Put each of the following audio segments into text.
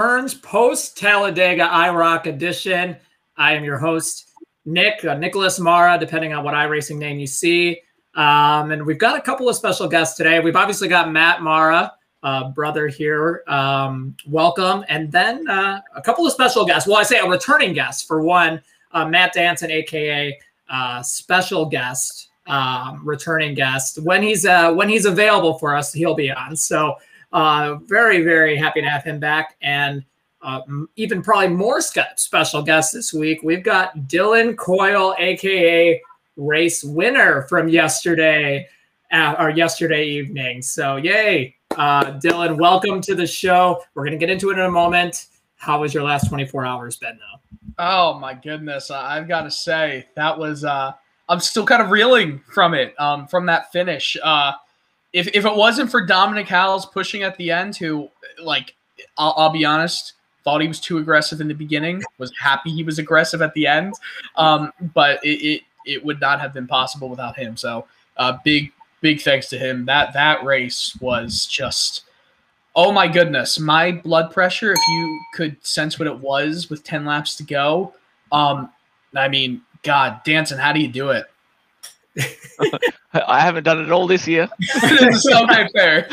returns post Talladega IROC edition. I am your host, Nick, uh, Nicholas Mara, depending on what iRacing name you see. Um, and we've got a couple of special guests today. We've obviously got Matt Mara, uh, brother here. Um, welcome. And then uh, a couple of special guests. Well, I say a returning guest for one, uh, Matt Danson, aka uh, special guest, um, returning guest. When he's uh, when he's available for us, he'll be on. So uh, very very happy to have him back, and uh, even probably more special guests this week. We've got Dylan Coyle, aka race winner from yesterday uh, or yesterday evening. So yay, uh, Dylan, welcome to the show. We're gonna get into it in a moment. How was your last 24 hours been though? Oh my goodness, I've got to say that was. Uh, I'm still kind of reeling from it, um, from that finish. Uh, if if it wasn't for Dominic Howells pushing at the end, who like I'll, I'll, be honest, thought he was too aggressive in the beginning, was happy he was aggressive at the end, um, but it, it, it would not have been possible without him. So uh, big big thanks to him. That that race was just. Oh my goodness, my blood pressure, if you could sense what it was with 10 laps to go. Um, I mean, God, Danson, how do you do it? I haven't done it all this year. so fair.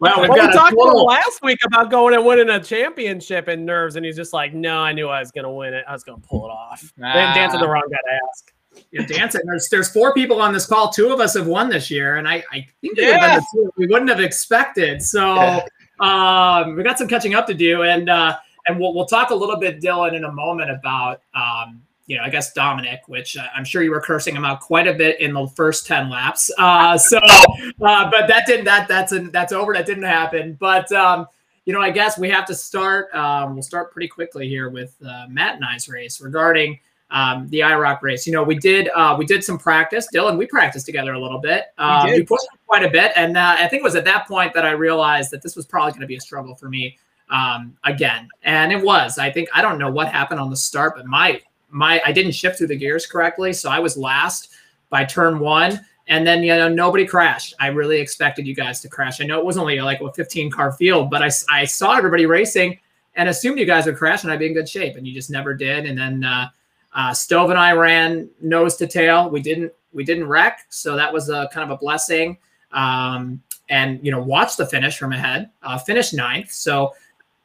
Well, we well, talked about last week about going and winning a championship in nerves, and he's just like, "No, I knew I was going to win it. I was going to pull it off." Ah. Danson's the wrong guy to ask. Yeah, Danson. There's there's four people on this call. Two of us have won this year, and I I think yeah. we wouldn't have expected. So um, we got some catching up to do, and uh, and we'll we'll talk a little bit, Dylan, in a moment about um, you know, I guess Dominic, which uh, I'm sure you were cursing him out quite a bit in the first ten laps. Uh, so, uh, but that didn't that that's a, that's over. That didn't happen. But um, you know, I guess we have to start. Um, we'll start pretty quickly here with uh, Matt and I's race regarding um, the IROC race. You know, we did uh, we did some practice. Dylan, we practiced together a little bit. Um, we, we pushed quite a bit, and uh, I think it was at that point that I realized that this was probably going to be a struggle for me um, again, and it was. I think I don't know what happened on the start, but my my I didn't shift through the gears correctly, so I was last by turn one. And then you know nobody crashed. I really expected you guys to crash. I know it was only like a 15 car field, but I, I saw everybody racing and assumed you guys would crash and I'd be in good shape, and you just never did. And then uh, uh, Stove and I ran nose to tail. We didn't we didn't wreck, so that was a kind of a blessing. Um, and you know, watch the finish from ahead. Uh, finished ninth, so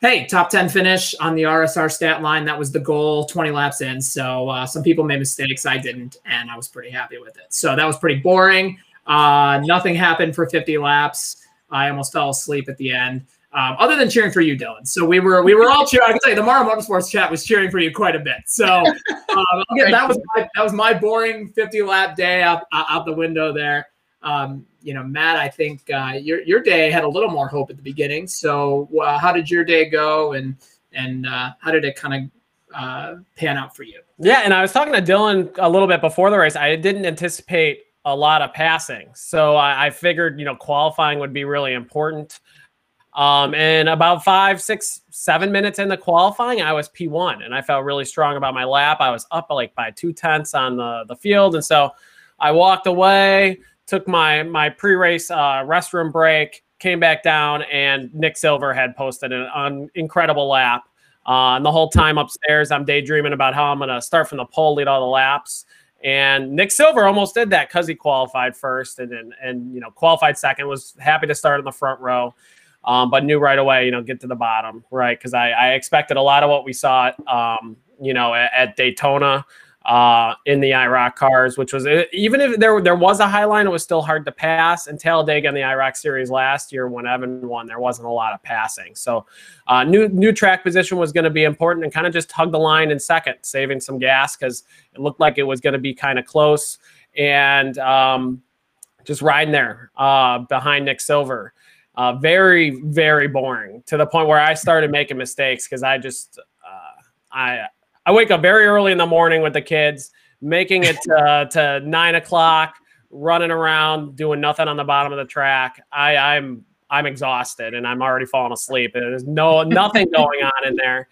hey, top 10 finish on the RSR stat line. That was the goal 20 laps in. So uh, some people made mistakes. I didn't, and I was pretty happy with it. So that was pretty boring. Uh, nothing happened for 50 laps. I almost fell asleep at the end. Um, other than cheering for you, Dylan. So we were we were all cheering. I can tell you, the Mara Motorsports chat was cheering for you quite a bit. So um, that was my, that was my boring 50 lap day out out the window there. Um, you know, Matt, I think uh, your your day had a little more hope at the beginning. So, uh, how did your day go, and and uh, how did it kind of uh, pan out for you? Yeah, and I was talking to Dylan a little bit before the race. I didn't anticipate a lot of passing, so I, I figured you know qualifying would be really important. Um, and about five, six, seven minutes in the qualifying, I was P1 and I felt really strong about my lap. I was up like by two tenths on the, the field. And so I walked away, took my my pre-race uh, restroom break, came back down, and Nick Silver had posted an, incredible lap. Uh, and the whole time upstairs, I'm daydreaming about how I'm going to start from the pole, lead all the laps. And Nick Silver almost did that because he qualified first and, and and you know qualified second. Was happy to start in the front row, um, but knew right away you know get to the bottom right because I, I expected a lot of what we saw um, you know at, at Daytona uh, in the IROC cars, which was uh, even if there there was a high line, it was still hard to pass. And Talladega in the IROC series last year, when Evan won, there wasn't a lot of passing. So uh, new new track position was going to be important, and kind of just hug the line in second, saving some gas because it looked like it was going to be kind of close, and um, just riding there uh, behind Nick Silver. Uh, very very boring to the point where I started making mistakes because I just uh, I I wake up very early in the morning with the kids, making it to, to nine o'clock, running around, doing nothing on the bottom of the track. I, I'm I'm exhausted and I'm already falling asleep. There's no nothing going on in there.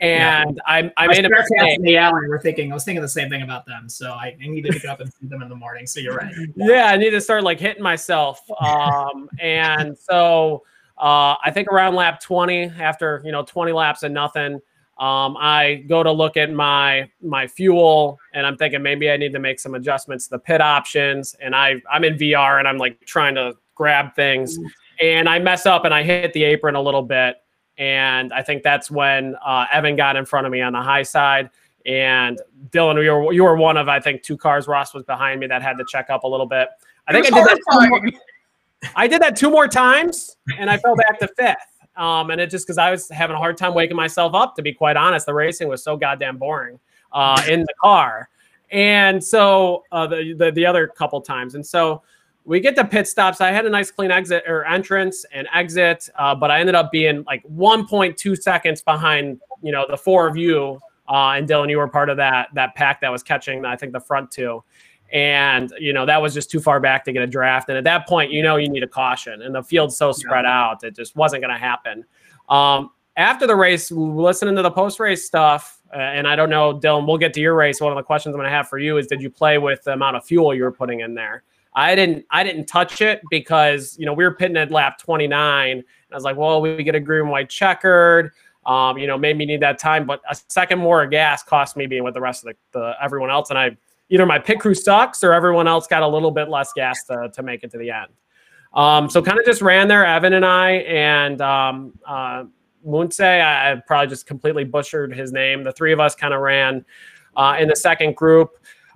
And yeah. I, I made a mistake. The alley, we're thinking, I was thinking the same thing about them. So I, I need to get up and see them in the morning. So you're right. Yeah, I need to start like hitting myself. Um, and so uh, I think around lap 20, after you know 20 laps and nothing, um, I go to look at my my fuel, and I'm thinking maybe I need to make some adjustments to the pit options. And I I'm in VR, and I'm like trying to grab things, and I mess up, and I hit the apron a little bit, and I think that's when uh, Evan got in front of me on the high side. And Dylan, you were you were one of I think two cars. Ross was behind me that had to check up a little bit. I think I did that. I did that two more times, and I fell back to fifth. Um, and it just because I was having a hard time waking myself up, to be quite honest. The racing was so goddamn boring uh, in the car, and so uh, the, the the other couple times, and so we get to pit stops. I had a nice clean exit or entrance and exit, uh, but I ended up being like 1.2 seconds behind, you know, the four of you. Uh, and Dylan, you were part of that that pack that was catching, I think, the front two and you know that was just too far back to get a draft. And at that point you know you need a caution. And the field's so spread yeah. out it just wasn't going to happen. Um, after the race listening to the post race stuff uh, and i don't know dylan we'll get to your race. One of the questions i'm going to have for you is did you play with the amount of fuel you were putting in there? I didn't i didn't touch it because you know we were pitting at lap 29 and i was like well we get a green white checkered. Um, you know, made me need that time, but a second more of gas cost me being with the rest of the, the everyone else, and I either my pit crew sucks or everyone else got a little bit less gas to, to make it to the end. Um, so kind of just ran there, Evan and I, and um, uh, Munse, I, I probably just completely butchered his name. The three of us kind of ran uh, in the second group,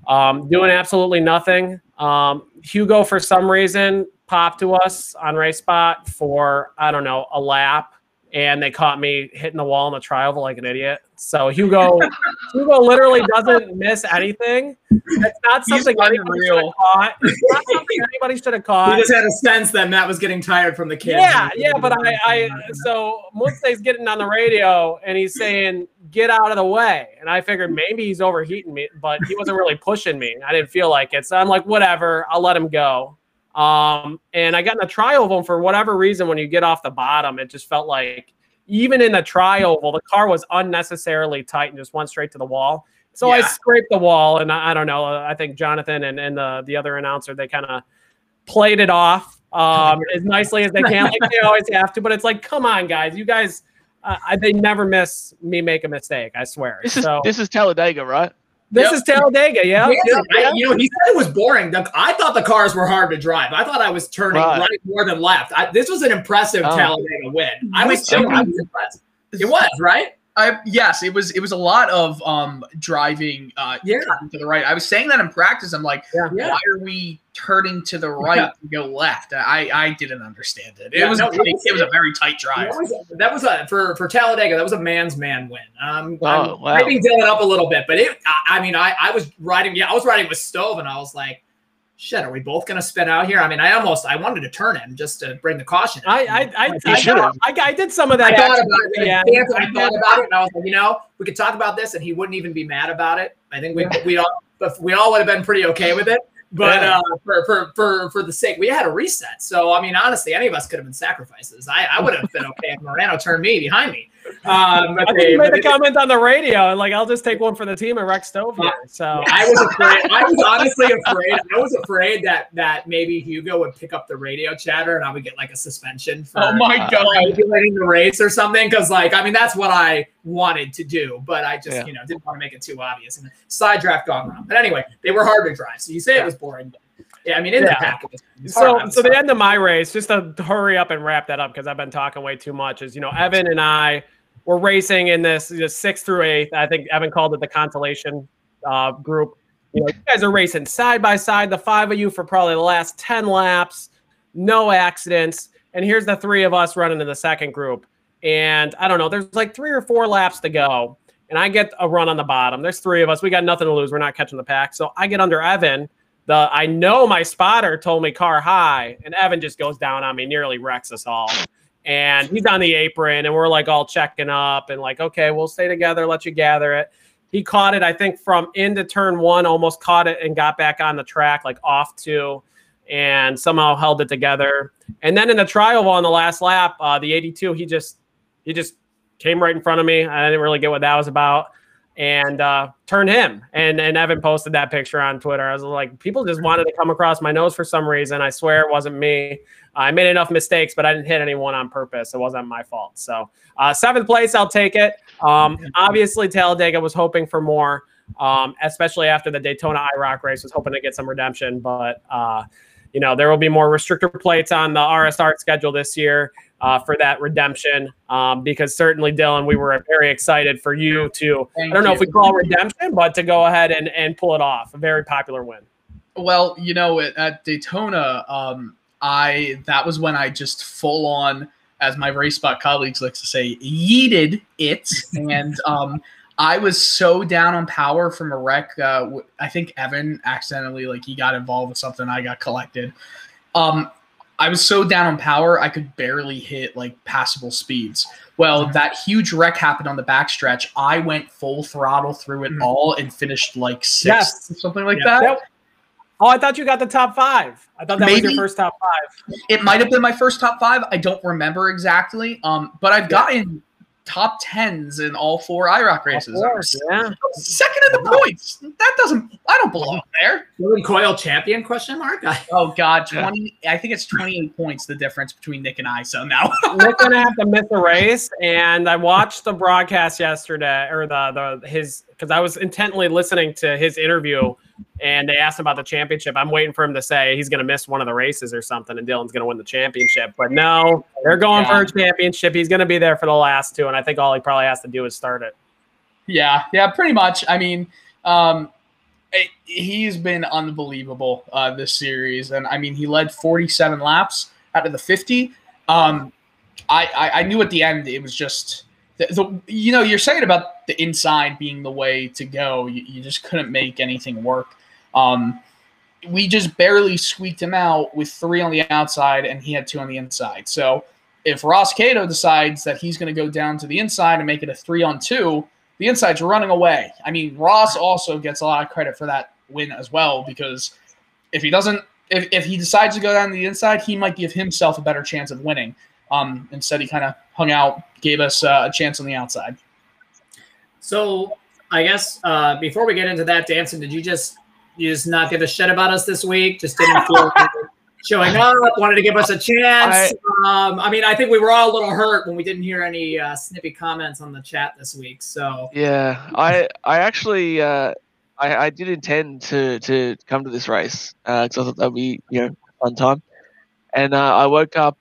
um, doing absolutely nothing. Um, Hugo, for some reason, popped to us on RaceSpot for, I don't know, a lap and they caught me hitting the wall in the trioval like an idiot. So Hugo, Hugo literally doesn't miss anything. It's not something anybody should have caught. It's not something anybody should have caught. He just had a sense that Matt was getting tired from the kid. Yeah, yeah, but I, I so Munse's getting on the radio and he's saying, "Get out of the way," and I figured maybe he's overheating me, but he wasn't really pushing me. I didn't feel like it, so I'm like, whatever, I'll let him go. Um, and I got in a trial of him for whatever reason. When you get off the bottom, it just felt like even in the trioval, the car was unnecessarily tight and just went straight to the wall. So yeah. I scraped the wall, and I, I, don't know. I think Jonathan and, and the the other announcer they kind of played it off um, as nicely as they can, like they always have to. But it's like, come on, guys, you guys, uh, they never miss me make a mistake. I swear. This is so, this is Talladega, right? This yep. is Talladega, yeah. yeah, I, you know, he said it was boring. I thought the cars were hard to drive. I thought I was turning right, right more than left. I, this was an impressive oh. Talladega win. I was, so, I was impressed. It was right. I, yes, it was. It was a lot of um, driving. Uh, yeah. to the right. I was saying that in practice. I'm like, yeah. why are we turning to the right yeah. to go left? I, I didn't understand it. It yeah, was no, it, was, it was a very tight drive. That was, that was a for for Talladega. That was a man's man win. Um, oh, I'm wow. Dylan up a little bit, but it. I, I mean, I I was riding. Yeah, I was riding with Stove, and I was like shit, are we both going to spit out here? I mean, I almost, I wanted to turn him just to bring the caution. I, I, I, I, I, I, did some of that. I thought about it. Yeah, I thought about it, and I was like, you know, we could talk about this, and he wouldn't even be mad about it. I think we, we all, but we all would have been pretty okay with it. But yeah. uh, for, for for for the sake, we had a reset. So I mean, honestly, any of us could have been sacrifices. I, I would have been okay if Morano turned me behind me. Um, I think you made a comment on the radio, and like I'll just take one for the team and wrecks Stove here. So I was afraid. I was honestly afraid. I was afraid that that maybe Hugo would pick up the radio chatter, and I would get like a suspension for oh my uh, god manipulating the race or something. Because like I mean, that's what I wanted to do, but I just yeah. you know didn't want to make it too obvious. And side draft gone wrong. But anyway, they were hard to drive. So you say yeah. it was boring. But yeah, I mean, in yeah. the pack. So, so the end of my race, just to hurry up and wrap that up because I've been talking way too much. Is you know, Evan and I were racing in this just sixth through eighth. I think Evan called it the consolation uh, group. You know, you guys are racing side by side, the five of you for probably the last ten laps, no accidents. And here's the three of us running in the second group. And I don't know, there's like three or four laps to go. And I get a run on the bottom. There's three of us. We got nothing to lose. We're not catching the pack. So I get under Evan the I know my spotter told me car high, and Evan just goes down on me, nearly wrecks us all. And he's on the apron, and we're like all checking up and like, okay, we'll stay together, let you gather it. He caught it, I think, from into turn one, almost caught it and got back on the track, like off two, and somehow held it together. And then in the trioval on the last lap, uh, the 82, he just he just came right in front of me. I didn't really get what that was about. And uh, turn him. And and Evan posted that picture on Twitter. I was like, people just wanted to come across my nose for some reason. I swear it wasn't me. I made enough mistakes, but I didn't hit anyone on purpose. It wasn't my fault. So uh, seventh place, I'll take it. Um, obviously, Talladega was hoping for more, um, especially after the Daytona IROC race. Was hoping to get some redemption, but uh, you know there will be more restrictor plates on the RSR schedule this year uh, for that redemption. Um, because certainly, Dylan, we were very excited for you to, Thank I don't know you. if we call it redemption, but to go ahead and, and pull it off. A very popular win. Well, you know, at, at Daytona, um, I that was when I just full on, as my RaceSpot colleagues like to say, yeeted it, and um, I was so down on power from a wreck. Uh, I think Evan accidentally like he got involved with something. I got collected. Um, I was so down on power, I could barely hit like passable speeds. Well, that huge wreck happened on the backstretch. I went full throttle through it Mhm. all and finished like sixth Yes. or something like Yeah. that. Yep. Oh, I thought you got the top five. I thought that was your first top five. It might have been my first top five. I don't remember exactly. Um, but I've gotten top tens in all four IROC races. Course, yeah. Second in the points. That doesn't. I don't belong there. Dylan Coyle champion? Question mark. Oh God, Yeah. twenty. I think it's twenty-eight points the difference between Nick and I. So now. Nick's gonna have to miss a race, and I watched the broadcast yesterday, or the the his because I was intently listening to his interview, and they asked him about the championship. I'm waiting for him to say he's gonna miss one of the races or something, and Dylan's gonna win the championship. But no, they're going for a championship. He's gonna be there for the last two, and I think all he probably has to do is start it. Yeah, yeah, pretty much. I mean, um, it- he's been unbelievable uh, this series, and I mean, he led 47 laps out of the 50. Um, I, I I knew at the end it was just the, the you know you're saying about the inside being the way to go. You, you just couldn't make anything work. Um, we just barely squeaked him out with three on the outside, and he had two on the inside. So if Ross Cato decides that he's going to go down to the inside and make it a three on two, the inside's running away. I mean, Ross also gets a lot of credit for that win as well because if he doesn't, if, if he decides to go down to the inside, he might give himself a better chance of winning. Um, instead, he kind of hung out, gave us uh, a chance on the outside. so I guess uh, before we get into that, Danson, did you just you just not give a shit about us this week? Just didn't feel showing up, wanted to give us a chance. I, um, I mean, I think we were all a little hurt when we didn't hear any uh, snippy comments on the chat this week. So Yeah, I I actually uh, I, I did intend to to come to this race because I thought that'd be you know a fun time, and uh, I woke up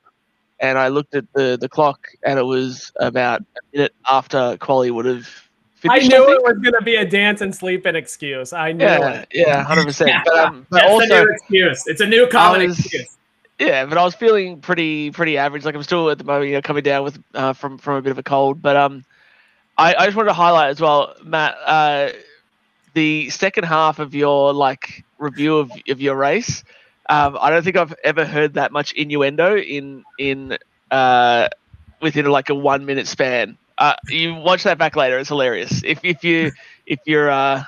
and I looked at the the clock and it was about a minute after Quali would have finished. I knew it was gonna be a dance and sleeping excuse. I knew Yeah, it. yeah, hundred percent. But um, but that's also a new excuse. It's a new common was- excuse. Yeah, but I was feeling pretty pretty average. Like I'm still at the moment, you know, coming down with uh, from from a bit of a cold. But um, I, I just wanted to highlight as well, Matt, uh, the second half of your like review of, of your race. Um, I don't think I've ever heard that much innuendo in in uh, within like a one minute span. Uh, you watch that back later; it's hilarious. If if you if you're uh,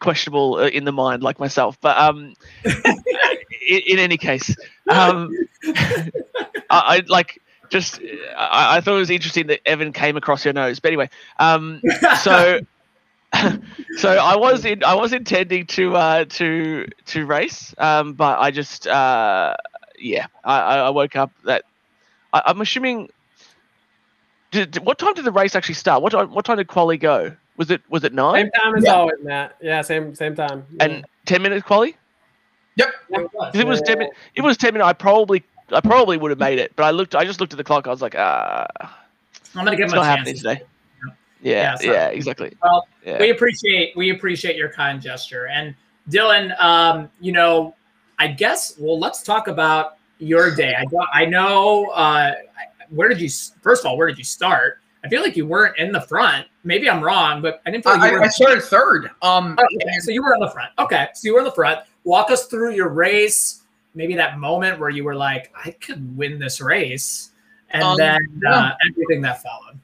questionable uh, in the mind like myself, but um, in, in any case, um, I, I like just I, I thought it was interesting that Evan came across your nose. But anyway, um, so so I was in I was intending to uh, to to race, um, but I just uh, yeah I, I I woke up that I, I'm assuming. Did, did- what time did the race actually start? What time, what time did quali go? Was it was it nine Same time as Yeah. always, Matt. Yeah, same same time. and ten minutes quali? Yep. Yeah. 'Cause it was ten minutes. It was ten minutes. I probably I probably would have made it, but I looked. I just looked at the clock. I was like, ah, I'm gonna give it's him a not happening chance. today. Yeah, Yeah, so- yeah, exactly. Well, Yeah. we appreciate we appreciate your kind gesture and dylan um you know i guess well let's talk about your day i i know uh where did you first of all where did you start i feel like you weren't in the front maybe i'm wrong but i didn't feel like I, you were I started third. Um, okay, so you were on the front okay so you were in the front walk us through your race maybe that moment where you were like i could win this race and Um, then uh, yeah. everything that followed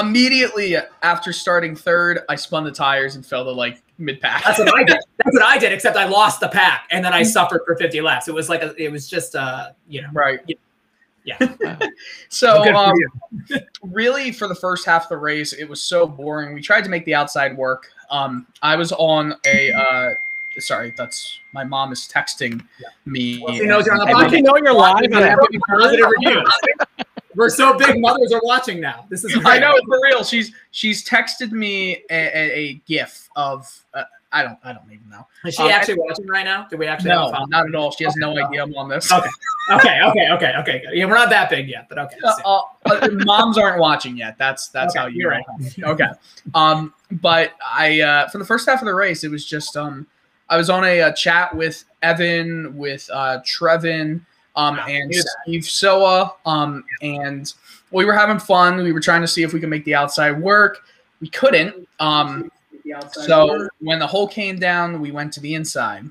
immediately after starting third, I spun the tires and fell to like mid pack. That's what I did. That's what I did. Except I lost the pack, and then I suffered for 50 laps. It was like a, it was just uh, you know, right. Yeah. so Good for um, really for the first half of the race it was so boring we tried to make the outside work um i was on a uh sorry that's my mom is texting me Well, she knows you're on the Hey, podcast. did you know you're live? on Yeah, positive reviews. We're so big, mothers are watching now. This is i great. know for real she's she's texted me a, a, a gif of uh, i don't i don't even know Is she Um, actually watching right now? Do we actually no a not at all she has no idea i'm on this Okay. Okay, okay, okay, okay. Good. Yeah, we're not that big yet, but okay. Uh, uh, moms aren't watching yet. That's that's Okay, how you you're right. Okay. Um, but I uh, for the first half of the race, it was just um, I was on a, uh chat with Evan, with uh, Trevin, um, Wow, and. Steve Soa, um, and we were having fun. We were trying to see if we could make the outside work. We couldn't. Um, so when the hole came down, we went to the inside,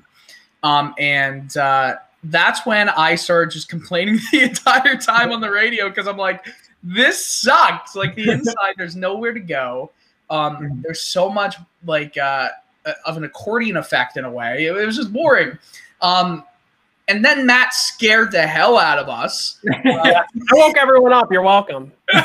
um, and uh, that's when I started just complaining the entire time on the radio because I'm like, this sucks. Like the inside, there's nowhere to go. Um, Mhm. there's so much like uh, of an accordion effect in a way. It, it was just boring. Um, and then Matt scared the hell out of us. I woke everyone up. You're welcome. I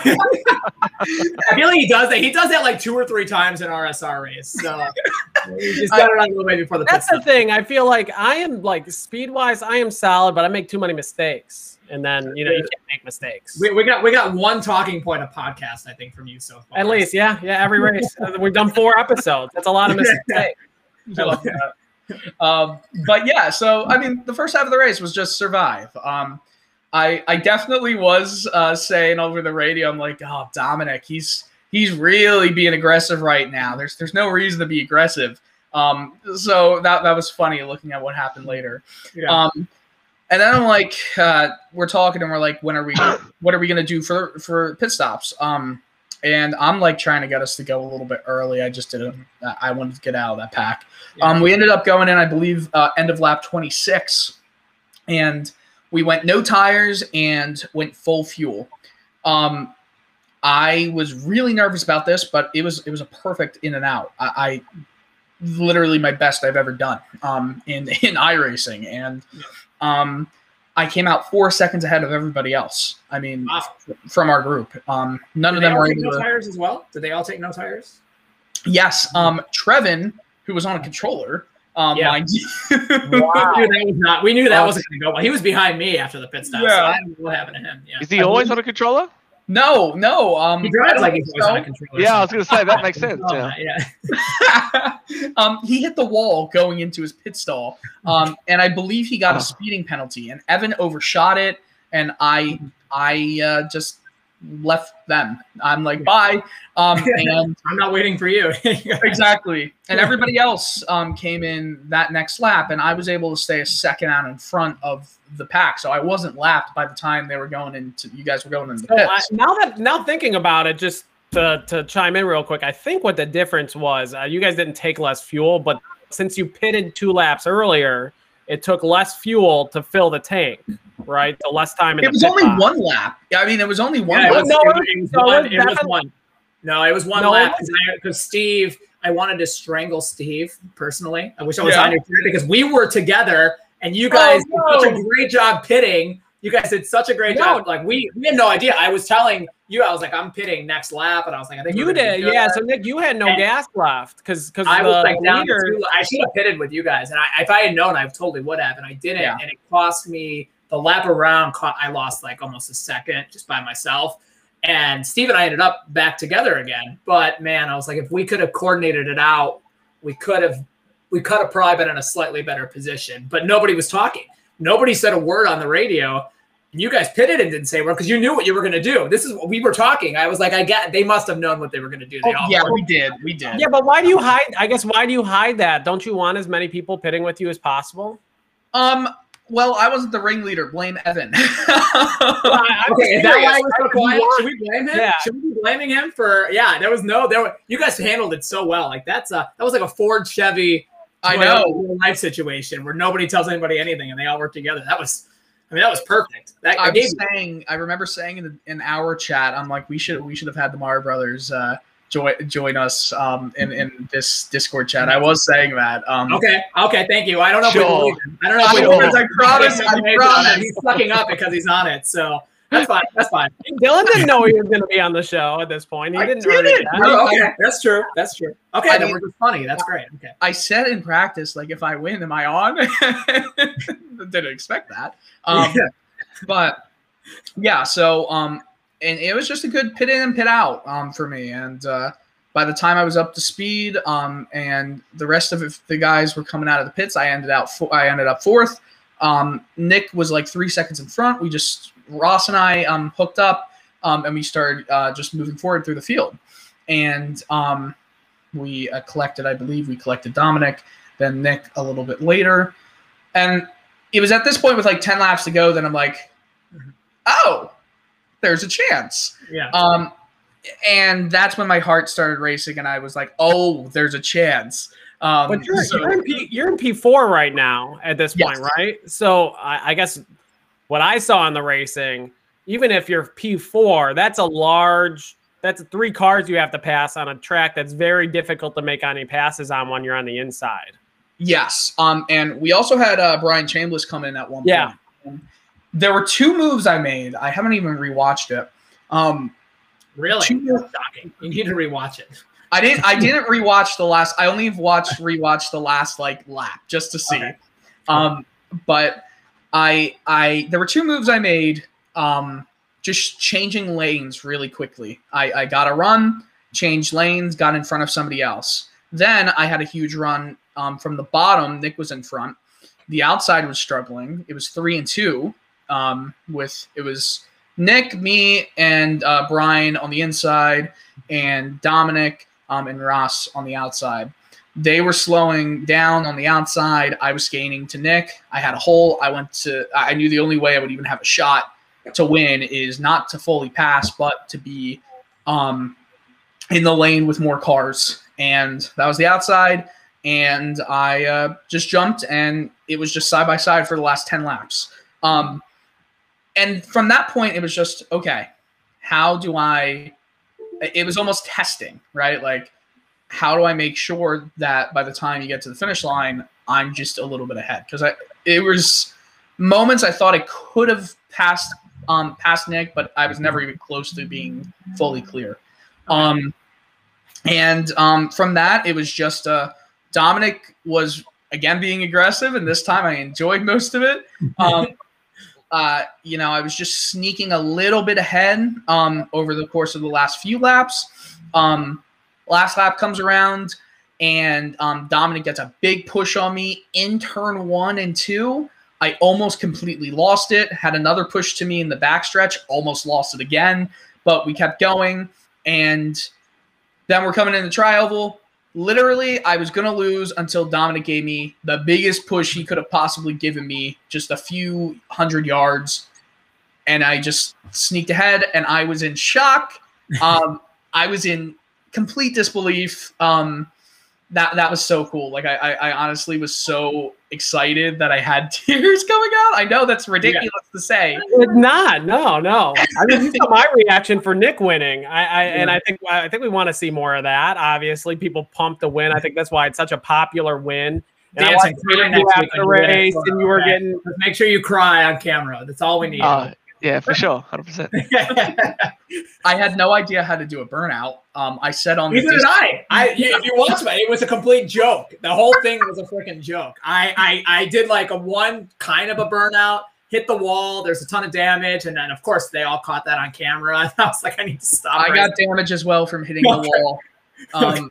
feel like he does that. He does that like two or three times in RSR race. So he just got it on a little bit before the pit That's the thing. I feel like I am like speed wise, I am solid, but I make too many mistakes. And then you know you can't make mistakes. We, we got we got one talking point of podcast, I think, from you so far. At least, yeah, yeah. Every race, Uh, we've done four episodes. That's a lot of mistakes. I love that. Um, but yeah, so I mean, the first half of the race was just survive. Um, I I definitely was uh, saying over the radio, I'm like, oh, Dominic, he's he's really being aggressive right now. There's there's no reason to be aggressive. Um, so that that was funny looking at what happened later. Yeah. Um, and then I'm like, uh, we're talking and we're like, when are we? What are we gonna do for for pit stops? Um, and I'm like trying to get us to go a little bit early. I just didn't. I wanted to get out of that pack. Um, we ended up going in, I believe, uh, end of lap 26, and we went no tires and went full fuel. Um, I was really nervous about this, but it was it was a perfect in and out. I, I literally my best I've ever done um, in in iRacing, and um, I came out four seconds ahead of everybody else. I mean, Wow. from our group, um, none Did of them were able no to. tires as well? Did they all take no tires? Yes, um, Trevin, who was on a controller, um, Yeah. mind you. We knew that was not. We knew that Uh, wasn't going to go well. He was behind me after the pit stop. So Yeah. I don't know what happened to him. Yeah. Is he always on a controller? No, no. Um, He drives like he's always on a controller. Yeah, I was going to say that makes sense. Oh, Yeah. yeah. um, he hit the wall going into his pit stall, um, and I believe he got Oh. a speeding penalty. And Evan overshot it, and I, I uh, just left them. I'm like, bye. Um, and I'm not waiting for you. exactly. And everybody else um, came in that next lap, and I was able to stay a second out in front of the pack. So I wasn't lapped by the time they were going into. You guys were going into the So I, now that now thinking about it, just to, to chime in real quick, I think what the difference was, uh, you guys didn't take less fuel, but since you pitted two laps earlier, it took less fuel to fill the tank, right? The less time in it the was only box. one lap. I mean, it was only one. Yeah, lap. No, it it was, it was no, one. was It was one. No, it was one No, lap because Steve. I wanted to strangle Steve personally. I wish I was Yeah. on your team because we were together and you oh, guys Oh, did such a great job pitting. You guys did such a great No. job. Like we, we had no idea. I was telling you, I was like, I'm pitting next lap, and I was like, I think You did, yeah. So Nick, you had no And- gas left because because I was like down two. I should have pitted with you guys, and I, if I had known, I totally would have, and I didn't, Yeah. and it cost me the lap around. Caught, I lost like almost a second just by myself, and Steve and I ended up back together again. But man, I was like, if we could have coordinated it out, we could have, we could have probably been in a slightly better position. But nobody was talking. Nobody said a word on the radio. And you guys pitted and didn't say a word because you knew what you were going to do. This is what we were talking. I was like, I get. They must have known what they were going to do. They Oh, all yeah, we did. We did. Yeah, but why do you hide? I guess why do you hide that? Don't you want as many people pitting with you as possible? Um. Well, I wasn't the ringleader. Blame Evan. Okay, is that why we're so quiet? Should we blame him? Yeah. Should we be blaming him for? Yeah, there was no. There were. You guys handled it so well. Like that's a that was like a Ford Chevy. I know. real life situation where nobody tells anybody anything and they all work together. That was. I mean, that was perfect. That I was saying. I remember saying in, in our chat, I'm like, we should we should have had the Mara brothers uh, join join us um, in in this Discord chat. I was saying that. Um, Okay. Okay. Thank you. I don't know if we Sure. believe him. I don't know if I we Sure. promise. I promise, I promise. He's sucking up because he's on it. So That's fine. That's fine. Dylan didn't know he was going to be on the show at this point. He I didn't. did earn it. it. Oh, okay, that's true. That's true. Okay, I then mean- we're just funny. That's great. Okay. I said in practice, like if I win, am I on? Didn't expect that. Um, Yeah. But yeah, so um, and it was just a good pit in and pit out um, for me. And uh, by the time I was up to speed, um, and the rest of it, the guys were coming out of the pits, I ended out. Fo- I ended up fourth. Um, Nick was like three seconds in front. We just Ross and I um, hooked up, um, and we started uh, just moving forward through the field. And um, we uh, collected, I believe, we collected Dominic, then Nick a little bit later, and it was at this point with like ten laps to go. Then I'm like, oh, there's a chance. Yeah. Um, and that's when my heart started racing, and I was like, "Oh, there's a chance." Um, But you're, so- you're, in P, you're in P4 right now at this point, Yes. right? So I, I guess what I saw in the racing, even if you're P4, that's a large, that's three cars you have to pass on a track that's very difficult to make any passes on when you're on the inside. yes. Um, and we also had uh, Brian Chambliss come in at one Yeah. point. And There were two moves I made. I haven't even rewatched it. Um, Really two- shocking. You need to rewatch it. I didn't. I didn't rewatch the last. I only watched rewatched the last like lap just to see. Okay. Um, but I I there were two moves I made. Um, just changing lanes really quickly. I I got a run, changed lanes, got in front of somebody else. Then I had a huge run um, from the bottom. Nick was in front. The outside was struggling. It was three and two. Um, with it was Nick, me, and uh, Brian on the inside, and Dominic um, and Ross on the outside. They were slowing down on the outside. I was gaining to Nick. I had a hole. I went to. I knew the only way I would even have a shot to win is not to fully pass, but to be um, in the lane with more cars. And that was the outside. And I uh, just jumped, and it was just side by side for the last ten laps. Um, and from that point, it was just okay. How do I? It was almost testing, right? Like, how do I make sure that by the time you get to the finish line, I'm just a little bit ahead? Because I, it was moments I thought I could have passed, um, past Nick, but I was never even close to being fully clear. Um, and um, from that, it was just uh, Dominic was again being aggressive, and this time I enjoyed most of it. Um, uh, you know, I was just sneaking a little bit ahead um, over the course of the last few laps. Um, last lap comes around, and um, Dominic gets a big push on me in turn one and two. I almost completely lost it. Had another push to me in the backstretch, almost lost it again, but we kept going. And then we're coming in the tri-oval. Literally, I was gonna lose until Dominic gave me the biggest push he could have possibly given me, just a few hundred yards, and I just sneaked ahead. And I was in shock. Um, I was in complete disbelief. Um, that that was so cool. Like I, I, I honestly was so excited that I had tears coming out. I know that's ridiculous to say. It's not. No, no. I mean, you saw my reaction for Nick winning. I, I and I think I think we want to see more of that. Obviously, people pumped the win. I think that's why it's such a popular win. And I Dancing watched you after the when you win it. race, and you were Okay. getting. Just make sure you cry on camera. That's all we need. Oh, yeah, for sure, hundred percent. I had no idea how to do a burnout. Um, I said on the Neither did I. I you, if you watch it, it was a complete joke. The whole thing was a freaking joke. I, I I did like a one kind of a burnout, hit the wall. There's a ton of damage, and then of course they all caught that on camera. And I was like, I need to stop. I right got damage as well from hitting the wall. Um,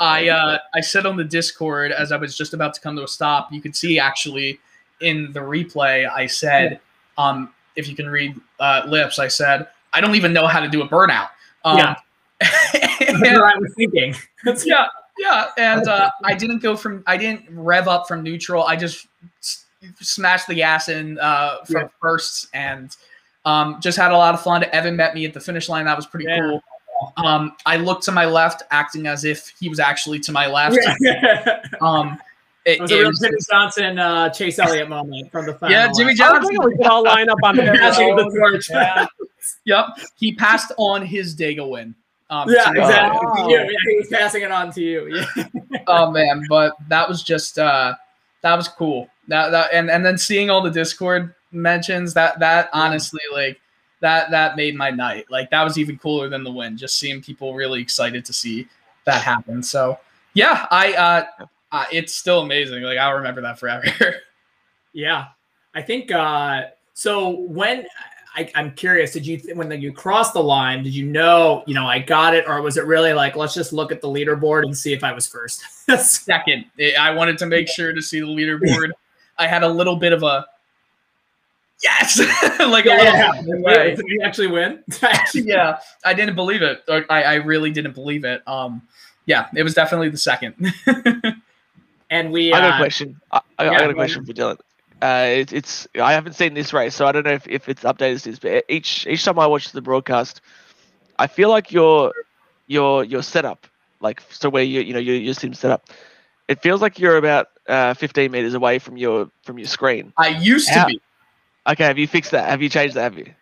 I uh, I said on the Discord as I was just about to come to a stop. You could see actually in the replay. I said, um, if you can read uh, lips, I said I don't even know how to do a burnout. Um, Yeah. That's and- what I was thinking. yeah, yeah, and uh, I didn't go from I didn't rev up from neutral. I just s- smashed the gas in uh, from Yeah. firsts and um, just had a lot of fun. Evan met me at the finish line. That was pretty Yeah. cool. Um, I looked to my left, acting as if he was actually to my left. Um, it, was a real Jimmie Johnson, uh, Chase Elliott moment from the final. yeah, Jimmie Johnson. think we could all line up on the Passing the torch. Yeah. Yep, he passed on his Daigo win. Um, Yeah, to exactly. Wow. To you. Yeah, he was passing it on to you. Yeah. oh man, but that was just uh that was cool. That that and and then seeing all the Discord mentions that that honestly like that that made my night. Like that was even cooler than the win. Just seeing people really excited to see that happen. So yeah, I uh, uh it's still amazing. Like I'll remember that forever. yeah, I think uh so when I, am curious. Did you when you crossed the line? Did you know you know I got it, or was it really like let's just look at the leaderboard and see if I was first? Second, I wanted to make sure to see the leaderboard. I had a little bit of a yes, like yeah, a little yeah. Did we actually win? yeah, I didn't believe it. I, I really didn't believe it. Um, yeah, it was definitely the second. And we. I got a uh, question. I, I yeah, got a question for Dylan. Uh, it, it's I haven't seen this race, so I don't know if, if it's updated this. But each each time I watch the broadcast, I feel like your your your setup, like so where you you know your your sim setup, it feels like you're about uh, 15 meters away from your from your screen. I used How, to be. Okay, have you fixed that? Have you changed that? Have you?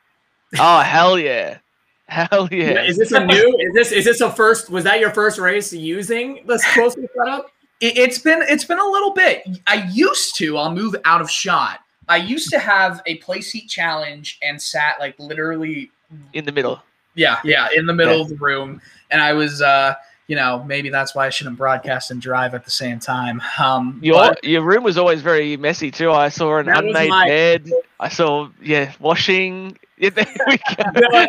Oh hell yeah! Hell yeah! Is this a new? Is this is this a first? Was that your first race using the closer setup? It, it's been it's been a little bit. I used to. I'll move out of shot. I used to have a Playseat Challenge and sat like literally in the middle. Yeah, yeah, in the middle yeah. of the room, and I was. uh you know, maybe that's why I shouldn't broadcast and drive at the same time. Um, your your room was always very messy too. I saw an unmade my, bed. I saw yeah washing. Yeah, there we go.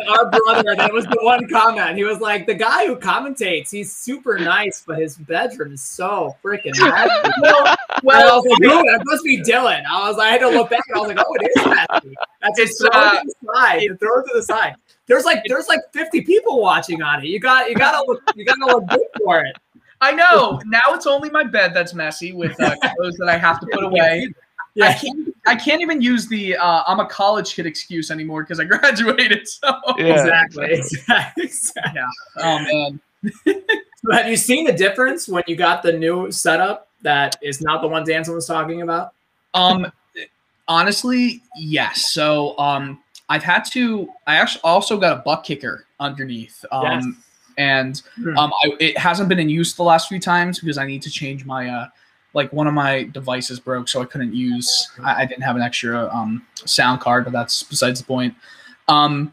our brother, that was the one comment. He was like, the guy who commentates, he's super nice, but his bedroom is so freaking messy. well, well, I was like, that must be Dylan. I was like, I had to look back and I was like, oh, it is messy. That's just throw uh, it to the side. Throw it to the side. There's like there's like 50 people watching on it. You got you gotta look you gotta look good for it. I know. Now it's only my bed that's messy with uh, clothes that I have to put away. Yeah. I can't, I can't even use the uh, I'm a college kid excuse anymore because I graduated. So yeah. exactly, exactly. Yeah. Oh man. so have you seen the difference when you got the new setup that is not the one Danson was talking about? Um, honestly, yes. So um, I've had to. I actually also got a ButtKicker underneath. Um, yes. and hmm. um, I, it hasn't been in use the last few times because I need to change my uh, like one of my devices broke, so I couldn't use. I, I didn't have an extra um, sound card, but that's besides the point. Um,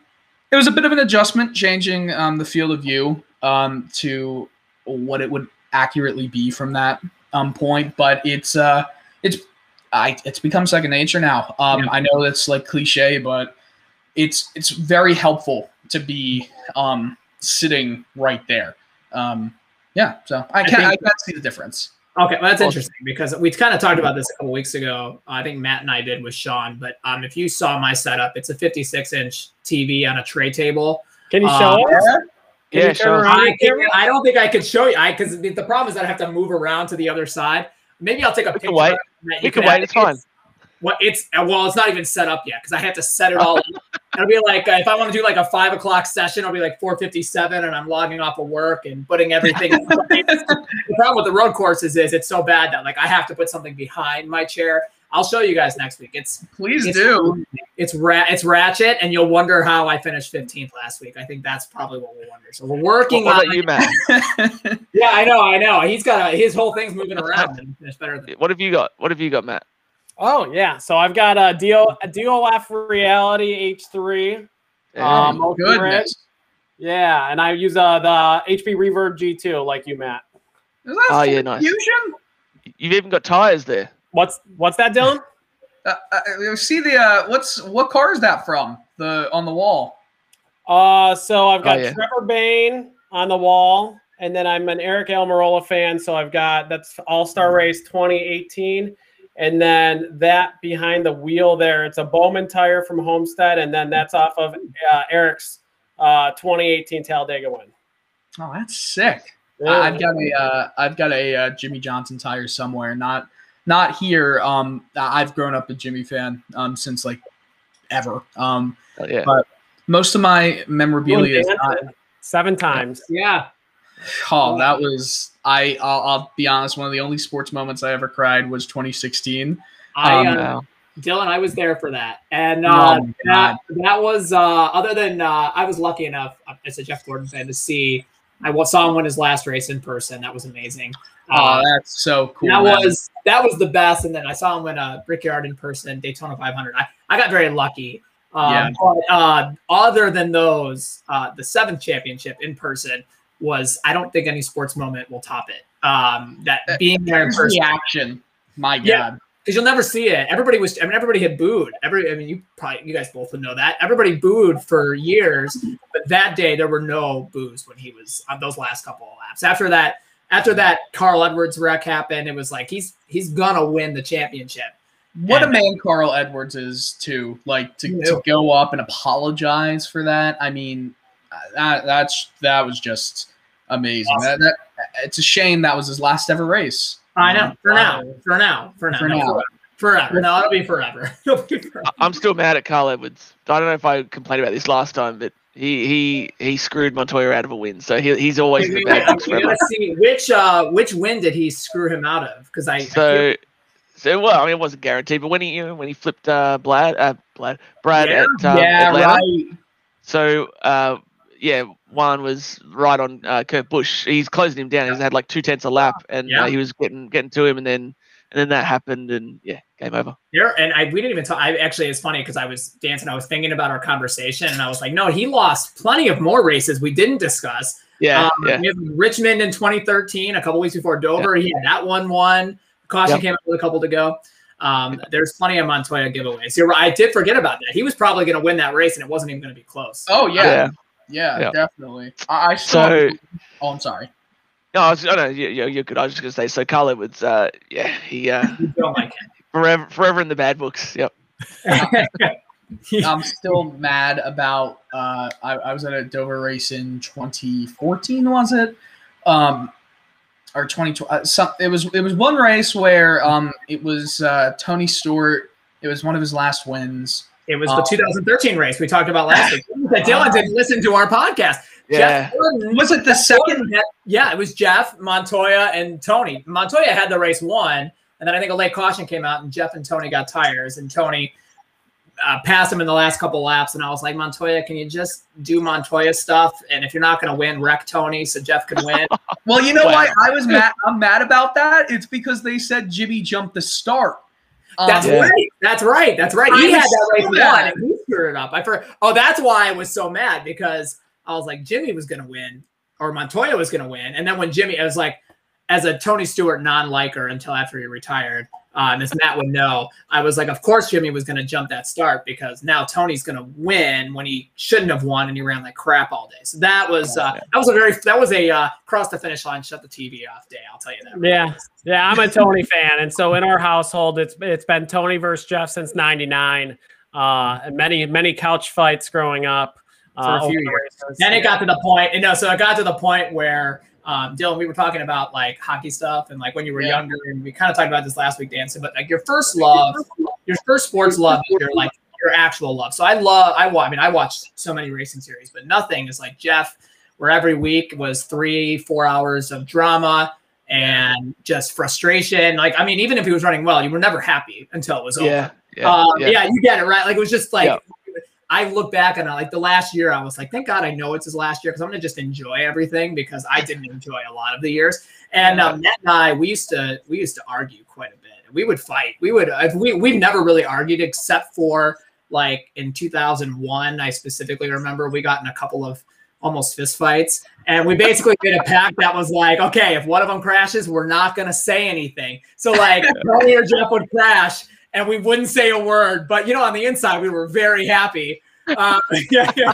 it was a bit of an adjustment, changing um, the field of view um, to what it would accurately be from that um, point. But it's uh, it's I, it's become second nature now. Um, yeah. I know that's like cliche, but it's it's very helpful to be um, sitting right there. Um, yeah, so I can I, I can see the difference. Okay, well, that's interesting because we kind of talked about this a couple weeks ago. I think Matt and I did with Sean, but um, if you saw my setup, it's a 56 inch TV on a tray table. Can you show um, us? yeah, sure. I, I, don't think I could show you. I because the, the, problem is that I have to move around to the other side. Maybe I'll take a we picture. Can wait. We can wait. It's fine. Well, it's well, it's not even set up yet because I have to set it all. Up. It'll be like if I want to do like a five o'clock session, it'll be like four fifty seven, and I'm logging off of work and putting everything. the problem with the road courses is it's so bad that like I have to put something behind my chair. I'll show you guys next week. It's please it's, do. It's ra- it's ratchet, and you'll wonder how I finished 15th last week. I think that's probably what we'll wonder. So we're working what on you, Matt. yeah, I know, I know. He's got a, his whole thing's moving around and finish better. Than what have you got? What have you got, Matt? Oh yeah, so I've got a DO a DOF Reality H3. Um, oh, goodness. Yeah, and I use uh, the HP Reverb G2 like you, Matt. oh yeah, nice. Fusion? You've even got tires there. What's what's that, Dylan? Uh, uh, see the uh, what's what car is that from? The on the wall. Uh, so I've got oh, yeah. Trevor Bayne on the wall, and then I'm an Aric Almirola fan, so I've got that's All Star Race 2018, and then that behind the wheel there, it's a Bowman tire from Homestead, and then that's off of uh, Aric's uh, 2018 Talladega win. Oh, that's sick. Yeah. I've got a uh, I've got a uh, Jimmie Johnson tire somewhere, not not here. Um, I've grown up a Jimmie fan um, since like ever. Um, oh, yeah. But most of my memorabilia is not, seven times. Yeah. Oh, that was I. I'll, I'll, be honest. One of the only sports moments I ever cried was 2016. I, um, uh, Dylan, I was there for that, and uh, oh that that was uh, other than uh, I was lucky enough as a Jeff Gordon fan to see. I saw him win his last race in person. That was amazing. Oh, uh, that's so cool. That man. was that was the best. And then I saw him win a Brickyard in person, Daytona 500. I, I got very lucky Um, Yeah. But uh, other than those, uh, the seventh championship in person was. I don't think any sports moment will top it. Um, that Uh, being there in person the action. My God. Yeah. because you'll never see it. Everybody was. I mean, everybody had booed. Every. I mean, you probably. You guys both would know that. Everybody booed for years, but that day there were no boos when he was on those last couple of laps. After that, after that Carl Edwards wreck happened, it was like he's he's gonna win the championship. What a And- man Carl Edwards is too. Like to, to go up and apologize for that. I mean, that that's that was just amazing. That, that it's a shame that was his last ever race. I know Um, for now, for now, for now, For no, now. forever. forever. No, it'll be forever. It'll be forever. I- I'm still mad at Carl Edwards. I don't know if I complained about this last time, but he he he screwed Montoya out of a win, so he, he's always in the bad books forever. gotta see which uh which win did he screw him out of? Because I, I feel- So, so well, I mean, it wasn't guaranteed, but when he you know, when he flipped uh, Blad, uh, Blad, Brad Yeah. at um, yeah, Atlanta, right. so uh, yeah, one was right on uh, Kurt Busch. He's closing him down. He's had like two tenths a lap, and Yeah. uh, he was getting getting to him, and then and then that happened, and yeah, game over. There and I we didn't even talk. I actually it's funny because I was Danson. I was thinking about our conversation, and I was like, no, he lost plenty of more races we didn't discuss. Yeah, um, yeah, we have Richmond in 2013, a couple weeks before Dover. He had that one one. Caution Yep. came out with a couple to go. Um, there's plenty of Montoya giveaways. You're right. I did forget about that. He was probably going to win that race, and it wasn't even going to be close. Oh yeah, yeah. Yeah, Yeah. definitely. I, I still. So oh, I'm sorry. no, I was, oh, no, you, you- you're good. I was just gonna say. So Carl Edwards, uh, yeah, he uh, like forever forever in the bad books. Yep. I'm still mad about. Uh, I, I was at a Dover race in 2014, was it? Um, or 2020? Uh, some, it was. It was one race where um, it was uh, Tony Stewart. It was one of his last wins. It was the Um, 2013 race we talked about last week. That Dylan didn't listen to our podcast. Yeah. Jeff Gordon, Was it the second? Gordon yeah, it was Jeff, Montoya, and Tony. Montoya had the race won, and then I think a late caution came out, and Jeff and Tony got tires, and Tony uh, passed him in the last couple laps, and I was like, Montoya, can you just do Montoya stuff? And if you're not going to win, wreck Tony so Jeff can win. Well, you know why I was mad. I'm mad about that. It's because they said Jimmie jumped the start. Um, That's Yeah. right. That's right. That's right. He I had that race saw won, and he screwed it up. I for oh, that's why I was so mad because I was like Jimmie was going to win or Montoya was going to win, and then when Jimmie, I was like, as a Tony Stewart non-liker until after he retired, um, as Matt would know, I was like, of course Jimmie was going to jump that start because now Tony's going to win when he shouldn't have won, and he ran like crap all day. So that was uh, that was a very that was a uh, cross the finish line, shut the TV off day. I'll tell you that. Yeah, yeah, I'm a Tony fan, and so in our household, it's it's been Tony versus Jeff since '99. Uh, and many many couch fights growing up. Uh, For a few years. races. Then it got to the point, you know, so it got to the point where um, Dylan, we were talking about like hockey stuff and like when you were Yeah. younger, and we kind of talked about this last week, Danson, but like your first love, your first sports love your like your actual love. So I love, I I mean, I watched so many racing series, but nothing is like Jeff, where every week was three, four hours of drama and just frustration. Like, I mean, even if he was running well, you were never happy until it was over. Yeah. Yeah. Um, yeah. yeah. you get it right. Like it was just like. I look back and I like the last year. I was like, thank God I know it's his last year because I'm gonna just enjoy everything because I didn't enjoy a lot of the years. And um, Matt and I, we used to we used to argue quite a bit. We would fight. We would. If we we've never really argued except for like in 2001. I specifically remember we got in a couple of almost fist fights and we basically made a pact that was like okay if one of them crashes we're not going to say anything so like Tony or jeff would crash and we wouldn't say a word but you know on the inside we were very happy uh, yeah, yeah.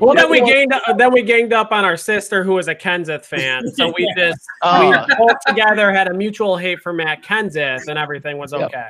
Well, then we gained then we ganged up on our sister who was a Kenseth fan. So we just Oh, we both together had a mutual hate for Matt Kenseth, and everything was okay.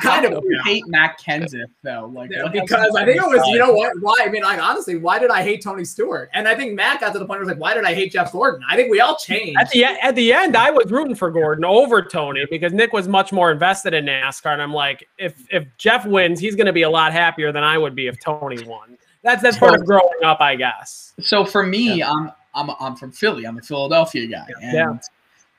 How Kind of, you yeah. hate Matt Kenseth though? Like Yeah, because I think it was, you know what? Why? I mean, like honestly, why did I hate Tony Stewart? And I think Matt got to the point where it was like, why did I hate Jeff Gordon? I think we all changed. At the at the end, I was rooting for Gordon over Tony because Nick was much more invested in NASCAR, and I'm like, if if Jeff wins, he's going to be a lot happier than I would be if Tony won. That's that's part of growing up, I guess. So for me, I'm I'm I'm from Philly. I'm a Philadelphia guy. And Yeah.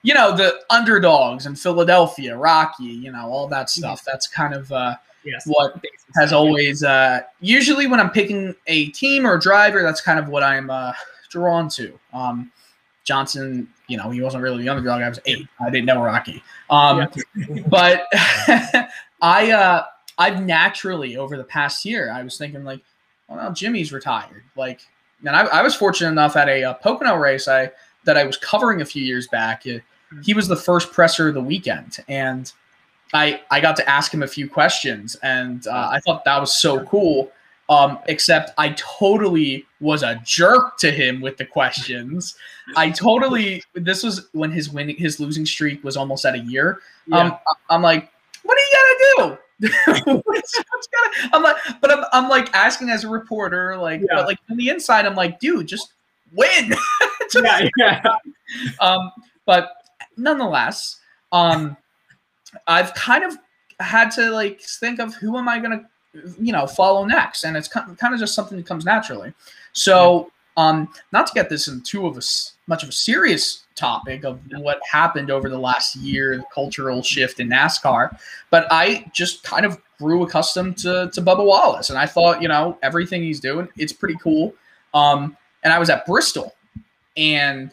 You know, the underdogs in Philadelphia, Rocky, you know, all that stuff. That's kind of uh, yes. what has always uh, usually when I'm picking a team or a driver, that's kind of what I'm uh, drawn to. Um, Johnson, you know, he wasn't really the underdog. I was eight. I didn't know Rocky. Um, but I uh, I've naturally over the past year, I was thinking like, well, Jimmie's retired. Like, and I, I was fortunate enough at a, a Pocono race I that I was covering a few years back. It, he was the first presser of the weekend, and I I got to ask him a few questions, and uh, I thought that was so cool. Um, except I totally was a jerk to him with the questions. I totally this was when his winning his losing streak was almost at a year. Um, I'm like, what are you gonna do? what's, what's gonna, I'm like, but I'm, I'm like asking as a reporter, like, Yeah. but like on the inside, I'm like, dude, just win. Just- yeah, yeah. um, but nonetheless, um, I've kind of had to like think of who am I gonna, you know, follow next, and it's kind kind of just something that comes naturally. So, um, not to get this into too of a much of a serious topic of what happened over the last year, the cultural shift in NASCAR, but I just kind of grew accustomed to to Bubba Wallace, and I thought, you know, everything he's doing, it's pretty cool. Um, and I was at Bristol, and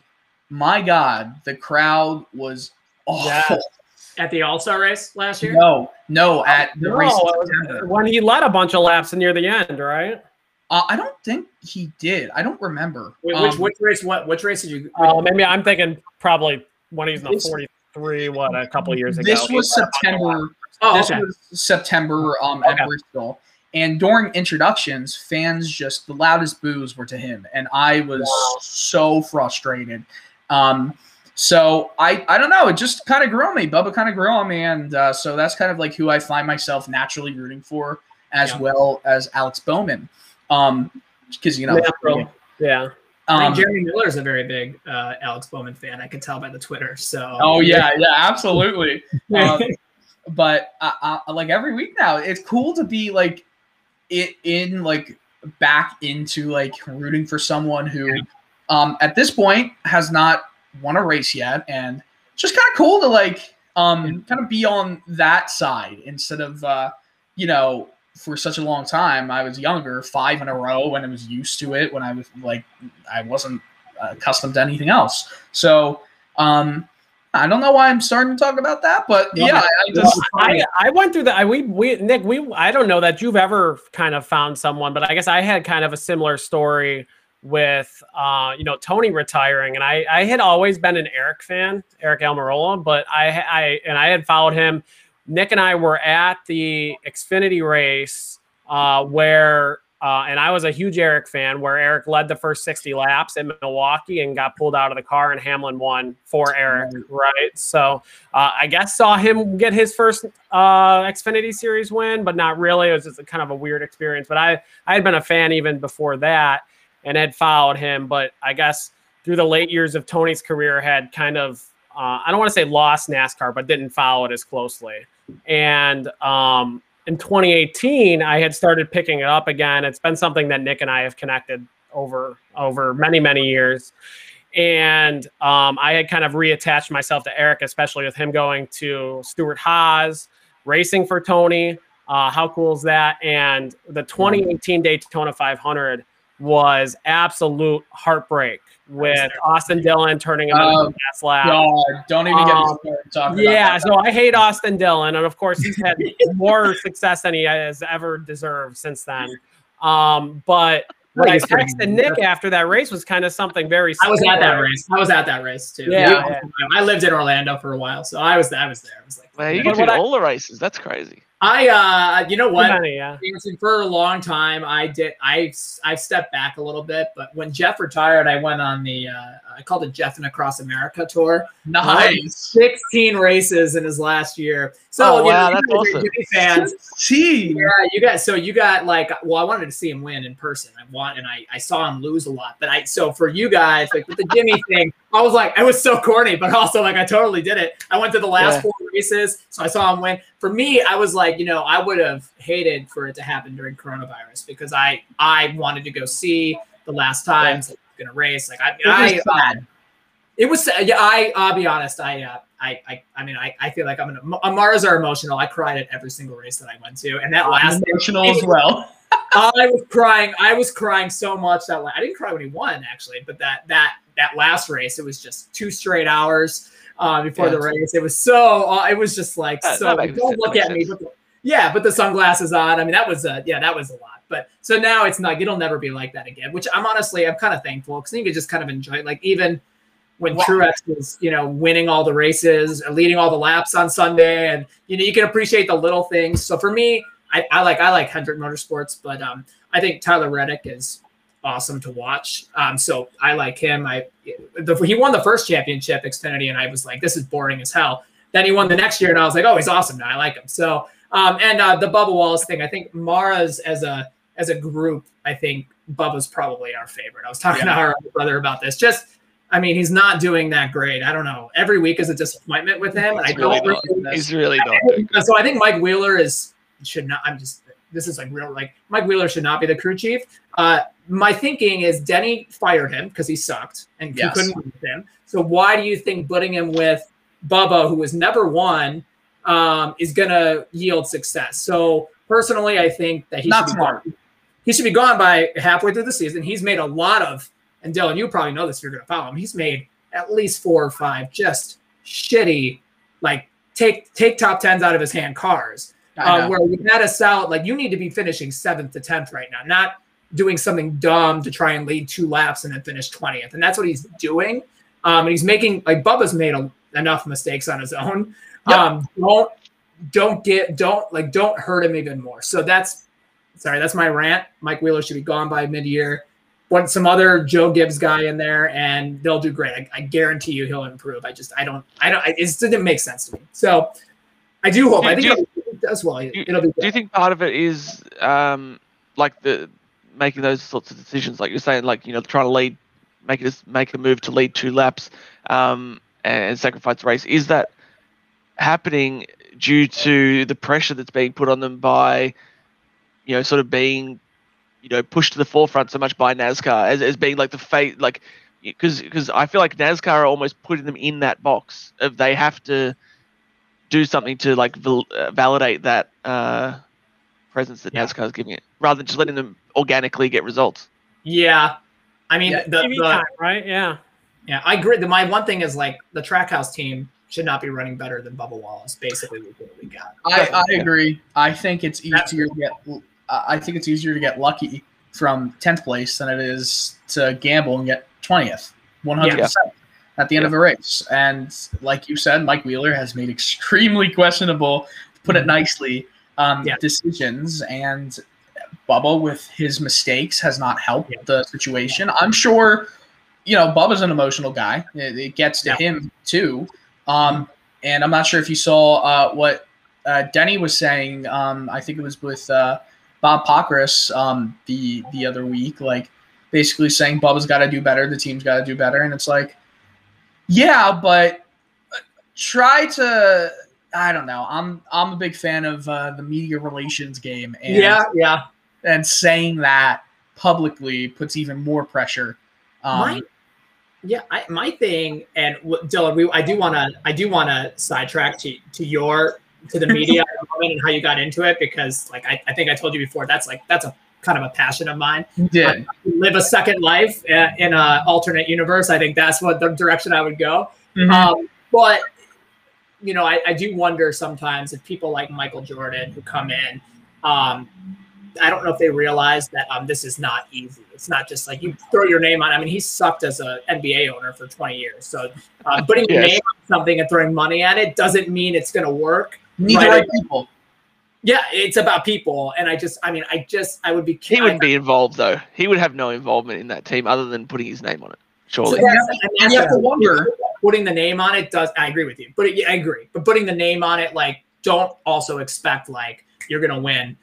my God, the crowd was awful. Yeah. At the All Star race last year. No, no, at the No, race in it was- September. when he led a bunch of laps near the end, right? Uh, I don't think he did. I don't remember. Wait, which Um, which race? What which race did you? Uh, maybe I'm thinking probably when he's in the 43, what a couple of years ago. this was led a bunch of September. oh, This okay. was September um, Okay. at Bristol. And during introductions, fans just the loudest boos were to him, and I was Wow. so frustrated. Um, so I I don't know. It just kind of grew on me. Bubba kind of grew on me, and uh, so that's kind of like who I find myself naturally rooting for, as Yeah. well as Alex Bowman. Um, because you know. Yeah. I um, think Jeremy Miller's a very big uh, Alex Bowman fan. I can tell by the Twitter. So. Oh yeah, yeah, absolutely. Um, but I, I, like every week now, it's cool to be like it in like back into like rooting for someone who, um, at this point has not won a race yet, and it's just kind of cool to like um kind of be on that side instead of uh you know for such a long time I was younger five in a row when I was used to it when I was like I wasn't accustomed to anything else so um I don't know why I'm starting to talk about that, but yeah, I, I just I, I went through that. I we we Nick we I don't know that you've ever kind of found someone, but I guess I had kind of a similar story with uh you know Tony retiring, and I I had always been an Aric fan, Aric Almirola, but I I and I had followed him. Nick and I were at the Xfinity race uh, where. Uh, and I was a huge Aric fan where Aric led the first 60 laps in Milwaukee and got pulled out of the car, and Hamlin won for Aric, right? So uh, I guess saw him get his first uh, Xfinity Series win, but not really. It was just a kind of a weird experience. But I I had been a fan even before that and had followed him. But I guess through the late years of Tony's career, had kind of uh, I don't want to say lost NASCAR, but didn't follow it as closely. And um, in 2018, I had started picking it up again. It's been something that Nick and I have connected over over many many years and um, I had kind of reattached myself to Aric, especially with him going to Stewart-Haas, racing for Tony. Uh, how cool is that? And the 2018 Daytona 500 was absolute heartbreak with Austin Dillon turning him into Oh, the last lap. God, don't even get me Um, started talking Yeah, about that. so I hate Austin Dillon, and of course he's had more success than he has ever deserved since then. Um, but what I texted. Nick after that race was kind of something very. I was at that race. I was at that race too. Yeah, yeah. I lived in Orlando for a while, so I was I was there. I was like, Man, you But get to what I- all the races. That's crazy. I uh, you know what? Many, yeah. dancing for a long time. I did. I I stepped back a little bit, but when Jeff retired, I went on the uh, I called it Jeff and Across America tour. Nice. Sixteen races in his last year. So Oh, you wow, know, that's awesome. Fans. See, Yeah, you got so you got like well, I wanted to see him win in person. I want and I, I saw him lose a lot. But I so for you guys, like with the Jimmie thing, I was like, I was so corny, but also like I totally did it. I went to the last Yeah. four races, so I saw him win. For me, I was like, you know, I would have hated for it to happen during coronavirus because I I wanted to go see the last times like, gonna race. Like I it was I, sad. it was yeah. I I'll be honest. I uh, I I I mean I, I feel like I'm an Amara's are emotional. I cried at every single race that I went to, and that last I'm emotional as well. I was crying. I was crying so much that I didn't cry when he won actually, but that that that last race, it was just two straight hours uh, before Yeah. the race. It was so. Uh, it was just like That- so. that don't look at me. But, yeah, put the sunglasses on. I mean, that was a yeah, that was a lot. But so now it's not. It'll never be like that again. Which I'm honestly, I'm kind of thankful because then you can just kind of enjoy. It. Like even when wow. Truex is, you know, winning all the races, or leading all the laps on Sunday, and you know, you can appreciate the little things. So for me, I, I like I like Hendrick Motorsports, but um, I think Tyler Reddick is awesome to watch. Um, so I like him. I the, he won the first championship Xfinity, and I was like, this is boring as hell. Then he won the next year, and I was like, oh, he's awesome now. I like him. So um, and uh, the Bubba Wallace thing, I think Mara's as a as a group, I think Bubba's probably our favorite. I was talking yeah. to our brother about this. Just, I mean, he's not doing that great. I don't know. Every week is a disappointment with him. I don't really he's really not. So I think Mike Wheeler is should not. I'm just. This is like real. Like Mike Wheeler should not be the crew chief. Uh, my thinking is Denny fired him because he sucked and yes. he couldn't win with him. So why do you think putting him with Bubba, who was never won, um, is going to yield success? So personally, I think that he not should smart. Be he should be gone by halfway through the season. He's made a lot of, and Dylan, you probably know this. If you're going to follow him. He's made at least four or five just shitty, like take take top tens out of his hand cars. Um, where with Mattis out, like you need to be finishing seventh to tenth right now, not doing something dumb to try and lead two laps and then finish twentieth. And that's what he's doing. Um, and he's making like Bubba's made a, enough mistakes on his own. Yep. Um, don't don't get don't like don't hurt him even more. So that's sorry, that's my rant. Mike Wheeler should be gone by mid-year. Want some other Joe Gibbs guy in there, and they'll do great. I, I guarantee you he'll improve. I just I don't I don't it didn't make sense to me. So I do hope. Do, I think do it does well. Do, it'll be. Good. Do you think part of it is um like the making those sorts of decisions, like you're saying, like you know, trying to lead, make it make a move to lead two laps, um, and sacrifice the race. Is that happening due to the pressure that's being put on them by you know, sort of being, you know, pushed to the forefront so much by NASCAR as, as being like the fate, like, because because I feel like NASCAR are almost putting them in that box of they have to do something to like val- uh, validate that uh, presence that yeah. NASCAR is giving it, rather than just letting them organically get results. Yeah, I mean, yeah, the, the time, right? Yeah, yeah, I agree. The, my one thing is like the Trackhouse team should not be running better than Bubba Wallace. Basically, what we got. I, I agree. I think it's easier to get I think it's easier to get lucky from 10th place than it is to gamble and get 20th, 100% yeah. at the end yeah. of a race. And like you said, Mike Wheeler has made extremely questionable, to put it mm-hmm. nicely, um, yeah. decisions. And Bubba, with his mistakes, has not helped the situation. I'm sure, you know, Bubba's an emotional guy. It, it gets to him too. Um, and I'm not sure if you saw uh, what uh, Denny was saying. Um, I think it was with. Uh, Bob Pockrass um, the the other week, like basically saying Bubba's got to do better, the team's got to do better, and it's like, yeah, but uh, try to. I don't know. I'm I'm a big fan of uh, the media relations game, and yeah, yeah, and saying that publicly puts even more pressure. Um, my, yeah, I, my thing, and Dylan, we, I do want to, I do want to sidetrack to to your to the media and how you got into it because like I, I think I told you before that's like that's a kind of a passion of mine. Yeah. live a second life uh, in an alternate universe. I think that's what the direction I would go. Mm-hmm. Um, but you know, I, I, do wonder sometimes if people like Michael Jordan who come in, um, I don't know if they realize that um, this is not easy. It's not just like you throw your name on. I mean, he sucked as an NBA owner for 20 years. So uh, putting yes. your name on something and throwing money at it doesn't mean it's going to work. Need right? the right people. Yeah, it's about people, and I just, I mean, I just, I would be. He wouldn't be involved though. He would have no involvement in that team other than putting his name on it. Surely. So that's, and you have to wonder. Putting the name on it does. I agree with you, but yeah, I agree. But putting the name on it, like, don't also expect like you're gonna win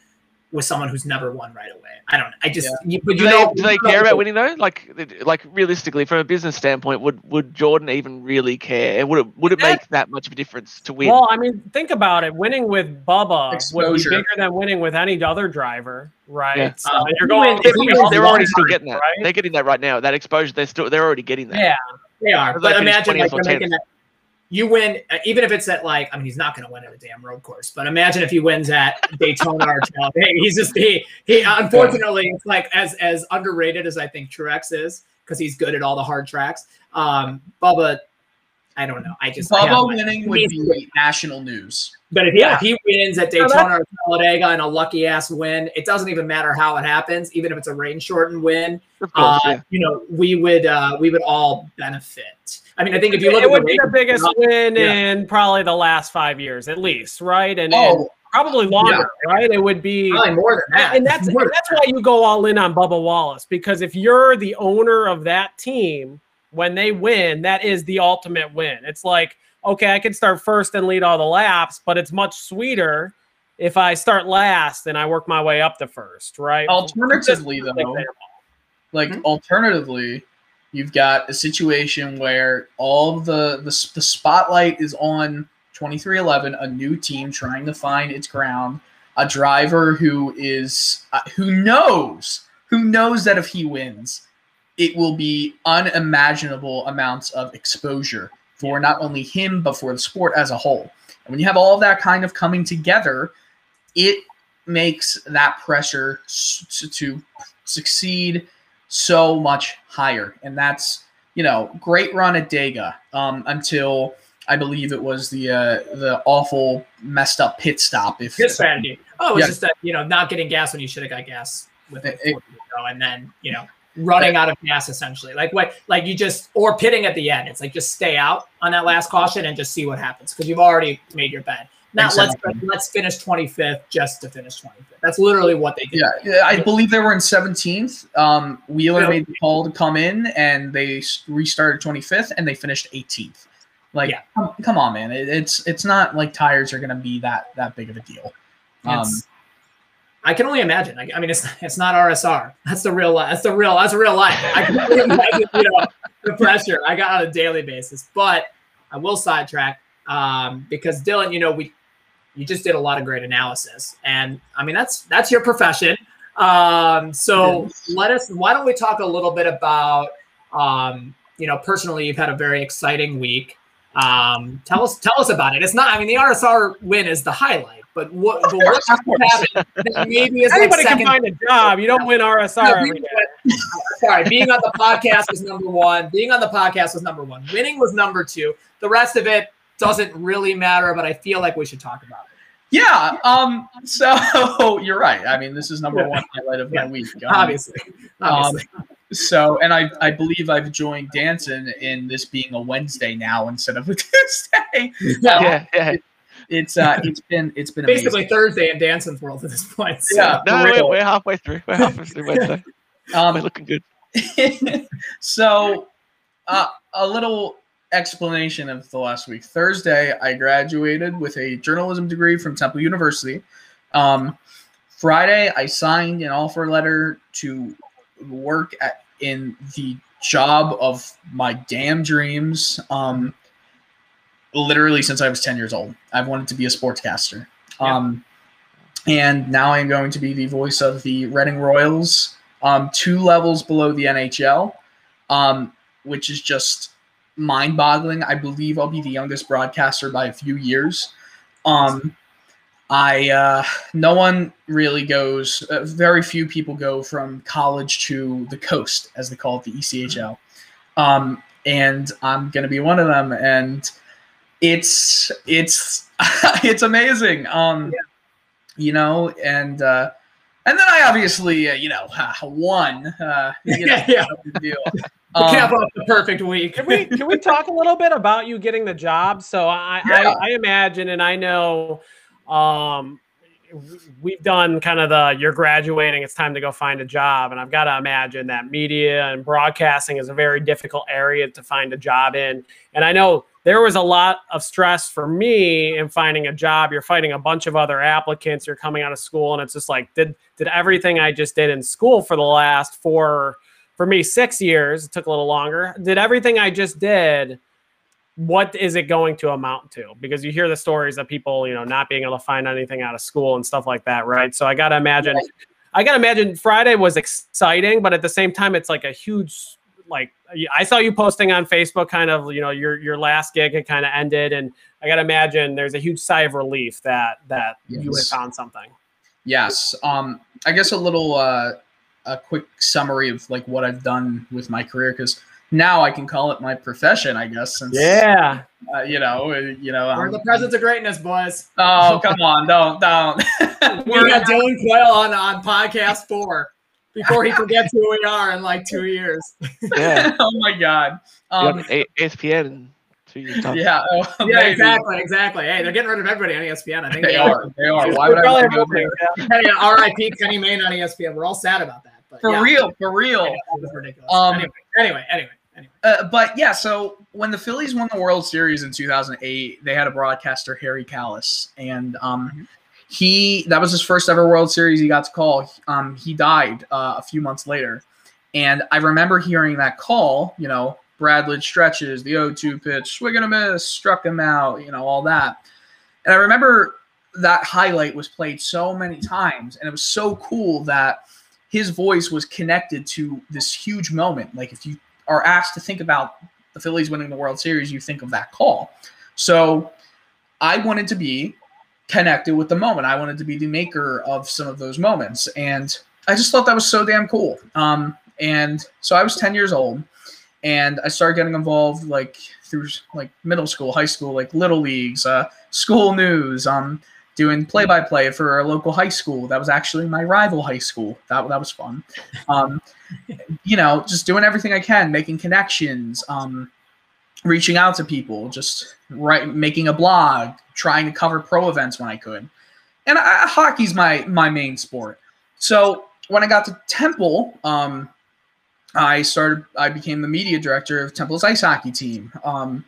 with someone who's never won right away. I don't. I just. Yeah. You, but do, know, they, do they care about winning though? Like, like realistically, from a business standpoint, would would Jordan even really care? Would it would it make that much of a difference to win? Well, I mean, think about it. Winning with Bubba Exposure. would be bigger than winning with any other driver, right? Yeah. So um, you're going. They're, they're already still getting that. Right? They're getting that right now. That exposure. They're still. They're already getting that. Yeah, they are. But imagine like they're making that you win, uh, even if it's at like, I mean, he's not going to win at a damn road course, but imagine if he wins at Daytona or Hey, he's just he he. Unfortunately, it's like as as underrated as I think Truex is because he's good at all the hard tracks. Um, Bubba, I don't know. I just I have Bubba my- winning would be national news. But if, Yeah. if he wins at No, Daytona or Talladega in a lucky ass win, it doesn't even matter how it happens, even if it's a rain shortened win. Course, Uh, yeah. You know, we would uh, we would all benefit. I mean, I think if you look it at would be the biggest win Yeah. in probably the last five years, at least, right? And, and Oh, probably longer, right? It would be. probably more than that. and that's and that's why you go all in on Bubba Wallace because if you're the owner of that team when they win, that is the ultimate win. It's like okay, I can start first and lead all the laps, but it's much sweeter if I start last and I work my way up to first, right? Alternatively, though, like Mhm. alternatively, you've got a situation where all the, the the spotlight is on 23XI, a new team trying to find its ground, a driver who is uh, who knows who knows that if he wins, it will be unimaginable amounts of exposure for not only him but for the sport as a whole. And when you have all that kind of coming together, it makes that pressure to succeed so much higher. And that's, you know, great run at Dega um, until I believe it was the uh, the awful messed up pit stop. If good strategy. Oh, it was Yeah. just that you know not getting gas when you should have got gas with it, It- and then you know running out of gas essentially. Like what? Like you just or pitting at the end. It's like just stay out on that last caution and just see what happens because you've already made your bet. Now Exactly. let's let's finish 25th just to finish 25th. That's literally what they did. Yeah, yeah, I believe they were in 17th. Um, Wheeler Yeah. made the call to come in, and they restarted 25th, and they finished 18th. Like, Yeah. come, come on, man! It, it's it's not like tires are going to be that that big of a deal. Um, I can only imagine. I, I mean, it's it's not RSR. That's the real. That's the real. That's real life. I can only imagine, you know, the pressure I got on a daily basis. But I will sidetrack um, because Dylan, you know, we you just did a lot of great analysis, and I mean that's that's your profession. Um, so Yes. let us. Why don't we talk a little bit about um, you know, personally, you've had a very exciting week. Um, tell us tell us about it. It's not. I mean, the RSR win is the highlight, but what but what course, of course. happened that maybe is like Anybody can find a job. You don't win RSR No, every being- Sorry, being on the podcast was number one. Being on the podcast was number one. Winning was number two. The rest of it doesn't really matter, but I feel like we should talk about it. Yeah. Um. So you're right. I mean, this is number Yeah. one highlight of Yeah. my week. Um, Obviously, obviously. So, and I I believe I've joined Danson in this being a Wednesday now instead of a Tuesday. yeah, yeah, yeah. It's uh, it's been it's been basically amazing. Thursday in Danson's world at this point. So. Yeah. No, For real. we're, we're halfway through. We're halfway through Wednesday. We're Um, looking good. so, uh, a little explanation of the last week. Thursday, I graduated with a journalism degree from Temple University. Um, Friday, I signed an offer letter to work at in the job of my damn dreams. Um, literally since I was ten years old, I've wanted to be a sportscaster. Yeah. Um, and now I'm going to be the voice of the Reading Royals, um, two levels below the NHL, um, which is just mind-boggling. I believe I'll be the youngest broadcaster by a few years. Um, I uh, no one really goes. Uh, very few people go from college to the coast, as they call it, the ECHL. Um, and I'm gonna be one of them, and it's it's it's amazing. Um, you know, and uh, and then I obviously uh, you know won. Uh, you know, Yeah, yeah. Big. Cap Um, off the perfect week. Can we can we talk a little bit about you getting the job? So I Yeah. I, I imagine and I know um we've done kind of the you're graduating it's time to go find a job and i've got to imagine that media and broadcasting is a very difficult area to find a job in and i know there was a lot of stress for me in finding a job you're fighting a bunch of other applicants you're coming out of school and it's just like did did everything i just did in school for the last four for me six years it took a little longer. Did everything i just did what is it going to amount to? Because you hear the stories of people you know not being able to find anything out of school and stuff like that right? So i gotta imagine i gotta imagine friday was exciting but at the same time it's like a huge like i saw you posting on facebook kind of you know your your last gig had kind of ended and i gotta imagine there's a huge sigh of relief that that you had found something. Yes. Um, I guess a little uh, a quick summary of like what I've done with my career because now I can call it my profession, I guess. Since Yeah. uh, you know, uh, you know. We're um, the presence of greatness, boys. oh come on, don't don't. We got Dylan Quayle on on podcast four before he forgets who we are in like two years. Yeah. oh my god. You Um, got A- ESPN and two years yeah. Oh, Yeah, maybe. exactly, exactly. Hey, they're getting rid of everybody on ESPN. I think They are. They are. Why would I Probably want to go there? yeah. Hey, R.I.P. Kenny Mayne on ESPN. We're all sad about that. For yeah, real, for real. was ridiculous. Um, anyway, anyway, anyway, anyway. Uh, but yeah, so when the Phillies won the World Series in 2008, they had a broadcaster, Harry Kalas, and um, he that was his first ever World Series he got to call. Um, he died uh, a few months later, and I remember hearing that call. You know, Brad Lidge stretches the 0-2 pitch, swing and a miss, struck him out. You know, all that, and I remember that highlight was played so many times, and it was so cool that his voice was connected to this huge moment. Like if you are asked to think about the Phillies winning the World Series, you think of that call. So I wanted to be connected with the moment. I wanted to be the maker of some of those moments. And I just thought that was so damn cool. Um, and so I was 10 years old and I started getting involved like through like middle school, high school, like little leagues, uh, school news, um, doing play by play for a local high school. That was actually my rival high school. That, that was fun. Um, you know, just doing everything I can, making connections, um, reaching out to people, just right, making a blog, trying to cover pro events when I could. And I, hockey's my my main sport. So when I got to Temple, um, I started. I became the media director of Temple's ice hockey team, um,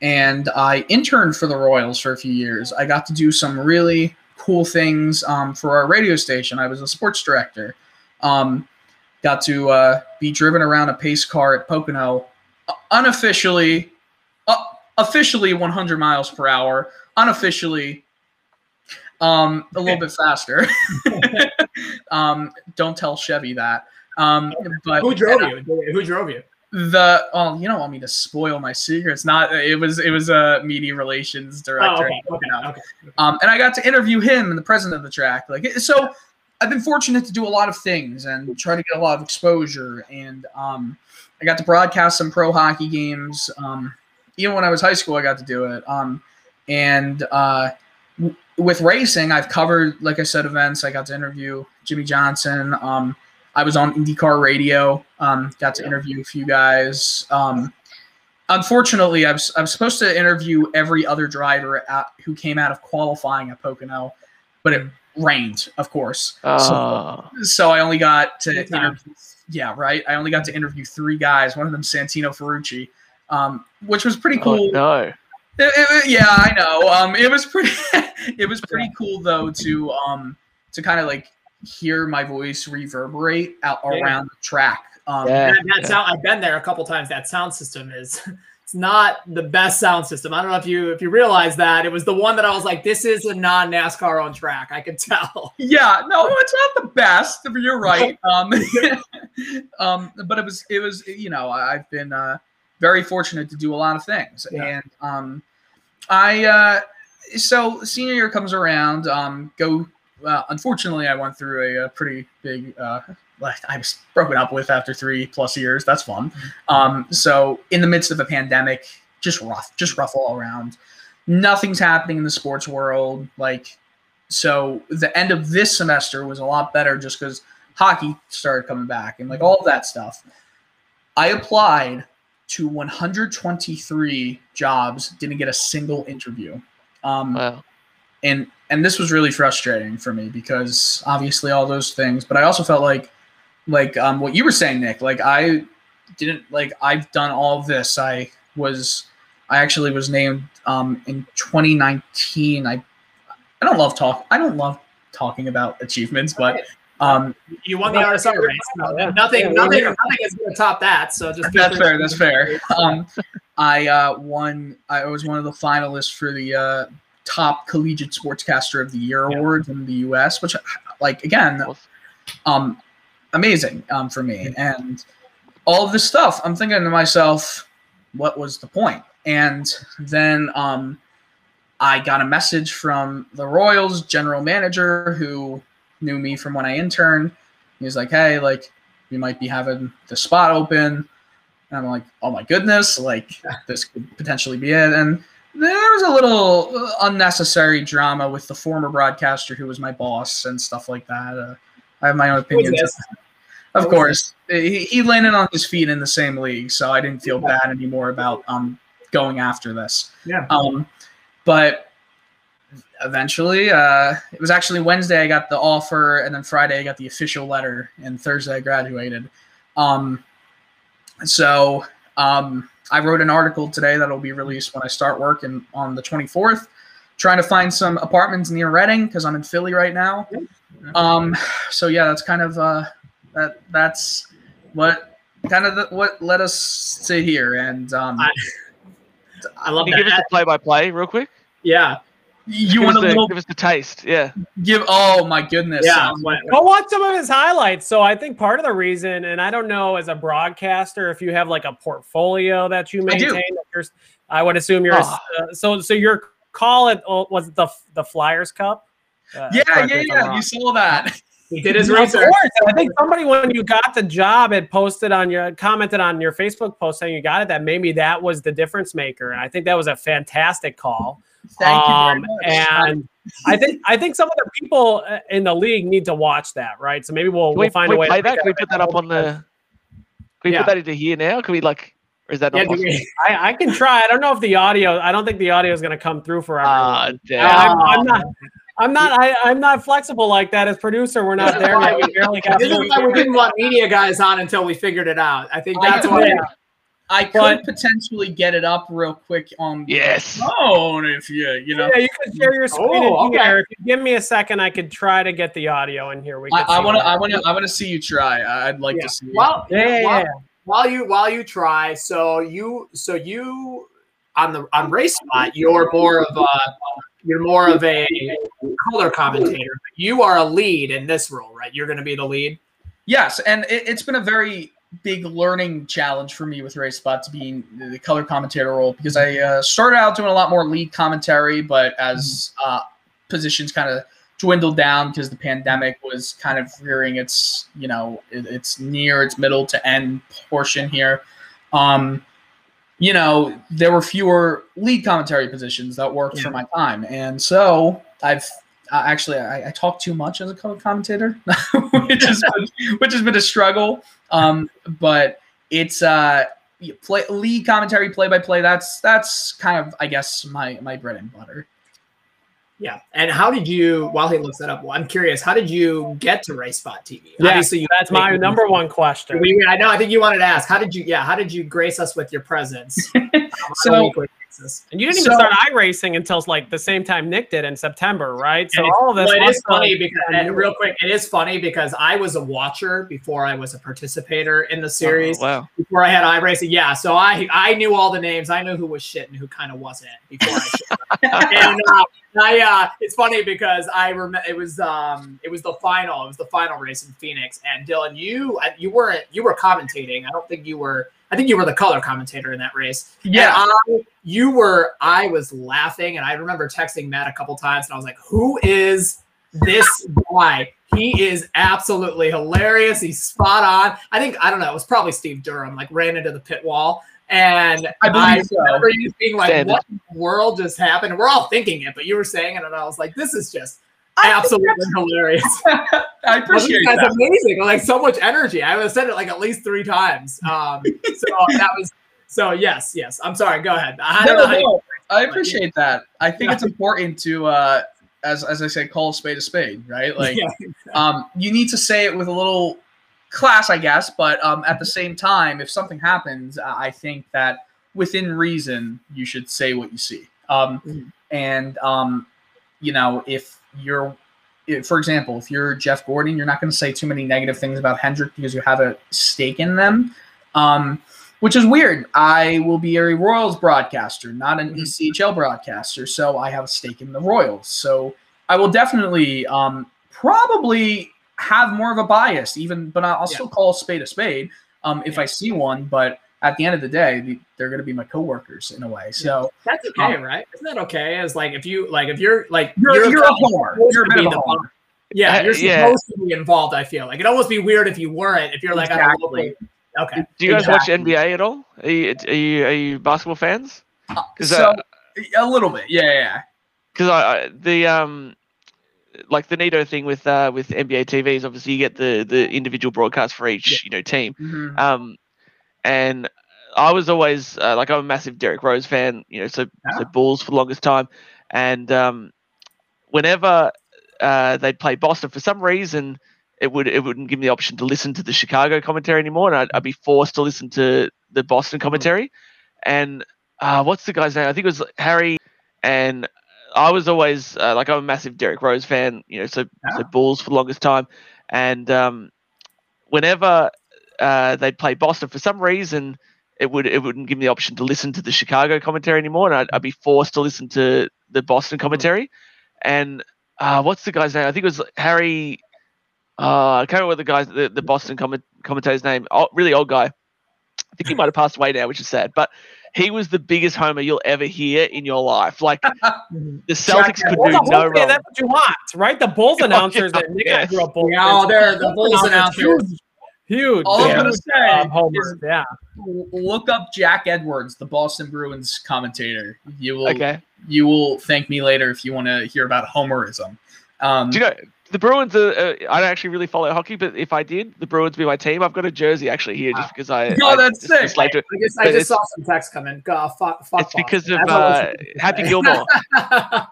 and I interned for the Royals for a few years. I got to do some really cool things um, for our radio station. I was a sports director. Um, got to uh, be driven around a pace car at Pocono, uh, unofficially, uh, officially 100 miles per hour, unofficially um, a little bit faster. um, don't tell Chevy that. Um, but Who drove you? Who drove you? The oh, you don't want me to spoil my secrets. Not it was it was a media relations director. Oh, okay, okay, okay. Um, and I got to interview him and the president of the track. Like so, I've been fortunate to do a lot of things and try to get a lot of exposure. And um, I got to broadcast some pro hockey games. Um, even when I was high school, I got to do it. Um, and uh, w- with racing, I've covered, like I said, events. I got to interview Jimmie Johnson. Um, I was on IndyCar radio. Um, got to interview a few guys. Um, unfortunately, I was, I was supposed to interview every other driver at, who came out of qualifying at Pocono, but it rained, of course. Oh, So I only got to interview, yeah, right. I only got to interview three guys. One of them, Santino Ferrucci, um, which was pretty oh, cool. no. It- it- yeah, I know. Um, it was pretty. it was pretty cool though to um to kind of like hear my voice reverberate out Yeah. around the track. Um, Yeah. That, that sound I've been there a couple times. That sound system is it's not the best sound system. I don't know if you if you realize that it was the one that I was like, this is a non NASCAR on track. I could tell. Yeah, no, it's not the best. You're right. Um, um, but it was, it was, you know, I've been uh, very fortunate to do a lot of things, Yeah. and um, I, uh, so senior year comes around. Um, go. Uh, unfortunately, I went through a, a pretty big. Uh, like I was broken up with after three plus years. That's fun. Um, so in the midst of a pandemic, just rough, just rough all around. Nothing's happening in the sports world. Like so the end of this semester was a lot better just because hockey started coming back and like all of that stuff. I applied to 123 jobs, didn't get a single interview. Um, Wow. and and this was really frustrating for me because obviously all those things, but I also felt like like um, what you were saying, Nick. Like I didn't like I've done all of this. I was I actually was named um, in 2019. I I don't love talk. I don't love talking about achievements, but um, You won the RSR race. No, Yeah. Nothing, Yeah, nothing, nothing is going to top that. So just that's fair. That's fair. Um, I uh, won. I was one of the finalists for the uh, top collegiate sportscaster of the year Yeah. award in the U.S., which, like, again, um, amazing um, for me. And all of this stuff, I'm thinking to myself, what was the point? And then um, I got a message from the Royals general manager who knew me from when I interned. He was like, hey, like, we might be having the spot open. And I'm like, oh my goodness, like this could potentially be it. And there was a little uh, unnecessary drama with the former broadcaster who was my boss and stuff like that. Uh, I have my own opinions. Of course, he, he landed on his feet in the same league, so I didn't feel bad anymore about um going after this. Yeah. Um, but eventually, uh, it was actually Wednesday I got the offer, and then Friday I got the official letter, and Thursday I graduated. Um, so um, I wrote an article today that'll be released when I start work working on the 24th, trying to find some apartments near Reading because I'm in Philly right now. Um, so yeah, that's kind of uh, that that's what kind of the, what let us sit here and um, I, I love Can you give us a play-by-play real quick? Yeah. You want us, a the, little give us the taste. Yeah. give oh my goodness Yeah. um, What- Go watch some of his highlights. So I think part of the reason, and I don't know as a broadcaster if you have like a portfolio that you I do. maintain. that you're- I would assume you're Oh. uh, so so your call it oh, was it the the Flyers Cup. Uh, yeah yeah me if I'm yeah you saw that He did his research. I think somebody when you got the job had posted on your commented on your Facebook post saying you got it that maybe that was the difference maker. And I think that was a fantastic call. Thank um, you very much And I think I think some of the people uh, in the league need to watch that, right? So maybe we'll, Can we'll find can a way. play to that? Can we put that up on the? Can we Yeah. put that into here now? Can we like, or is that not Yeah, do we- I, I can try. I don't know if the audio. I don't think the audio is going to come through for everyone. Ah, damn. I'm, I'm not. I'm not. I, I'm not flexible like that. As producer, we're not there yet. We barely got This is why we didn't want media guys on until we figured it out. I think I that's could- why. Yeah. I could But- potentially get it up real quick on the Yes. phone if you you know. Yeah, you can share your screen Oh, in okay. here. If you give me a second, I could try to get the audio in here. We I, could I see want to I want to I want to see you try. I- I'd like Yeah. to see. Well, Yeah, yeah, while, yeah. while you while you try, so you so you on the on RaceSpot, you're more of a you're more of a color commentator. You are a lead in this role, right? You're going to be the lead. Yes, and it, it's been a very big learning challenge for me with RaceSpots being the color commentator role because I uh, started out doing a lot more lead commentary, but as uh, positions kind of dwindled down because the pandemic was kind of rearing its you know it, it's near its middle to end portion here. Um, you know, there were fewer lead commentary positions that worked for my time, and so I've uh, actually I, I talk too much as a color commentator, which has been, which has been a struggle. Um, but it's uh play lead commentary, play by play. That's that's kind of I guess my my bread and butter. Yeah. And how did you? While he looks that up, well, I'm curious. How did you get to RaceSpot TV? Yeah, Obviously, you That's my number one question. We, I know. I think you wanted to ask. How did you? Yeah. How did you grace us with your presence? on So- weekly basis? And you didn't even So- start iRacing until like the same time Nick did in September, right? So And all of this. Well, it must is have- funny because and real quick, it is funny because I was a watcher before I was a participator in the series. Oh, wow. Before I had iRacing, yeah. So I I knew all the names. I knew who was shit and who kind of wasn't before I showed up. and uh, I uh, it's funny because I remember it was um it was the final. It was the final race in Phoenix. And Dylan, you you weren't you were commentating. I don't think you were. I think you were the color commentator in that race. Yeah. I, you were. I was laughing, and I remember texting Matt a couple times, and I was like, "Who is this guy? He is absolutely hilarious. He's spot on." I think I don't know. It was probably Steve Durham. Like ran into the pit wall, and I so. remember you being like. "What in the world just happened?" And we're all thinking it, but you were saying it, and I was like, "This is just." I Absolutely hilarious. I appreciate this guy's that. amazing. Like so much energy. I have said it like at least three times. Um, so that was so. Yes, yes. I'm sorry. Go ahead. I No, you- no, I appreciate that. I think it's important to, uh, as as I say, call a spade a spade, right? Like, Yeah. um, you need to say it with a little class, I guess, but um, at the same time, if something happens, uh, I think that within reason, you should say what you see. Um, Mhm. and um, you know, if you're, for example, if you're Jeff Gordon, you're not going to say too many negative things about Hendrick because you have a stake in them. Um, which is weird. I will be a Royals broadcaster, not an Mhm. ECHL broadcaster, so I have a stake in the Royals. So I will definitely, um, probably have more of a bias, even, but I'll Yeah. still call a spade a spade um, if Yeah. I see one. But at the end of the day, they're going to be my coworkers in a way. So That's okay, right? Isn't that okay? As like if you like if you're like you're, you're, a homer. You're a to bit be of a the homer. Yeah, Uh, you're yeah. supposed to be involved. I feel like it'd almost be weird if you weren't. If you're like on a Exactly. local, Okay. Do you guys Exactly. watch NBA at all? Are you are you, are you basketball fans? So that- a little bit, yeah, yeah. yeah. Because I, I the um like the Nito thing with uh with NBA TV is obviously you get the the individual broadcast for each you know team. Mhm. Um, and I was always uh, like I'm a massive Derrick Rose fan, you know, so so Bulls for the longest time, and um, whenever uh, they'd play Boston, for some reason it would it wouldn't give me the option to listen to the Chicago commentary anymore, and I'd, I'd be forced to listen to the Boston commentary. And uh, what's the guy's name? I think it was Harry, and I was always uh, like I'm a massive Derrick Rose fan, you know, so so Bulls for the longest time, and um, whenever uh, they'd play Boston, for some reason it would it wouldn't give me the option to listen to the Chicago commentary anymore, and I'd, I'd be forced to listen to the Boston commentary. And uh, what's the guy's name? I think it was Harry. Uh, I can't remember the guy's the, the Boston comment, commentator's name. Oh, really old guy. I think he might have passed away now, which is sad. But he was the biggest homer you'll ever hear in your life. Like the Celtics could Well, do no wrong. that's what you want, right? The Bulls announcers yeah, that Nick yeah. grew up Bulls Yeah, oh, they're the Bulls announcers. Huge, huge. All I'm gonna say um, homers. is Yeah. look up Jack Edwards, the Boston Bruins commentator. You will Okay. you will thank me later if you want to hear about homerism. Um, Do you know the Bruins? Are, uh, I don't actually really follow hockey, but if I did, the Bruins would be my team. I've got a jersey actually here just because I. Oh, I that's just sick. enslaved to. I just, I just saw some text come in. God, fuck, fuck It's because Boston. of That's all I was uh, Happy. Gilmore. I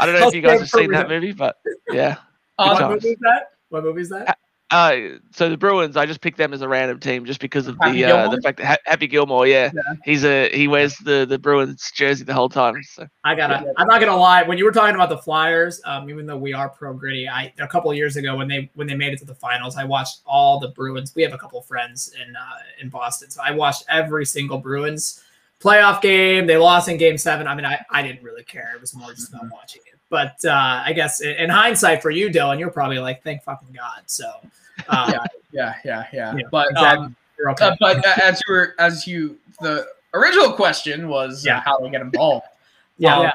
don't know I'll if you guys have seen for that movie, but yeah. um, what movie is that? What movie is that? Uh, so the Bruins, I just picked them as a random team just because of Happy the uh, Gilmore? the fact that ha- Happy Gilmore, yeah, Yeah. he's a he wears the the Bruins jersey the whole time. So I gotta. I'm not gonna lie. When you were talking about the Flyers, um, even though we are pro gritty, I a couple of years ago when they when they made it to the finals, I watched all the Bruins. We have a couple of friends in uh, in Boston, so I watched every single Bruins playoff game. They lost in Game Seven. I mean, I, I didn't really care. It was more just about watching it. But uh, I guess in, in hindsight, for you, Dylan, you're probably like, thank fucking God. So uh, Yeah. yeah, yeah, yeah. Yeah, But exactly. um, okay. uh, but uh, as you were as you the original question was uh, Yeah. how to get involved. yeah. Um, Yeah.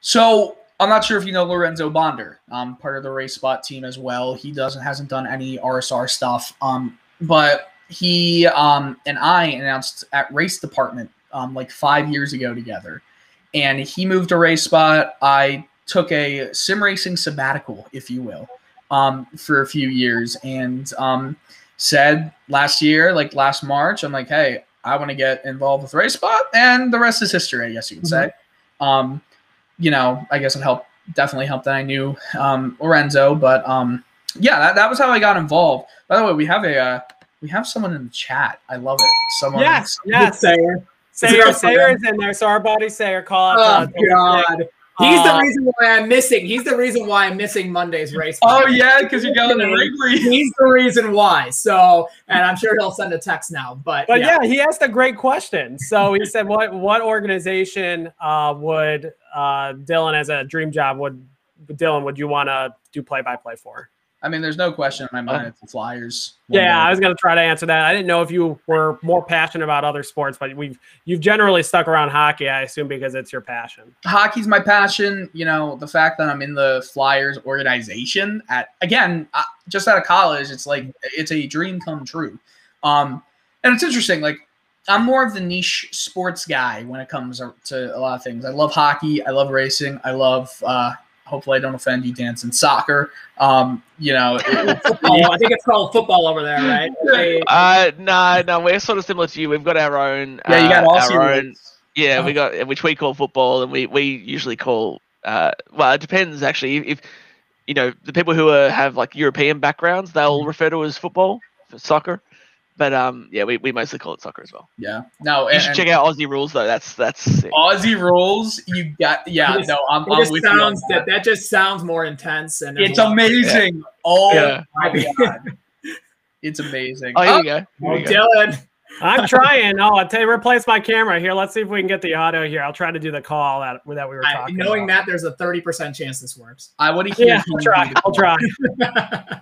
So I'm not sure if you know Lorenzo Bonder, um, part of the RaceSpot team as well. He doesn't hasn't done any RSR stuff, um, but he um, and I announced at RaceDepartment um, like five years ago together, and he moved to RaceSpot. I took a sim racing sabbatical, if you will, um, for a few years, and um, said last year, like last March, I'm like, hey, I want to get involved with RaceSpot, and the rest is history, I guess you could say. Um, you know, I guess it helped definitely helped that I knew um, Lorenzo, but um, yeah, that, that was how I got involved. By the way, we have a uh, we have someone in the chat. I love it. Someone. Yes, yes. Sayer. Sayer, our Sayer is in there, so our buddy Sayer call out. Oh God. He's the Uh, reason why I'm missing. He's the reason why I'm missing Monday's race. Oh yeah, because you're going to Wrigley. He's the reason why. So, and I'm sure he'll send a text now. But, But yeah, yeah. he asked a great question. So he said, "What what organization uh, would uh, Dylan as a dream job would Dylan would you want to do play by play for?" I mean, there's no question in my mind. It's the Flyers. Yeah, I was going to try to answer that. I didn't know if you were more passionate about other sports, but we've you've generally stuck around hockey, I assume, because it's your passion. hockey's my passion. You know, the fact that I'm in the Flyers organization at again, uh, just out of college, it's like it's a dream come true. Um, and it's interesting. Like I'm more of the niche sports guy when it comes to a lot of things. I love hockey. I love racing. I love. Uh, hopefully, I don't offend you, Danson soccer. Um, you know, it- it's- football. I think it's called football over there, right? They- uh, no, no, we're sort of similar to you. We've got our own, yeah, you got uh, our own, rules. yeah, we got which we call football, and we we usually call. Uh, well, it depends actually. If you know the people who are, have like European backgrounds, they'll refer to it as football, for soccer. But um, yeah, we, we mostly call it soccer as well. Yeah, no, You and, should check out Aussie rules though. That's that's sick. Aussie rules. You got yeah. It just- no, I'm, it I'm just with sounds that. that that just sounds more intense and It's a lot- amazing. Oh Yeah. my god, it's amazing. Oh, here Oh, we go. Here Oh, we go. Dylan. I'm trying. Oh, I'll tell you, replace my camera here. Let's see if we can get the audio here. I'll try to do the call that, that we were I, talking knowing about. that, there's a 30% chance this works. I want to hear. Yeah, I'll try. I'll try.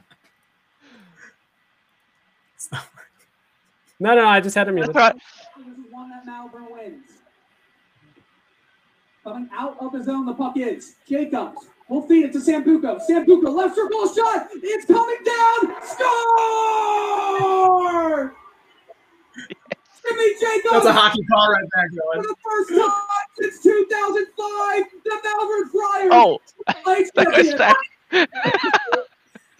No, no, I just had to mute That's it. right. One that Malvern wins. Coming out of the zone, the puck is Jacobs. We'll feed it to Sambuco. Sambuco, left circle shot. It's coming down. Score! Jimmy Jacobs. That's a hockey call right there, For the first time since 2005, the Melbourne Flyers Oh, play that goes champion. back.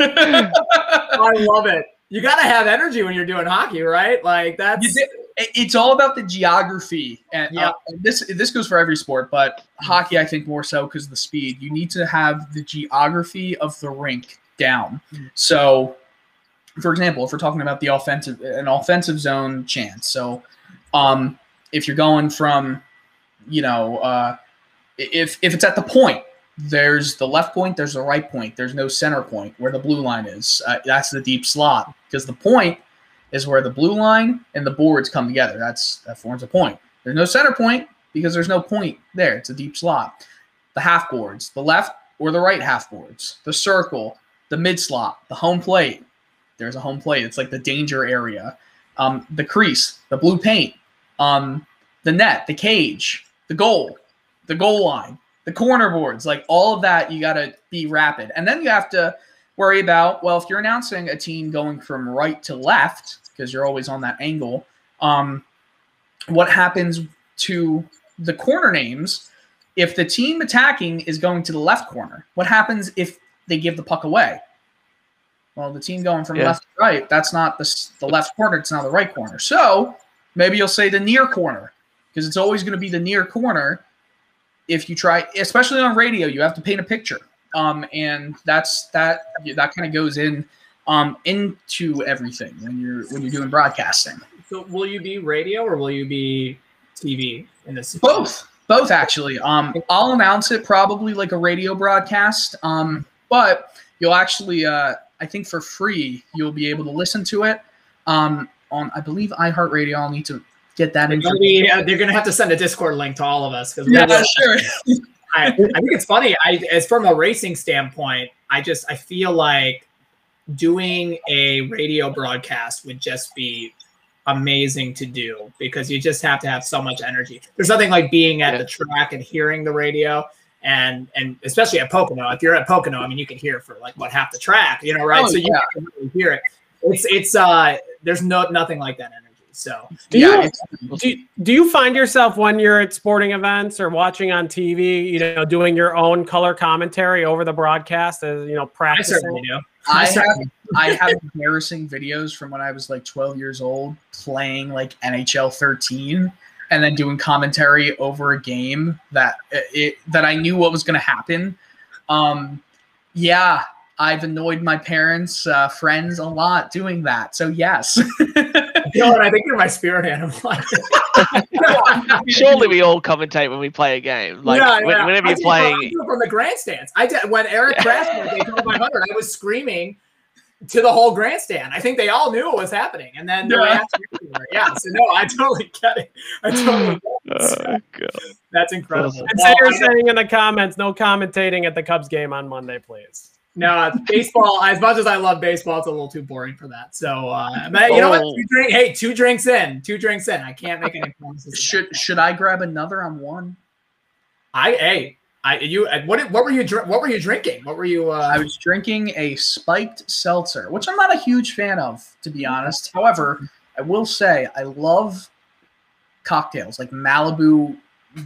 I love it. You got to have energy when you're doing hockey, right? Like that's You did- it- it's all about the geography, and Yeah. uh, and this this goes for every sport, but hockey I think more so because of the speed. You need to have the geography of the rink down. Mm. So, for example, if we're talking about the offensive an offensive zone chance, so um, if you're going from, you know, uh, if if it's at the point, there's the left point, there's the right point, there's no center point where the blue line is. Uh, that's the deep slot because the point is where the blue line and the boards come together. That's that forms a point. There's no center point because there's no point there. It's a deep slot. The half boards, the left or the right half boards, the circle, the mid slot, the home plate. There's a home plate. It's like the danger area. Um, the crease, the blue paint, um, the net, the cage, the goal, the goal line, the corner boards, like all of that, you got to be rapid. And then you have to worry about, well, if you're announcing a team going from right to left, because you're always on that angle, um, what happens to the corner names if the team attacking is going to the left corner? What happens if they give the puck away? Well, the team going from Yeah. left to right, that's not the, the left corner, it's not the right corner. So maybe you'll say the near corner because it's always going to be the near corner if you try, especially on radio, you have to paint a picture. Um, and that's that that kind of goes in um, into everything when you're when you're doing broadcasting. So will you be radio or will you be TV in this? Both, both actually. Um, I'll announce it probably like a radio broadcast. Um, but you'll actually, uh, I think for free, you'll be able to listen to it. Um, on I believe iHeartRadio. I'll need to get that They're in. gonna, be, uh, they're gonna have to send a Discord link to all of us because Yeah, sure. I, I think it's funny. I as from a racing standpoint, I just I feel like doing a radio broadcast would just be amazing to do because you just have to have so much energy. There's nothing like being at Yeah. the track and hearing the radio and and especially at Pocono. If you're at Pocono, I mean you can hear for like what half the track, you know, right? Oh, so you yeah. can really hear it. It's it's uh there's no nothing like that energy. So Do Yeah, you do, do you find yourself when you're at sporting events or watching on TV, you know, doing your own color commentary over the broadcast as you know I practicing? certainly do. I have I have embarrassing videos from when I was like 12 years old playing like NHL 13 and then doing commentary over a game that it that I knew what was going to happen. Um, yeah, I've annoyed my parents, uh, friends a lot doing that. So yes, You know what? I think you're my spirit animal. Surely we all commentate when we play a game. Like Yeah, yeah. whenever I you're do it from- I playing, from the grandstands. I did when Aric crashed at Daytona 500. I was screaming to the whole grandstand. I think they all knew what was happening, and then the Yeah. reaction everywhere. Yeah, so no, I totally get it. I totally get it. Oh, God. That's incredible. Awesome. And Well, you're saying in the comments, no commentating at the Cubs game on Monday, please. No, baseball. As much as I love baseball, it's a little too boring for that. So, uh, but you know what? Oh. Two drink. Hey, two drinks in. Two drinks in. I can't make any promises. should should I grab another on one? I? Hey, I you. uh, What? What were you? What were you drinking? What were you? Uh, I was drinking a spiked seltzer, which I'm not a huge fan of, to be honest. However, I will say I love cocktails like Malibu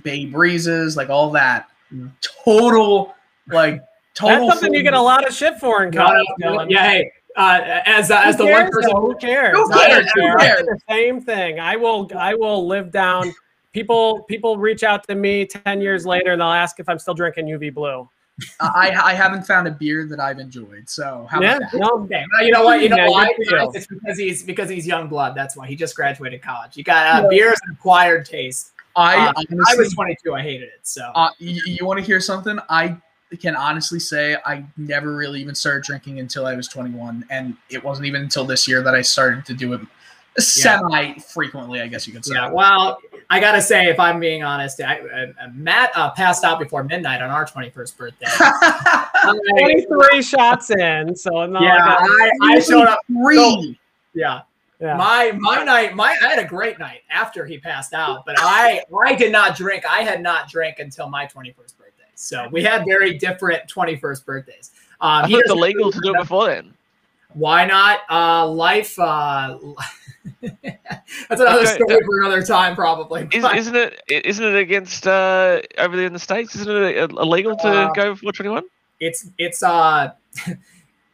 Bay Breezes, like all that. Mm. Total, like total. That's something you get a lot of shit for in college. no, Dylan. yeah. Hey, uh, as uh, as Who the one person though? Who cares? Who cares? don't Who care. I cares? the same thing. I will. I will live down. People. People reach out to me ten years later and they'll ask if I'm still drinking UV Blue. I I haven't found a beer that I've enjoyed. So how yeah. about that? No. Okay. Well, you know what? You know Yeah, why? good for. It's because he's because he's young blood. That's why he just graduated college. You got uh, beer is an acquired taste. I Uh, honestly, I was 22. I hated it. So uh, you, you want to hear something? I can honestly say I never really even started drinking until I was 21, and it wasn't even until this year that I started to do it semi frequently. I guess you could say. yeah. Well, I gotta say, if I'm being honest, I, uh, Matt uh, passed out before midnight on our 21st birthday. 23 shots in. So no, yeah, I, I showed up. Three. Yeah. yeah. My my night, my I had a great night after he passed out, but I I did not drink. I had not drank until my 21st birthday. So we had very different 21st birthdays. Um, I he thought doesn't- to do it before then. Why not? Uh, life. Uh, that's another Okay, story for another time, probably. Is, isn't it? Isn't it against uh, over there in the states? Isn't it illegal to Uh, go 421? it's it's uh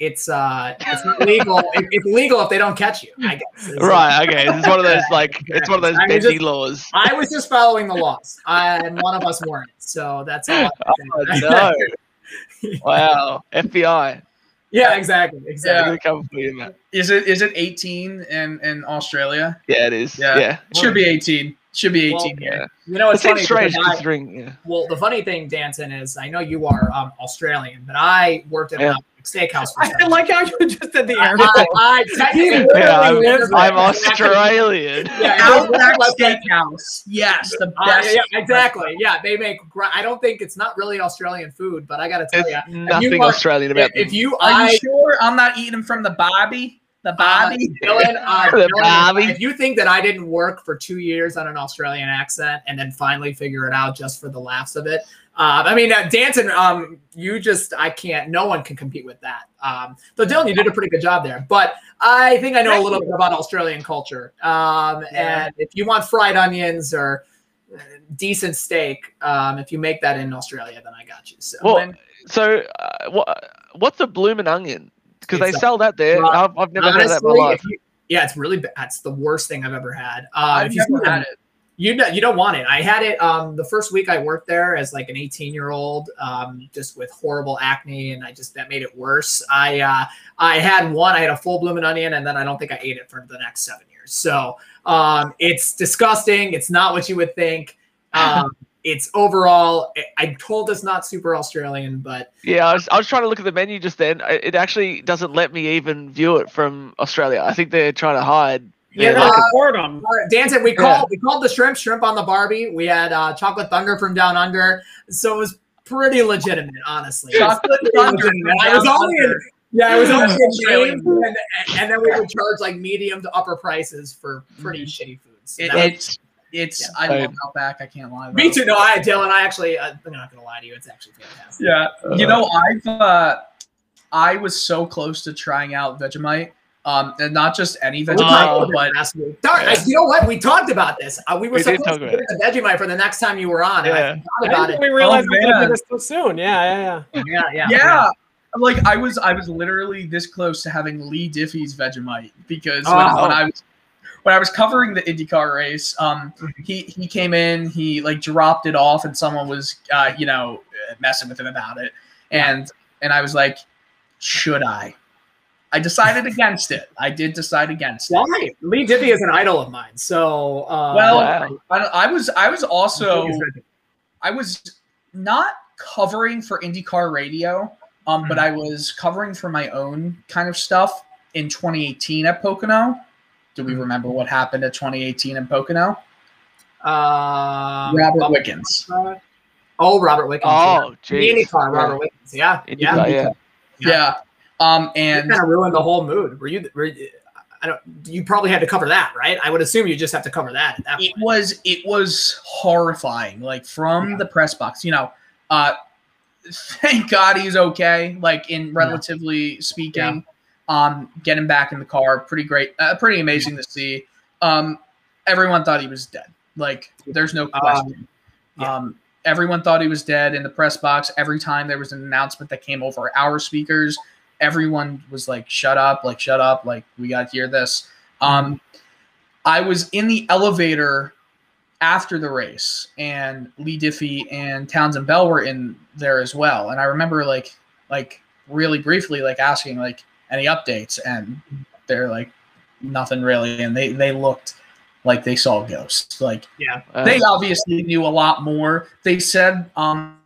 it's uh it's not legal. It's legal if they don't catch you. I guess. It's, Right. Okay. It's one of those like it's one of those I bendy just- laws. I was just following the laws, I, and one of us weren't. So that's all. Oh, no. Wow. FBI. yeah, exactly, exactly. gonna come for you, man. Is it is it 18 in in Australia? Yeah, it is. Yeah. Yeah. It should be 18. Should be 18 Well, here. Yeah. You know, It it's funny. strange because I- Yeah. well, the funny thing, Danson, is I know you are um, Australian, but I worked at Yeah. A steakhouse. For I seven like how you just did the I, air. I, I technically Yeah, I'm, literally I'm lived there. Australian. Yeah, Outback Steakhouse. Yes, the Uh, best. yeah, exactly. Yeah, they make. gr- I don't think it's not really Australian food, but I got to tell There's you, nothing are- Australian about it. if them. you, Are I, you sure I'm not eating from the Bobby? The uh, Bobby? Dylan, uh, The Dylan, Bobby. if you think that I didn't work for two years on an Australian accent and then finally figure it out just for the laughs of it, uh, I mean, uh, Danson, um, you just, I can't, no one can compete with that. Um, so Dylan, you did a pretty good job there, but I think I know a little bit about Australian culture. Um, Yeah. and if you want fried onions or uh, decent steak, um, if you make that in Australia, then I got you. So Well, When- so uh, what? What's a bloomin' onion? Because they sell that there. uh, I've, I've never heard that in my life. you- yeah, it's really bad. It's the worst thing I've ever had. Um, I've if you had it. You know, you don't want it. I had it um, the first week I worked there as like an 18 year old, um, just with horrible acne, and I just that made it worse. I uh, I had one. I had a full blooming onion, and then I don't think I ate it for the next seven years. So um, it's disgusting. It's not what you would think. Um, it's overall. I- I told it's not super Australian, but Yeah, I was, I was trying to look at the menu just then. It actually doesn't let me even view it from Australia. I think they're trying to hide. Yeah, their uh, look them. All right, Danson, we Yeah. called we called the shrimp shrimp on the Barbie. We had uh, chocolate thunder from down under, so it was pretty legitimate, honestly. Chocolate Thunder legitimate. from I was only in, yeah, it was only in Australian and, and then we would charge like medium to upper prices for pretty shitty foods. So It- was- it's it's I Right. love Outback. I can't lie. me too. No, I Dylan. I actually, uh, I'm not gonna lie to you. It's actually fantastic. Yeah, you know I've uh, I was so close to trying out Vegemite, um, and not just any We Vegemite, talked about but it last week. Darn, I- you know what? We talked about this. Uh, we were We supposed to get the Vegemite for the next time you were on, and Yeah. I forgot about it. we realized Oh, we could do this so soon. Yeah, yeah, yeah. Yeah, yeah, yeah. Like I was, I was literally this close to having Leigh Diffey's Vegemite because when, Oh. when I was when I was covering the IndyCar race, um, he he came in, he like dropped it off, and someone was, uh, you know, uh, messing with him about it, and and I was like, should I? I decided against it. I did decide against it. Why? Leigh Diffey is an idol of mine. So, uh, Well, Wow. I, I was I was also I was not covering for IndyCar radio, um, but I was covering for my own kind of stuff in 2018 at Pocono. Do we remember what happened at 2018 in Pocono? um, Robert Wickens. Oh, Robert Wickens. Oh, yeah. geez. IndyCar, Robert Wickens. Yeah, IndyCar, yeah. yeah. Yeah. Um, and kind of ruined the whole mood. Were you? Were you I don't. You probably had to cover that, right? I would assume you just have to cover that at that it point. was it was horrifying. Like from Yeah. the press box, you know. Uh, thank God he's okay. Like in relatively speaking, um, get him back in the car. Pretty great. Uh, pretty amazing to see. Um, everyone thought he was dead. Like there's no question. yeah. Um, everyone thought he was dead in the press box. Every time there was an announcement that came over our speakers, everyone was like, "Shut up! Like shut up! Like we got to hear this." Um, I was in the elevator after the race, and Leigh Diffey and Townsend Bell were in there as well. And I remember like like really briefly like asking like any updates, and they're like nothing really, and they they looked like they saw ghosts. Like Uh, they obviously knew a lot more. They said, um,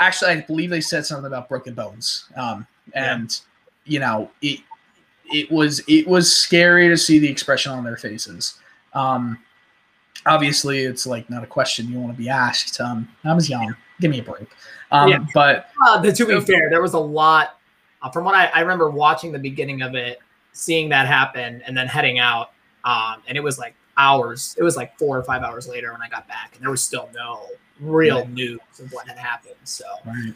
actually, I believe they said something about broken bones. Um, and you know, it it was it was scary to see the expression on their faces. Um, obviously, it's like not a question you want to be asked. Um, I was young. Give me a break. Um, Yeah. but Uh, to be fair, there was a lot. Uh, from what I, I remember watching the beginning of it, seeing that happen, and then heading out, um, and it was like hours. It was like four or five hours later when I got back, and there was still no real news of what had happened. So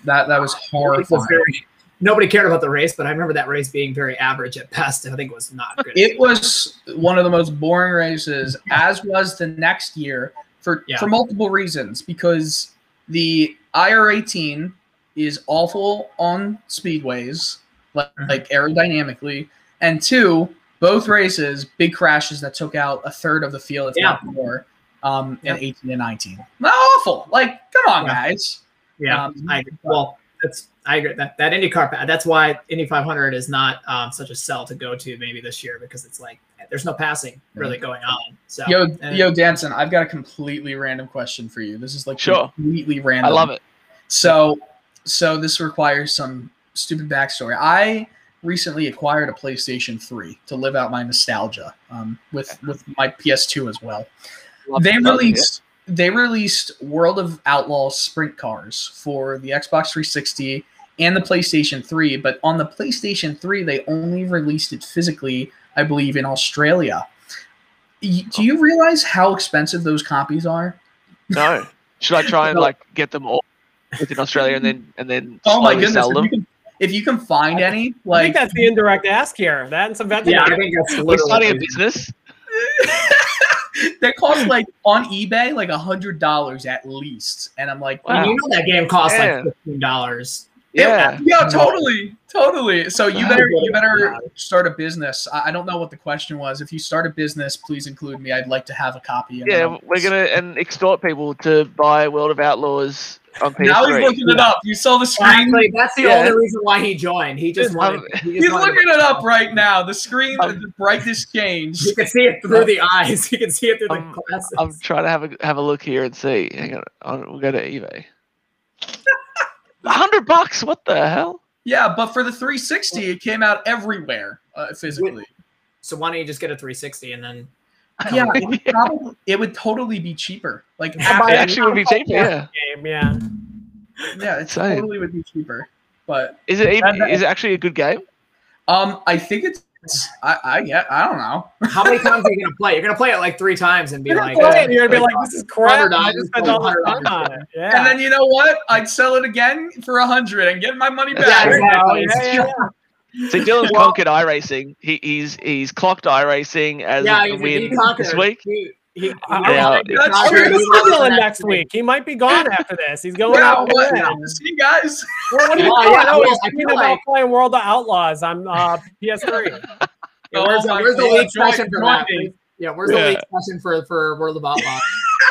that that was it was horrifying. very, nobody cared about the race, but I remember that race being very average at best. I think it was not good. It was one of the most boring races, as was the next year for Yeah. for multiple reasons. Because the IR18 is awful on speedways, like, Mhm. like aerodynamically, and two, both races big crashes that took out a third of the field, if not more, um, in 18 and 19. Not awful. Like, come on, Yeah. guys. yeah, um, I well, that's I agree that that IndyCar. pa- That's why Indy 500 is not um, such a sell to go to maybe this year because it's like there's no passing really going on. So Yo, and- yo, Danson, I've got a completely random question for you. This is like Sure. completely random. I love it. So, so this requires some stupid backstory. I recently acquired a PlayStation 3 to live out my nostalgia um, with with my PS2 as well. Love They it. Love it, yeah. released they released World of Outlaws sprint cars for the Xbox 360 and the PlayStation 3, but on the PlayStation 3 they only released it physically, I believe, in Australia. Do you realize how expensive those copies are? No. Should I try and like get them all within Australia and then and then Oh my goodness! sell If them? you, can, if you can find any, I think like that's the indirect ask here. That and some yeah. I think that's We're starting a business. that cost like on eBay like a hundred dollars at least, and I'm like, Wow. You know that game costs Yeah. like fifteen dollars. Yeah. yeah, totally, totally. So you better you better start a business. I I don't know what the question was. If you start a business, please include me. I'd like to have a copy. and Yeah, we're gonna and extort people to buy World of Outlaws on PS3. Now he's looking it up. You saw the screen. Actually, that's the Yeah. only reason why he joined. He just Um, wanted. He just He's wanted- looking it up right now. The screen, Um, the brightness changed. You can see it through the eyes. You can see it through the Um, glasses. I'm trying to have a have a look here and see. Hang on, I'll, we'll go to eBay. A hundred bucks? What the hell? Yeah, but for the 360, it came out everywhere uh, physically. so why don't you just get a 360 and then? Yeah, it would probably it would totally be cheaper. Like It It actually would be cheaper. Yeah. Game, yeah. yeah, it totally would be cheaper. But Is it even? That- Is it actually a good game? um, I think it's I I get I don't know. How many times are you gonna play? You're gonna play it like three times and be You're like, gonna play it and you're gonna be like, this is crap. $100 I just spent all this $100 time on it. Yeah. And then you know what? I'd sell it again for a hundred and get my money Yeah, back. exactly. Yeah, yeah, yeah. See, Dylan's Well- conquered iRacing. He, he's he's clocked iRacing as yeah, a he, win he this week. He, he, he, I- Yeah, he it's- conquered- you're he gonna lost see the Dylan next week. He might be gone after this. He's going Yeah, out. what? Yeah. See you guys. Well, what are you Well, doing? yeah, well, he's I tweeting feel about like- playing World of Outlaws on uh, PS3. Yeah, where's, the, Oh my where's the God, league session for that? me. Yeah, where's the Yeah. league session for for World of Outlaws?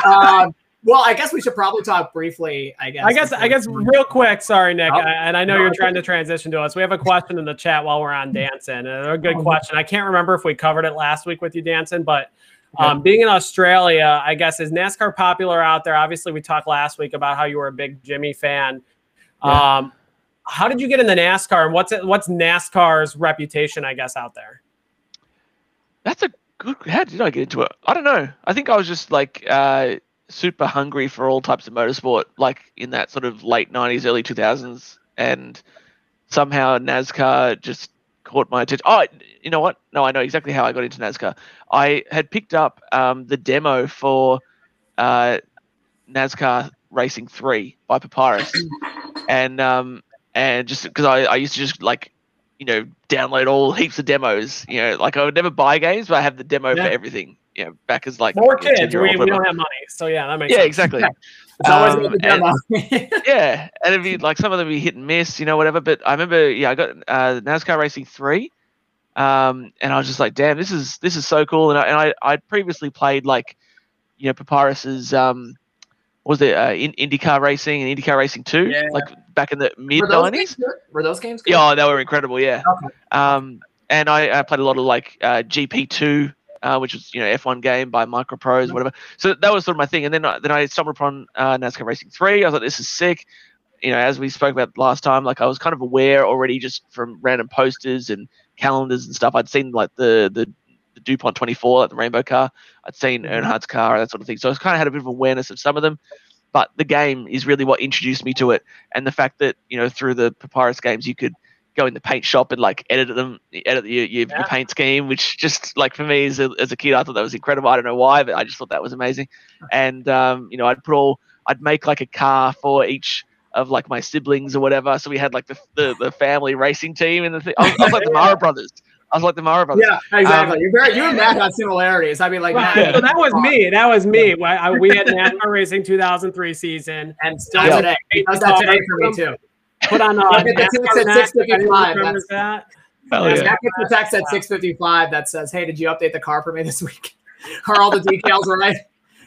um, well, I guess we should probably talk briefly. I guess. I guess I guess real quick. Sorry, Nick, Oh, I- and I know no, you're it's trying to transition to us. We have a question in the chat while we're on Danson. and A good Oh. question. I can't remember if we covered it last week with you, Danson, but um, being in Australia, I guess is NASCAR popular out there? Obviously, we talked last week about how you were a big Jimmie fan. Yeah. Um, how did you get into NASCAR, and what's it, what's NASCAR's reputation? I guess out there. That's a good. How did I get into it? I don't know. I think I was just like uh, super hungry for all types of motorsport, like in that sort of late '90s, early 2000s, and somehow NASCAR just caught my attention. Oh, you know what? No, I know exactly how I got into NASCAR. I had picked up um, the demo for uh, NASCAR Racing Three by Papyrus, and um, and just because I, I used to just like you know download all heaps of demos. You know, like I would never buy games, but I have the demo Yeah. for everything. You know, back as like Four you know, kids. We, we don't have money, so yeah, that makes Yeah, sense. exactly. Um, and- yeah, and it'd be like some of them be hit and miss, you know, whatever. But I remember, yeah, I got uh, NASCAR Racing Three, um, and I was just like, damn, this is this is so cool. And I and I I'd previously played like, you know, Papyrus's um, what was it uh, in, IndyCar Racing and IndyCar Racing Two, Yeah. like back in the mid nineties. games? Were those games good? Yeah, oh, they were incredible. Yeah. Okay. Um, and I, I played a lot of like uh, GP2, uh, which was you know F1 game by Microprose, whatever. So that was sort of my thing. And then I, then I stumbled upon uh, NASCAR Racing 3. I was like, this is sick. You know, as we spoke about last time, like I was kind of aware already just from random posters and calendars and stuff. I'd seen like the the, the Dupont 24, like the rainbow car. I'd seen Earnhardt's car and that sort of thing. So I kind of had a bit of awareness of some of them. But the game is really what introduced me to it, and the fact that you know through the Papyrus games you could go in the paint shop and like edit them, edit your, your, Yeah. your paint scheme, which just like for me as a, as a kid, I thought that was incredible. I don't know why, but I just thought that was amazing. And um, you know, I'd put all, I'd make like a car for each of like my siblings or whatever. So we had like the the, the family racing team and the thing. I was, I was like the Mara brothers. I was like the Mara brothers. Yeah, exactly. Um, You're very you and Matt have similarities. I mean, like Well, Matt, so that was me. That was me. I, I- we had NASCAR Racing 2003 season. and still Yeah. today. He does that today for me too. Put on uh, Yeah, but the text at Max, if anyone 6:55, remembers that. Hell Yes, yeah. Matt gets a text at 6:55 that says, "Hey, did you update the car for me this week? Are all the details right?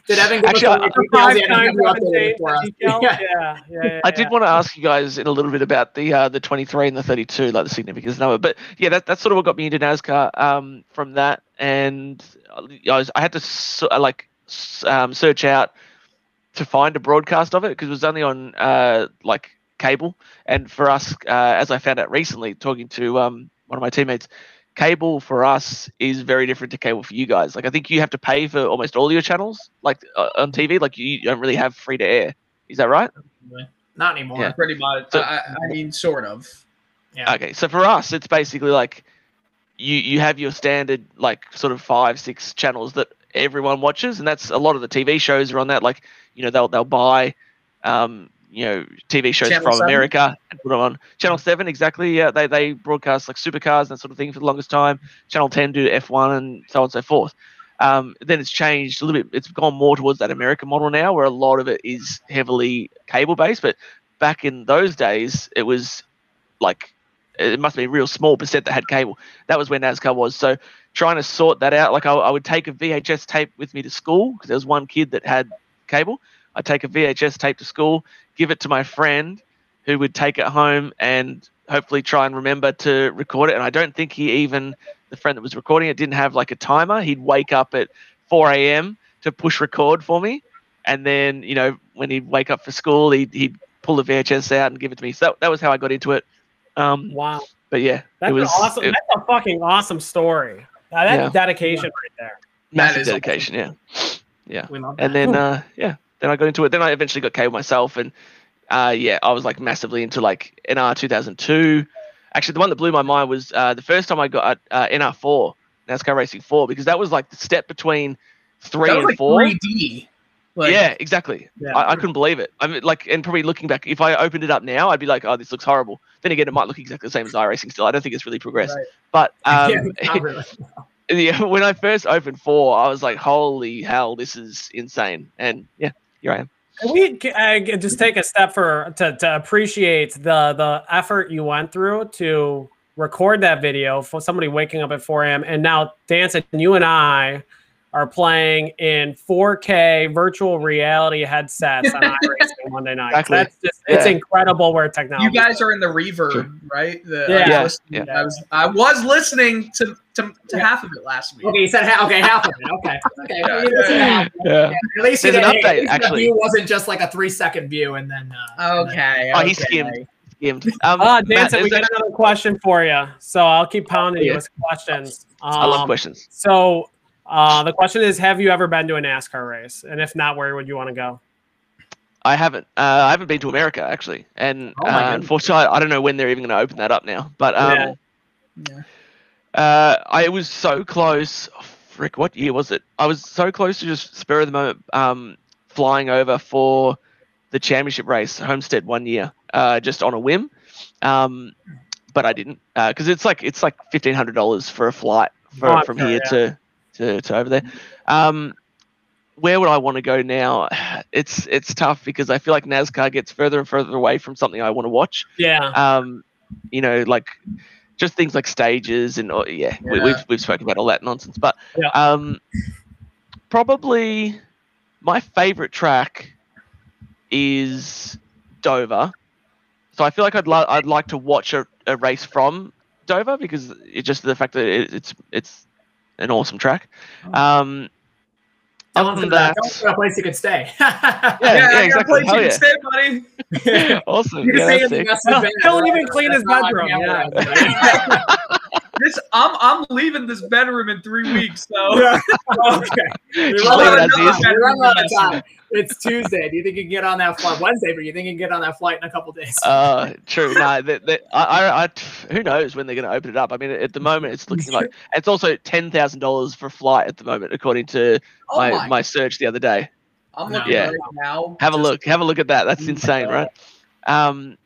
Did Evan give Actually, us all the I- details? Five Yeah, times you Evan updated for us. detail. Yeah. Yeah, yeah, yeah. I did want to ask you guys in a little bit about the uh, the 23 and the 32, like the significance number. But yeah, that, that's sort of what got me into NASCAR um, from that. And I, was, I had to so, uh, like um, search out to find a broadcast of it because it was only on uh, like cable. And for us, uh, as I found out recently, talking to um, one of my teammates, cable for us is very different to cable for you guys. Like I think you have to pay for almost all your channels, like uh, on TV. Like you don't really have free to air. Is that right? Not anymore. Yeah. Pretty much. So- I, I- I mean, sort of. Yeah. Okay, so for us, it's basically like you you have your standard like sort of five six channels that everyone watches, and that's a lot of the TV shows are on that. Like you know they'll they'll buy um you know TV shows Channel from 7? America and put them on Channel Seven. Exactly, yeah, they they broadcast like supercars and that sort of thing for the longest time. Channel Ten do F one and so on and so forth. Um, then it's changed a little bit. It's gone more towards that American model now, where a lot of it is heavily cable based. But back in those days, it was like it must be a real small percent that had cable. That was where NASCAR was. So trying to sort that out, like I, I would take a VHS tape with me to school because there was one kid that had cable. I'd take a VHS tape to school, give it to my friend, who would take it home and hopefully try and remember to record it. And I don't think he even the friend that was recording it didn't have like a timer. He'd wake up at 4 a.m. to push record for me, and then you know when he'd wake up for school, he'd, he'd pull the VHS out and give it to me. So that, that was how I got into it. Um, Wow, but yeah, that's it was awesome. it- that's a fucking awesome story. That's Yeah. dedication right there. massive is awesome. dedication. Yeah, yeah. We love that. And then uh, yeah, then I got into it. Then I eventually got cable myself, and uh, yeah, I was like massively into like NR 2002. Actually, the one that blew my mind was uh, the first time I got uh, NR4, NASCAR Racing 4, because that was like the step between three and like four. 3D. Like, yeah, exactly. Yeah. I, I couldn't believe it. I mean, like, and probably looking back, if I opened it up now, I'd be like, "Oh, this looks horrible." Then again, it might look exactly the same as iRacing still. I don't think it's really progressed. Right. But um, yeah, really. yeah, when I first opened four, I was like, "Holy hell, this is insane!" And yeah, here I am. Can we uh, just take a step for to, to appreciate the the effort you went through to record that video for somebody waking up at 4 a.m. and now Danson. You and I are playing in 4K virtual reality headsets on iRacing Monday night. Exactly. That's just it's Yeah. incredible where technology. You guys are in the reverb, right? The, Yeah. I, was Yeah, yeah. I was I was listening to to, to half of it last week. Okay, you said ha- okay, half of it. Okay, okay. Yeah. You listen. Yeah. At least you There's an did- update, at least the view wasn't just like a three second view and then. Uh, Okay. Oh, he okay. skimmed. Skimmed. Um, Matt, Danson, is we got there- another question for you. So I'll keep pounding you with questions. I love Um, questions. So uh, the question is, have you ever been to a NASCAR race? And if not, where would you want to go? I haven't. Uh, I haven't been to America actually, and Oh uh, goodness. unfortunately, I don't know when they're even going to open that up now. But um, Yeah. Yeah. Uh, I was so close. Oh, frick, what year was it? I was so close to just spur of the moment um, flying over for the championship race, Homestead, one year, uh, just on a whim. Um, but I didn't because it's like it's like fifteen hundred dollars for a flight for, Oh, from here yeah. to, to to over there. Um, where would I want to go now? It's it's tough because I feel like NASCAR gets further and further away from something I want to watch Yeah. um, you know, like just things like stages and uh, yeah, We, Yeah. we've we've spoken about all that nonsense. But Yeah. um, probably my favorite track is Dover. So I feel like I'd lo- I'd like to watch a, a race from Dover because it's just the fact that it, it's it's an awesome track. Um, Tell other them than that. that, Tell them a place you could stay. yeah, Yeah, yeah, I got a exactly. place Hell you yeah. can stay, buddy. awesome. You can Yeah, stay in the sick. master He'll- bed. even clean his that's how I bedroom, yeah. Is. This I'm I'm leaving this bedroom in three weeks, so okay. We Just run out of time. is. We run out of time. It's Tuesday. Do you think you can get on that flight Wednesday? But you think you can get on that flight in a couple days? Uh, true. No, they, they, I, I, I, who knows when they're going to open it up? I mean, at the moment, it's looking like it's also ten thousand dollars for a flight at the moment, according to oh my, my, my search the other day. I'm No. looking Yeah. right now. Have a look. Have a look at that. That's insane, right? Um,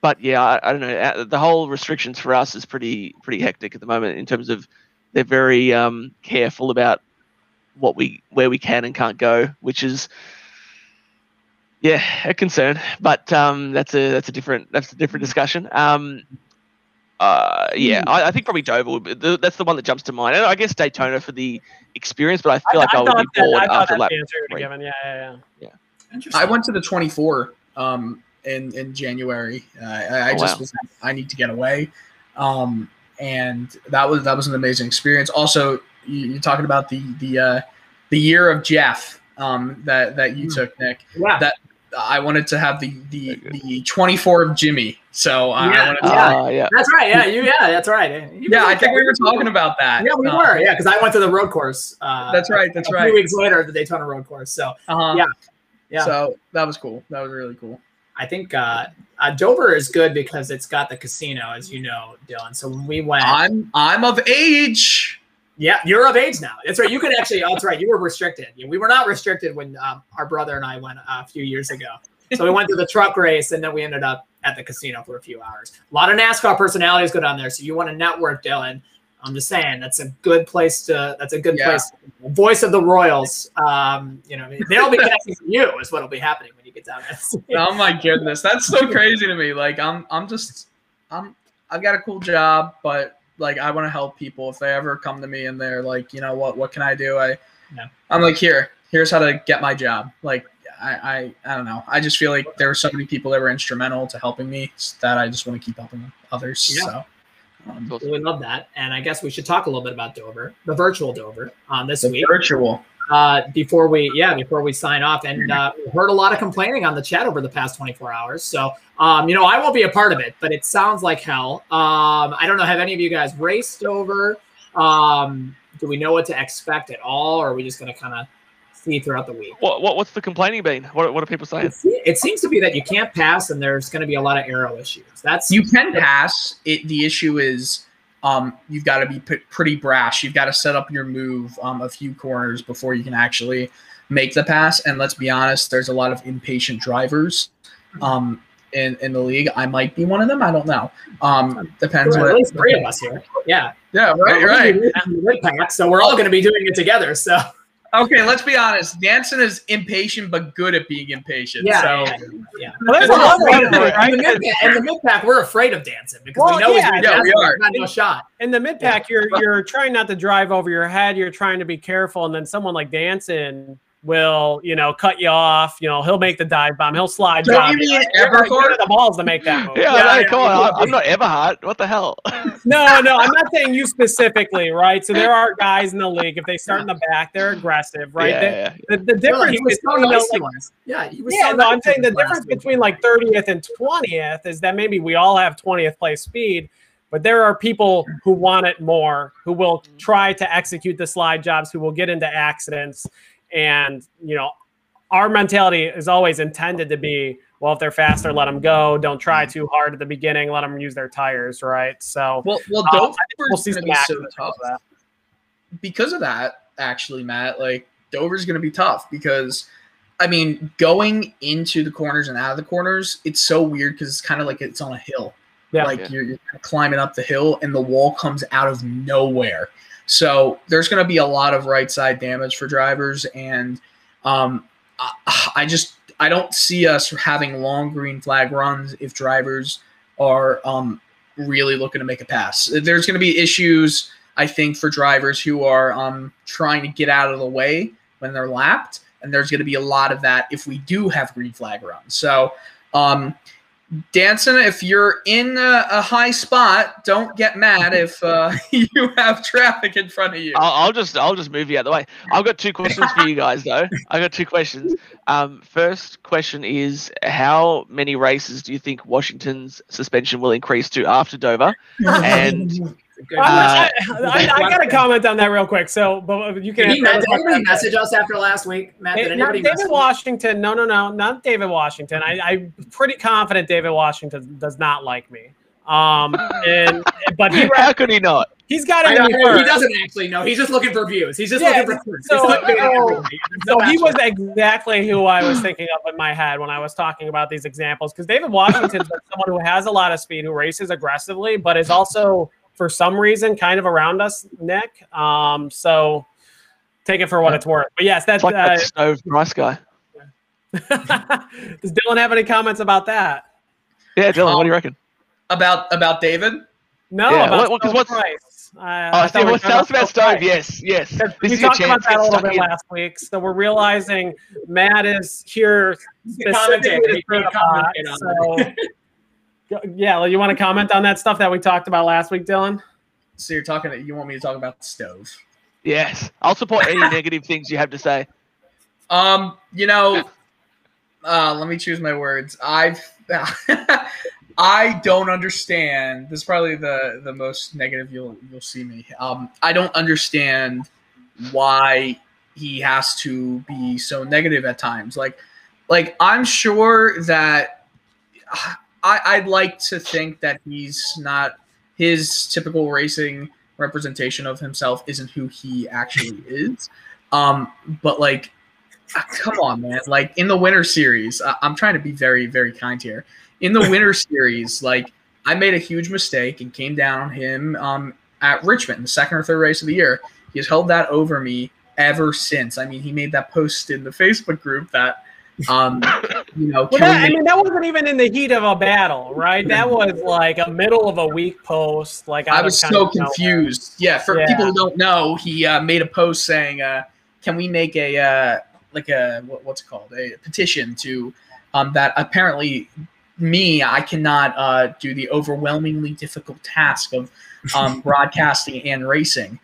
but yeah, I, I don't know. uh, The whole restrictions for us is pretty pretty hectic at the moment in terms of they're very um, careful about what we where we can and can't go, which is yeah a concern. But um, that's a that's a different that's a different discussion. Um, uh, yeah, I, I think probably Dover. Would be, the, that's the one that jumps to mind. And I guess Daytona for the experience, but I feel like I, would be that, bored I after that's lap the three. Yeah, yeah, yeah. Interesting. I went to the 24 um, in in January. Uh, I, I Oh, just wow. was I need to get away, um, and that was that was an amazing experience. Also, you, you're talking about the the uh, the year of Jeff um, that that you Hmm. took, Nick. yeah. That I wanted to have the the, the 24 of Jimmie. So I, I Yeah. wanted to. Yeah. Ah, yeah. That's right. Yeah, you. Yeah, that's right. You- Yeah, I think we were talking about that. Yeah, we Uh, were. Yeah, because I went to the road course. Uh, That's right. That's a right. few weeks later, the Daytona road course. So Uh-huh. Yeah. yeah, So that was cool. That was really cool. I think uh, uh, Dover is good because it's got the casino, as you know, Dylan. So when we went, I'm I'm of age. yeah, you're of age now. That's right. You could actually. Oh, that's right. You were restricted. We were not restricted when um, our brother and I went uh, a few years ago. So we went to the truck race, and then we ended up at the casino for a few hours. A lot of NASCAR personalities go down there, so you want to network, Dylan. I'm just saying that's a good place to. That's a good Yeah. place. Voice of the Royals. Um, you know, they'll be connecting to you. Is what'll be happening you get down there. oh my goodness, that's so crazy to me. Like I'm I'm just I'm I've got a cool job, but like I want to help people. If they ever come to me and they're like, you know what, what can I do? I Yeah. I'm like, here, here's how to get my job. Like I I, I don't know. I just feel like there were so many people that were instrumental to helping me that I just want to keep helping others. Yeah. So um, we love that, and I guess we should talk a little bit about Dover, the virtual Dover, um, this the week. virtual. Uh, before we yeah before we sign off and uh, heard a lot of complaining on the chat over the past 24 hours so um, you know i won't be a part of it but it sounds like hell um, i don't know have any of you guys raced over um, do we know what to expect at all or are we just going to kind of see throughout the week What, what what's the complaining been? What what are people saying? it, it seems to be that you can't pass and there's going to be a lot of aero issues that's You can pass. It the issue is um, you've got to be p- pretty brash. You've got to set up your move um, a few corners before you can actually make the pass. And let's be honest, there's a lot of impatient drivers um, in in the league. I might be one of them. I don't know. Um, depends. Are at least three of us here yeah yeah, right, right. gonna be racing the Red Pack, so we're all going to be doing it together so Okay, let's be honest. Danson is impatient, but good at being impatient. yeah so yeah, yeah. Well, there's a We're lot afraid of of it, it. right? In the mid in the mid pack, we're afraid of Danson because Well, we know yeah, he's yeah, we are. Got no shot. In the mid pack, you're you're trying not to drive over your head. You're trying to be careful, and then someone like Danson will, you know, cut you off. You know, he'll make the dive bomb. He'll slide. Don't bomb you mean You're like, Everhart? good at the balls to make that move. Yeah, Yeah, no, yeah, come on. yeah. I, I'm not Everhart. What the hell? No, no, I'm not saying you specifically, right? So there are guys in the league. If they start in the back, they're aggressive, right? Yeah, The- yeah, yeah. The, the, Well, difference he was so between, you know, nice like, to us. Yeah, he was yeah, so no, nice I'm saying the difference week. between like 30th and 20th is that maybe we all have 20th place speed, but there are people who want it more, who will try to execute the slide jobs, who will get into accidents. And, you know, our mentality is always intended to be, well, if they're faster, let them go. Don't try too hard at the beginning. Let them use their tires, right? So well, well, uh, I Dover's we'll see gonna some be so tough. because of that. because of that, actually, Matt, like Dover's going to be tough because, I mean, going into the corners and out of the corners, it's so weird because it's kind of like it's on a hill. Yeah. like Yeah. you're, you're climbing up the hill and the wall comes out of nowhere. So there's going to be a lot of right side damage for drivers, and um, I, I just I don't see us having long green flag runs if drivers are um, really looking to make a pass. There's going to be issues, I think, for drivers who are um, trying to get out of the way when they're lapped, and there's going to be a lot of that if we do have green flag runs. So. Um, Danson, if you're in a, a high spot, don't get mad if uh, you have traffic in front of you. I'll, I'll just I'll just move you out of the way. I've got two questions for you guys though. I've got two questions. Um, first question is how many races do you think Washington's suspension will increase to after Dover? And Good Uh, I. I, I, I got to comment on that real quick. So, but you can. Did, he, did anybody question. message us after last week, Matt? Did not anybody David Washington. No, no, no, not David Washington. I, I'm pretty confident David Washington does not like me. Um, and but he How could he not? he's got I it. know, in I me know, he doesn't actually know. He's just looking for views. He's just Yeah, looking for clicks. so- He's so- So he was exactly who I was thinking of in my head when I was talking about these examples. Because David Washington's someone who has a lot of speed, who races aggressively, but is also, for some reason, kind of around us, Nick. Um, so take it for what it's worth. But yes, that's. It's like that Uh, stove price guy. does Dylan have any comments about that? Yeah, Dylan, what do you reckon? About about David. No, Yeah, about what- what- 'cause Price. I- Oh, I I thought we well, were tell us talking about stove. Yes, yes. This we is talked about that a Get little bit in. last week, so we're realizing Matt is here the commentator. specifically He to stir can't the pot, commentate on. So, Go- yeah, well, you want to comment on that stuff that we talked about last week, Dylan? So you're talking. You want me to talk about the stove? Yes, I'll support any negative things you have to say. Um, you know, uh, let me choose my words. I've I don't understand. This is probably the the most negative you'll you'll see me. Um, I don't understand why he has to be so negative at times. Like, like I'm sure that I, I'd like to think that he's not his typical racing representation of himself isn't who he actually is. Um, but like Ah, come on, man. Like in the winter series, I- I'm trying to be very, very kind here. In the winter series, like I made a huge mistake and came down on him um, at Richmond, the second or third race of the year. He has held that over me ever since. I mean, he made that post in the Facebook group that, um, you know, Well, that, I mean, that wasn't even in the heat of a battle, right? That was like a middle of a week post. Like I was so of nowhere. confused. Yeah, for Yeah. people who don't know, he uh, made a post saying, uh, "Can we make a uh, like a what, what's it called a petition to um, that apparently me I cannot uh, do the overwhelmingly difficult task of um, broadcasting and racing."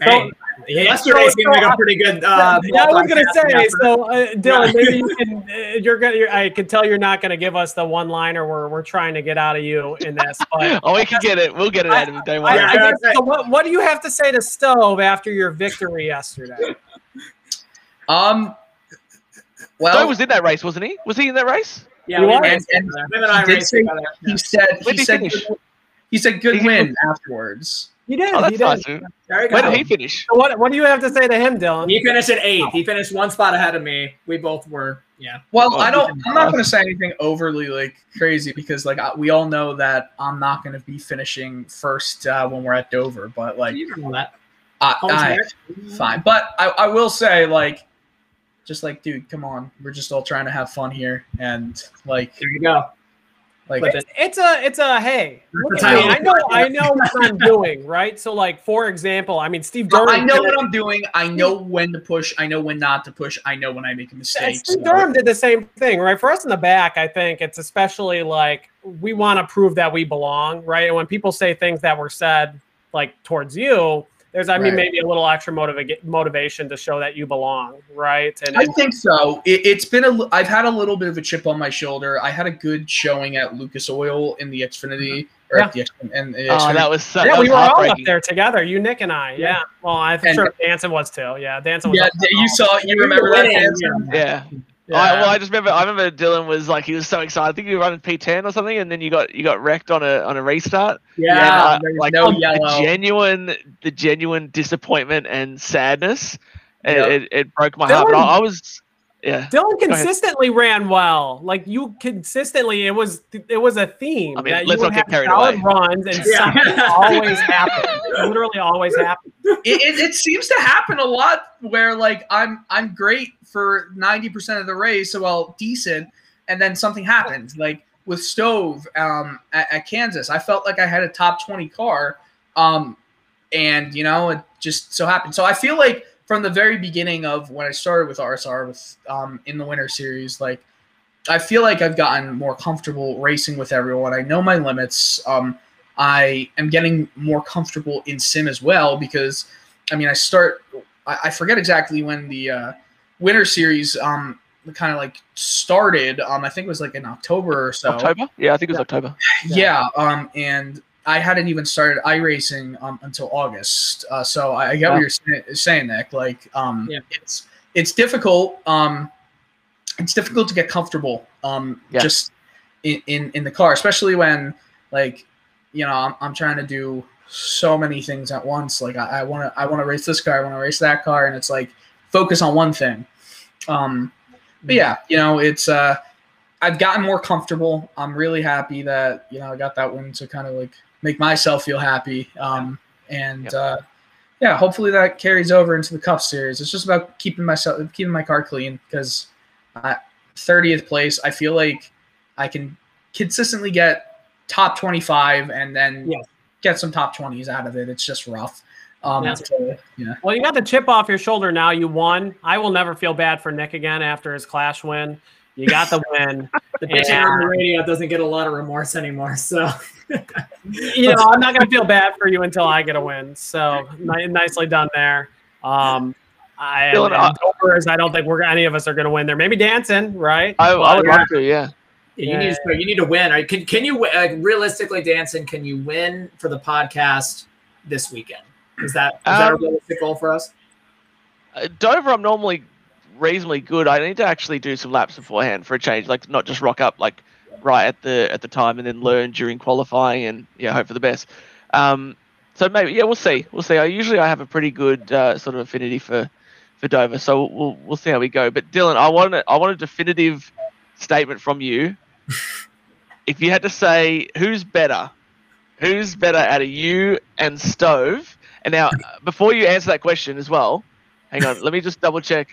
Hey, yesterday so- seemed like a pretty good. Uh, yeah, I was gonna say. effort. So, uh, Dylan, maybe you can. Uh, you're gonna. You're, I can tell you're not gonna give us the one liner we're we're trying to get out of you in this. But Oh, we can get it. We'll get it out of him. Don't I, worry. I guess, so what, what do you have to say to Stove after your victory yesterday? Um, well, Stove was in that race, wasn't he? Was he in that race? yeah, we are? raced And- and he did say- he said he did he said good, he said good He- win afterwards. You did. Oh, you that's did. nice. There you When did he finish? So what what do you have to say to him, Dylan? He finished at eighth. He finished one spot ahead of me. We both were. Yeah. Well, Oh, I don't. I'm not going to say anything overly like crazy because like I- we all know that I'm not going to be finishing first uh, when we're at Dover. But like, You know that. I, Home I, fine. But I, I will say like, just like, dude, come on, we're just all trying to have fun here, and like, There you go. Like But It's, it's a it's a hey. Look That's at the me. title I know I know what I'm doing, right? So like for example, I mean Steve Durham. I know what I'm doing. I know when to push. I know when not to push. I know when I make a mistake. Steve so- Durham did the same thing, right? For us in the back, I think it's especially like we want to prove that we belong, right? And when people say things that were said like towards you, there's I mean maybe a little extra motiva- motivation to show that you belong, right? And, I think so. It, it's been a, I've had a little bit of a chip on my shoulder. I had a good showing at Lucas Oil in the Xfinity mm-hmm. or at the X, and the Oh, that was so. yeah, that we were all up there together, you, Nick, and I. Yeah. Well, I'm And- sure Danson was too. Yeah, Danson was. yeah, you saw. You remember that? winning, Yeah. Yeah. I, well, I just remember. I remember Dylan was like he was so excited. I think you were running P10 or something, and then you got you got wrecked on a on a restart. Yeah. Yeah, uh, like, no the genuine, the genuine disappointment and sadness. It, Yep. it, it broke my heart. But I, I was, yeah. Dylan consistently ran well. Like you consistently, it was it was a theme I mean, that let's would not get have carried solid away. runs and Yeah. something always happened. Literally always happened. It, it, it seems to happen a lot where like I'm I'm great for ninety percent of the race, so well decent, and then something happens. Like with Stove um, at, at Kansas, I felt like I had a top twenty car, um, and you know it just so happened. So I feel like from the very beginning of when I started with RSR with um, in the Winter Series, like I feel like I've gotten more comfortable racing with everyone. I know my limits. Um, I am getting more comfortable in sim as well because, I mean, I start. I, I forget exactly when the uh, Winter Series um kind of like started. Um, I think it was like in October or so. October? Yeah, I think it was October. Yeah. Um, and I hadn't even started iRacing um, until August. Uh, so I, I get what you're say- saying, Nick. Like, um, Yeah. it's it's difficult. Um, it's difficult to get comfortable. Um, Yeah. just in, in in the car, especially when like you know, I'm, I'm trying to do so many things at once. Like I want to, I want to race this car, I want to race that car, and it's like focus on one thing. Um, but yeah, you know, it's uh, I've gotten more comfortable. I'm really happy that you know I got that win to kind of like make myself feel happy. Um, and Yep. uh, yeah, hopefully that carries over into the Cup Series. It's just about keeping myself, keeping my car clean because thirtieth place, I feel like I can consistently get top twenty five and then Yes. get some top twenties out of it. It's just rough. Um, Yeah. so, yeah. Well, you got the chip off your shoulder now. You won. I will never feel bad for Nick again after his Clash win. You got the win. The bitch Yeah. on the radio doesn't get a lot of remorse anymore. So you know, I'm not going to feel bad for you until I get a win. So ni- nicely done there. Um, I, Dylan, and I- Dover's, I don't think we're any of us are going to win there. Maybe Danson, right? I, I would But- love to, yeah. you Yeah. need to, you need to win. Right? Can can you like, realistically, Danson? Can you win for the podcast this weekend? Is that is that a Um, realistic goal for us? Uh, Dover, I'm normally reasonably good. I need to actually do some laps beforehand for a change, like not just rock up like right at the at the time and then learn during qualifying and yeah, hope for the best. Um, so maybe yeah, we'll see. We'll see. I usually I have a pretty good uh, sort of affinity for for Dover, so we'll we'll see how we go. But Dylan, I want a, I want a definitive statement from you. if you had to say who's better, who's better out of you and Stove? And now, before you answer that question as well, hang on, let me just double check.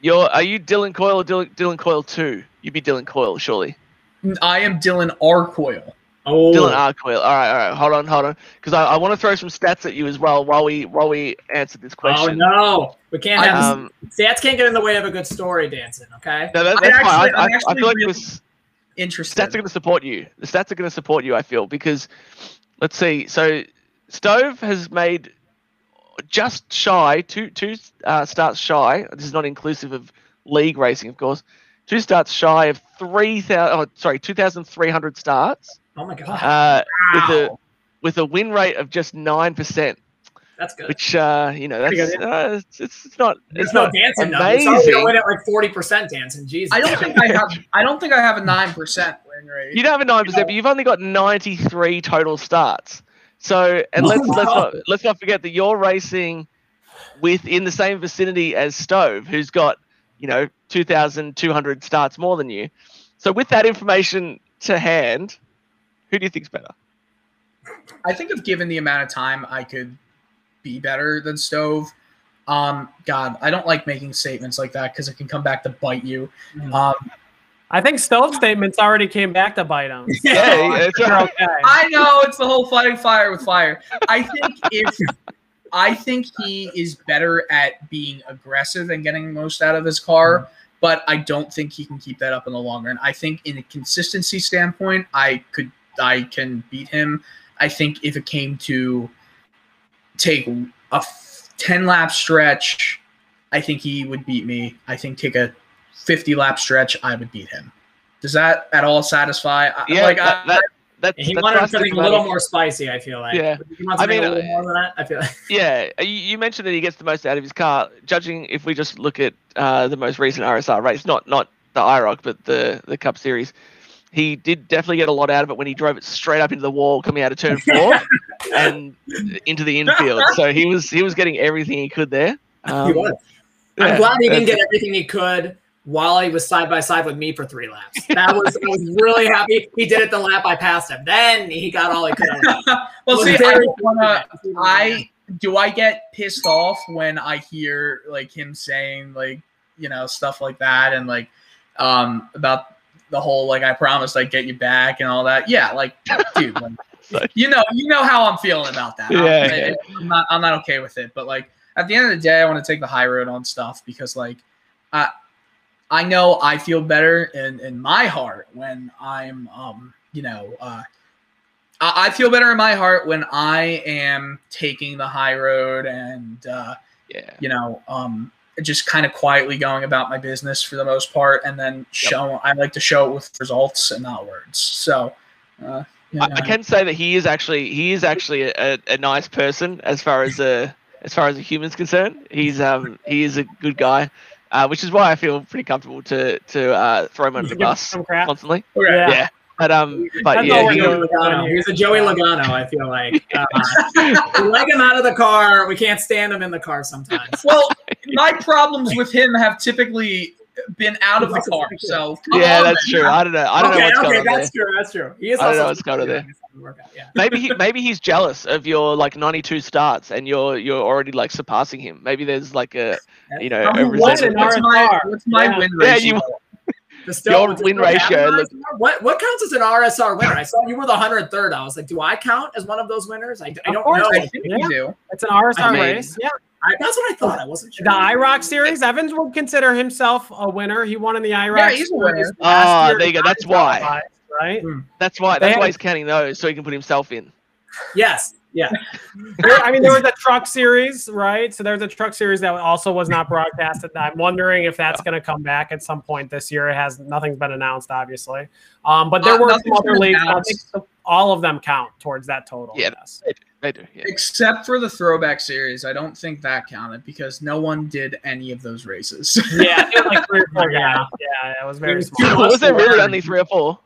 You're are you Dylan Coyle or Dylan, Dylan Coyle two? You'd be Dylan Coyle, surely. I am Dylan R. Coyle. Oh, Dylan R. Coyle. All right, all right. Hold on, hold on, because I, I want to throw some stats at you as well while we while we answer this question. oh no, we can't have Um, stats. Can't get in the way of a good story, Danson. Okay. no, that, that's actually- fine. I, I'm I, I feel like really- this Interesting. stats are going to support you. The stats are going to support you. I feel because let's see. So Stove has made just shy two two uh, starts shy. This is not inclusive of league racing, of course. Two starts shy of three thousand. Oh, sorry, two thousand three hundred starts. Oh my god, Uh, with a with a win rate of just nine percent, that's good. which uh, you know that's Pretty good, uh, it's, it's it's not There's it's no not Danson numbers. So amazing. we win at like forty percent, Danson. Jesus. I don't think I have. I don't think I have a nine percent win rate. You don't have a nine percent, but you've only got ninety three total starts. So, and let's let's not let's not forget that you're racing within the same vicinity as Stove, who's got you know two thousand two hundred starts more than you. So, with that information to hand, who do you think's better? I think if given the amount of time, I could be better than Stove. Um, God, I don't like making statements like that because it can come back to bite you. Mm. Um, I think Stove's statements already came back to bite him. Yeah, it's right. okay. I know it's the whole fighting fire with fire. I think if I think he is better at being aggressive and getting the most out of his car, mm-hmm. but I don't think he can keep that up in the long run. I think in a consistency standpoint, I could I can beat him. I think if it came to take a f- 10 lap stretch, I think he would beat me. I think take a 50 lap stretch, I would beat him. Does that at all satisfy? I- Yeah, like that, I, that, that's, He that's wanted something a little more spicy. I feel like. Yeah. I mean, uh, more than that. I feel like. Yeah, you, you mentioned that he gets the most out of his car. Judging if we just look at uh, the most recent RSR race, not not the IROC, but the the Cup Series, he did definitely get a lot out of it when he drove it straight up into the wall coming out of turn four and into the infield. So he was he was getting everything he could there. Um, he was. I'm yeah, glad he didn't get everything he could while he was side by side with me for three laps. That was I was really happy. He did it the lap I passed him. Then he got all he could. well, see, I very don't wanna. I do I get pissed off when I hear like him saying like you know stuff like that and like um about the whole like I promised I'd get you back and all that. Yeah, like dude, like, So- you know you know how I'm feeling about that. I'm- Yeah, yeah. I'm not I'm not okay with it. But like at the end of the day, I want to take the high road on stuff because like I I know I feel better in in my heart when I'm um you know uh I I feel better in my heart when I am taking the high road and uh, yeah. you know um, just kind of quietly going about my business for the most part, and then show. I like to show it with results and not words. So, uh, you I, know. I can say that he is actually he is actually a, a nice person as far as a as far as a human's concerned. He's um he is a good guy, uh, which is why I feel pretty comfortable to to uh, throw him under the bus constantly. Okay. Yeah. Yeah, But um, but That's yeah, all we're he- doing. He's a Joey Logano, I feel like. Uh, we like him out of the car. We can't stand him in the car sometimes. Well, my problems with him have typically been out of the car. So yeah, on, that's man. true. I don't know. I don't okay, know what's okay, going on there. that's true. That's true. He is I don't also know what's going on there. Yeah. Maybe he, maybe he's jealous of your like 92 starts, and you're you're already like surpassing him. Maybe there's like a you know Tell a What's, resentment. what's my what's my Yeah. win Yeah, ratio? you- The still, Your win ratio look- What what counts as an RSR winner? I saw you were the 103rd. I was like, do I count as one of those winners? I, I don't course know. I think Yeah. you do. It's an RSR I mean- race. Yeah. I, that's what I thought. I wasn't sure. The IROC series, Evans would consider himself a winner. He won in the IROC Yeah, he's a winner. series Ah, there you go. That's He why. Qualified, Right? That's why. They That's why he's counting those, so he can put himself in. Yes. Yeah. There- I mean, there was a truck series, right? So there's a truck series that also was not broadcasted. I'm wondering if that's going to come back at some point this year. It has nothing's been announced, obviously. Um, but there Uh, were some other leagues. I think all of them count towards that total. Yeah. yes. They do. Yeah. Except for the throwback series, I don't think that counted because no one did any of those races. Yeah, it was like three or four guys. Yeah, it was very It small. two. Was there really four. only three or four?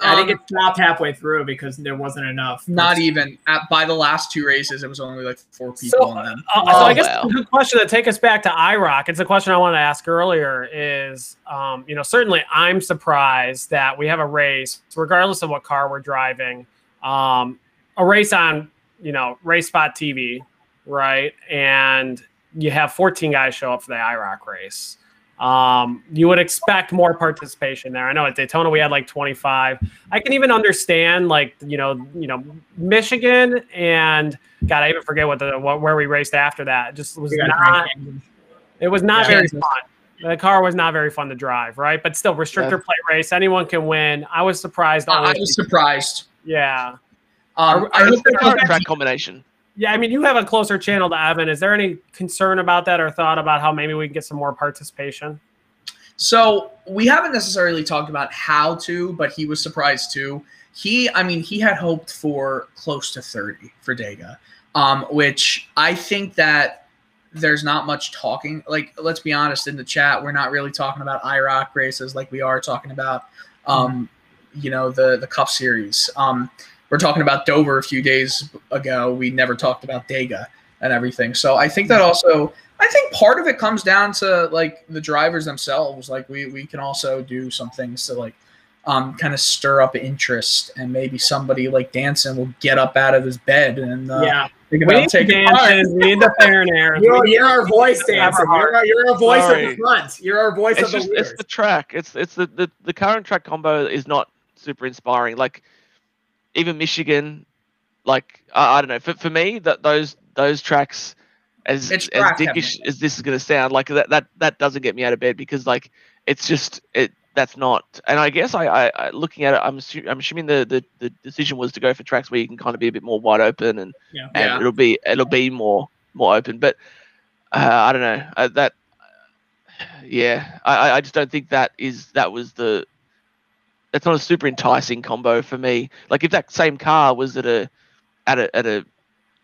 I think Um, it stopped halfway through because there wasn't enough. Not even at, by the last two races, it was only like four people So, on them. Uh, so Oh, I guess wow. a good question to take us back to IROC. It's a question I wanted to ask earlier. Is um, you know certainly I'm surprised that we have a race, regardless of what car we're driving, um, a race on you know RaceSpot TV, right? And you have 14 guys show up for the IROC race. Um, you would expect more participation there. I know at Daytona we had like 25. I can even understand like you know you know Michigan and God I even forget what the what, where we raced after that. It just was not. It was not Yeah. very fun. The car was not very fun to drive, right? But still, restrictor Yeah. plate race, anyone can win. I was surprised. I, I was surprised. yeah, Um, Are- I hope surprised? Track combination. Yeah. I mean, you have a closer channel to Evan. Is there any concern about that or thought about how maybe we can get some more participation? So we haven't necessarily talked about how to, but he was surprised too. He, I mean, he had hoped for close to 30 for Dega, um, which I think that there's not much talking. Like, let's be honest, in the chat, we're not really talking about IROC races like we are talking about, um, you know, the the Cup Series. Um, we're talking about Dover a few days ago. We never talked about Dega and everything. So I think that also I think part of it comes down to like the drivers themselves. Like we we can also do some things to like um, kind of stir up interest, and maybe somebody like Danson will get up out of his bed and uh, Yeah. think We about need the taking dances. We need the fair and airs. You're, you're our voice, Danson. You're, our- you're our voice of the front. You're our voice It's of the just leaders. it's the track. It's it's the, the the current track combo is not super inspiring. Like even Michigan, like I, I don't know. For for me, that those those tracks, as It's as track dickish as this is gonna sound, like that that that doesn't get me out of bed because like it's just it that's not. And I guess I, I, I looking at it, I'm assu- I'm assuming the, the the decision was to go for tracks where you can kind of be a bit more wide open and Yeah. and Yeah. it'll be it'll be more more open. But uh, I don't know uh, that. Yeah, I, I- I just don't think that is that was the. That's not a super enticing combo for me. Like if that same car was at a, at a at a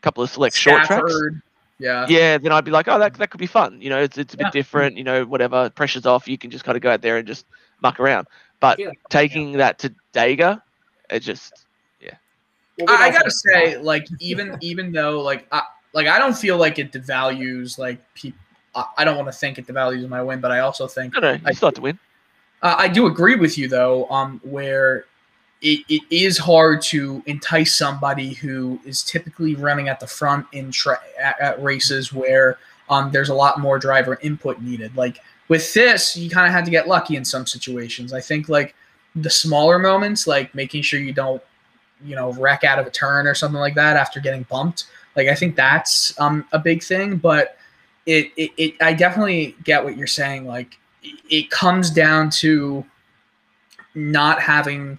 couple of select short tracks, Yeah. yeah, then I'd be like, oh, that that could be fun. You know, it's it's a bit Yeah. different. You know, whatever pressure's off, you can just kind of go out there and just muck around. But Yeah. taking that to Dega, it just Well, I, I gotta say, like, even even though like I like I don't feel like it devalues like people. I I don't want to think it devalues my win, but I also think no, no, you I- still have to win. Uh, I do agree with you though, um, where it, it is hard to entice somebody who is typically running at the front in tra- at, at races where um, there's a lot more driver input needed. Like with this, you kind of had to get lucky in some situations. I think like the smaller moments, like making sure you don't, you know, wreck out of a turn or something like that after getting bumped. Like I think that's um, a big thing, but it, it, it I definitely get what you're saying. Like it- comes down to not having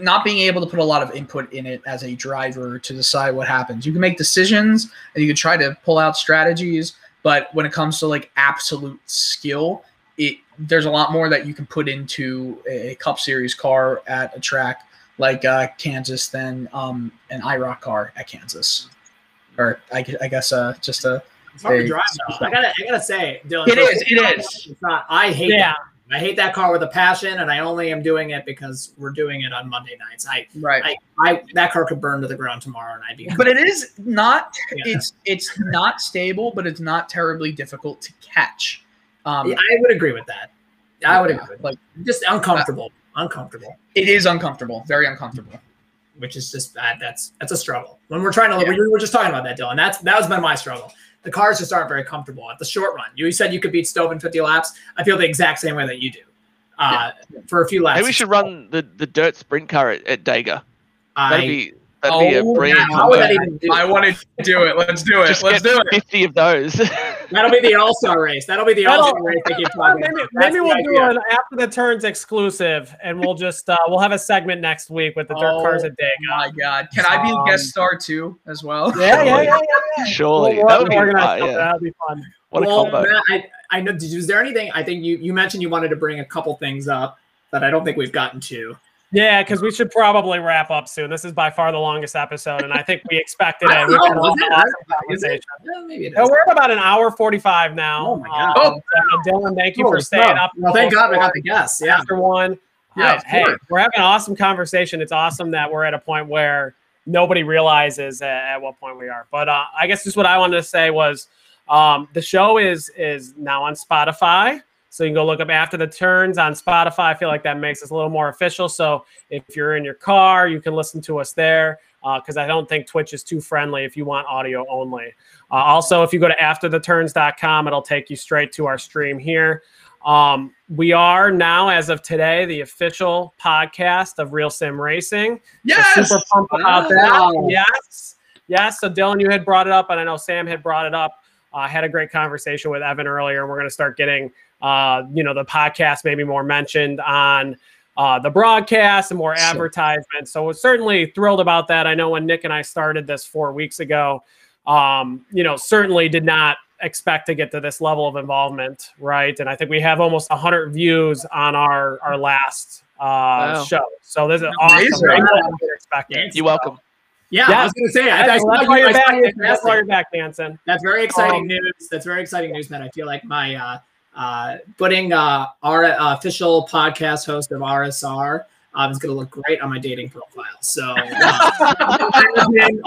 not being able to put a lot of input in it as a driver to decide what happens. You can make decisions and you can try to pull out strategies, but when it comes to like absolute skill, it there's a lot more that you can put into a Cup Series car at a track like uh, Kansas than um, an IROC car at Kansas. Or I, I guess uh, just a It's hard to drive though. I gotta, I gotta say, Dylan. It for is, it a is. It's not. I hate Yeah. that. I hate that car with a passion, and I only am doing it because we're doing it on Monday nights. I, Right. I, I that car could burn to the ground tomorrow, and I'd be. but it is not Yeah. it's it's not stable, but it's not terribly difficult to catch. Um Yeah, I would agree with that. I would agree. like Just uncomfortable, uncomfortable, it is uncomfortable, very uncomfortable. which is just that. That's that's a struggle. When we're trying to, Yeah. we were just talking about that, Dylan. That's that was been my struggle. The cars just aren't very comfortable at the short run. You said you could beat Stove in 50 laps. I feel the exact same way that you do. Uh, For a few laps, Maybe we should run the, the dirt sprint car at, at Dega. That'd be that'd be a Oh, brilliant. how would that even do? I want to do it. Let's do it. Just Let's get do it. fifty of those. That'll be the All Star race. That'll be the That'll- All Star race. They keep talking maybe about. That's maybe we'll do idea. an after the turns exclusive, and we'll just uh, we'll have a segment next week with the dirt Oh, cars at Oh my god. Can I be a guest Um, star too as well? Yeah, yeah, yeah, yeah. yeah. Surely We'll, that we'll would be uh, yeah. That'll be fun. What a well, combo. Matt, I, I know. Did, was there anything? I think you you mentioned you wanted to bring a couple things up that I don't think we've gotten to. Yeah, because we should probably wrap up soon. This is by far the longest episode, and I think we expected it. We've know, had an was it? awesome Is it? conversation. Yeah, maybe it is. No, we're at about an hour forty-five now. Oh my God. Um, so, Dylan, thank you Holy for staying smokes. up. Well, thank God we got the guests. Yeah. after one. Yeah, Uh, hey, we're having an awesome conversation. It's awesome that we're at a point where nobody realizes at, at what point we are. But uh, I guess just what I wanted to say was um, the show is is now on Spotify. So you can go look up after the turns on Spotify. I feel like that makes us a little more official. So if you're in your car, you can listen to us there because I don't think Twitch is too friendly if you want audio only. Uh, also, if you go to aftertheturns.com, it'll take you straight to our stream here. Um, we are now, as of today, the official podcast of Real Sim Racing. Yes. super pumped about Wow. that. Yes. Yes. So Dylan, you had brought it up, and I know Sam had brought it up. Uh, I had a great conversation with Evan earlier, and we're going to start getting, uh, you know, the podcast maybe more mentioned on uh, the broadcast and more Sure. advertisements. So we're certainly thrilled about that. I know when Nick and I started this four weeks ago, um, you know, certainly did not expect to get to this level of involvement, right? And I think we have almost 100 views on our our last uh, Wow. show. So this is Amazing. awesome. Way more than we expected. Thanks. You're welcome. Yeah, Yeah. I was going to say. I, I That's, saw you- why you're saw back. you Nancy. That's why you're back, Nansen. That's very exciting Um, news. That's very exciting news, man. I feel like my uh, uh, putting uh, our uh, official podcast host of RSR um, is going to look great on my dating profile. So uh, I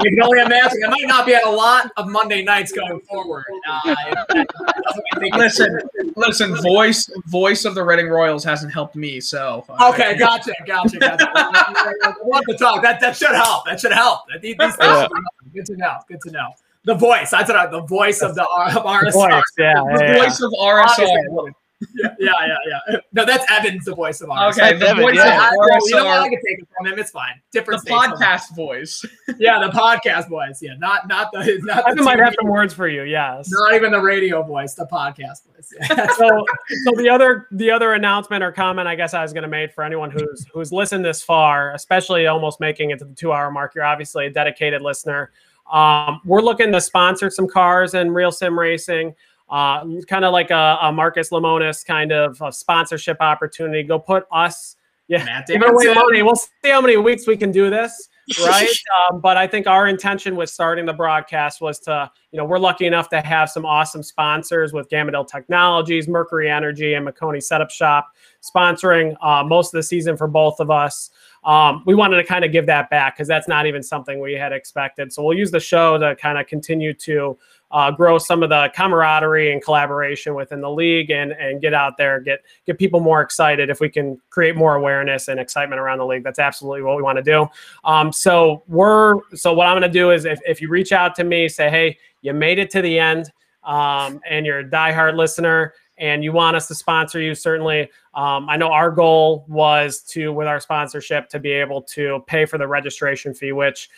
can only imagine. I might not be at a lot of Monday nights going forward. Uh, if that- that's what I Listen, listen. Voice, voice of the Reading Royals hasn't helped me. So uh, Okay, gotcha, gotcha, gotcha. I love the talk. That that should help. That should help. These, these Yeah. should help. Good to know. Good to know. The voice. That's what I, the voice of the R- of RSR. Voice, yeah, the yeah, yeah. voice of RSR. Yeah, yeah, yeah, yeah. No, that's Evans, the voice of RSR. Okay, the Devin, voice yeah. of Well, you know what? I can take it from him. It's fine. The Different states. podcast voice. Yeah, the podcast voice. Yeah, not not the not the Evan might have some words for you. Yes. Not even the radio voice. The podcast voice. Yeah. so so the other the other announcement or comment I guess I was going to make for anyone who's who's listened this far, especially almost making it to the two hour mark, you're obviously a dedicated listener. Um, we're looking to sponsor some cars in real sim racing. Uh, kind of like a, a Marcus Lemonis kind of a sponsorship opportunity. Go put us, yeah, give away money. We'll see how many weeks we can do this, right? um, but I think our intention with starting the broadcast was to, you know, we're lucky enough to have some awesome sponsors with Gamadale Technologies, Mercury Energy, and Maconi Setup Shop sponsoring uh, most of the season for both of us. Um, we wanted to kind of give that back because that's not even something we had expected. So we'll use the show to kind of continue to uh, grow some of the camaraderie and collaboration within the league and and get out there, get get people more excited. If we can create more awareness and excitement around the league, that's absolutely what we want to do. Um, so we're so what I'm going to do is if, if you reach out to me, say, hey, you made it to the end, um, and you're a diehard listener. And you want us to sponsor you, certainly. Um, I know our goal was to, with our sponsorship, to be able to pay for the registration fee, which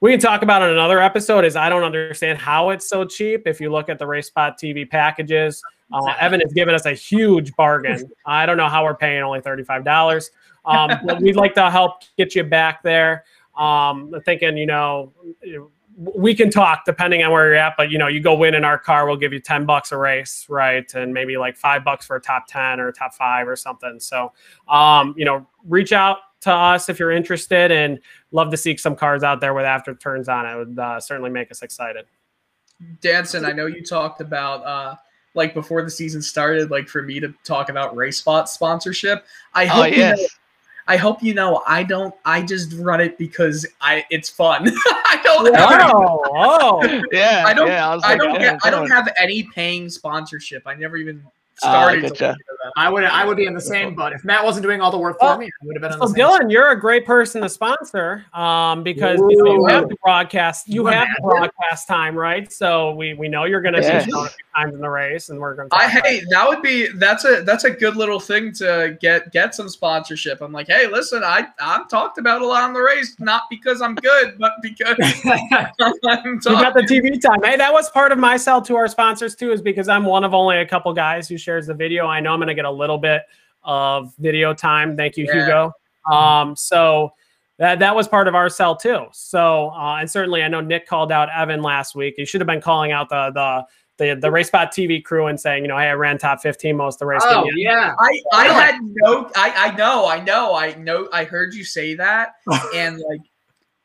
we can talk about in another episode is I don't understand how it's so cheap. If you look at the RaceSpot TV packages, uh, Evan has given us a huge bargain. I don't know how we're paying only $35. Um, but we'd like to help get you back there. Um, thinking, you know, we can talk depending on where you're at, but you know, you go win in our car, we'll give you 10 bucks a race, right? And maybe like five bucks for a top 10 or a top five or something. So, um, you know, reach out to us if you're interested and love to seek some cars out there with after turns on it. It would uh, certainly make us excited. Danson, I know you talked about uh, like before the season started, like for me to talk about RaceSpot sponsorship. I Oh hope you know yes. I hope you know I don't I just run it because I it's fun. I don't Oh, oh. Yeah. I don't Yeah, was I like, don't yeah, get I don't have any paying sponsorship. I never even Ah, started to gotcha. look. I would I would be in the same boat if Matt wasn't doing all the work for Well, me. I would have been in So the same. Dylan, you're a great person to sponsor um, because you, know, you have the broadcast. You You have the broadcast time, right? So we, we know you're going to Yeah. be shown a few times in the race, and we're going to. I hey, that would be that's a that's a good little thing to get get some sponsorship. I'm like, hey, listen, I I'm talked about a lot on the race, not because I'm good, but because I'm You got the. TV time. Hey, that was part of my sell to our sponsors too, is because I'm one of only a couple guys who shares the video. I know I'm going to get a little bit of video time. Thank you, Yeah. Hugo. Um, so that that was part of our sell too. So uh, and certainly I know Nick called out Evan last week. He should have been calling out the the the the RaceSpot TV crew and saying, you know, hey, I ran top 15 most of the race. oh yeah. I I had no I I know I know I know I heard you say that and like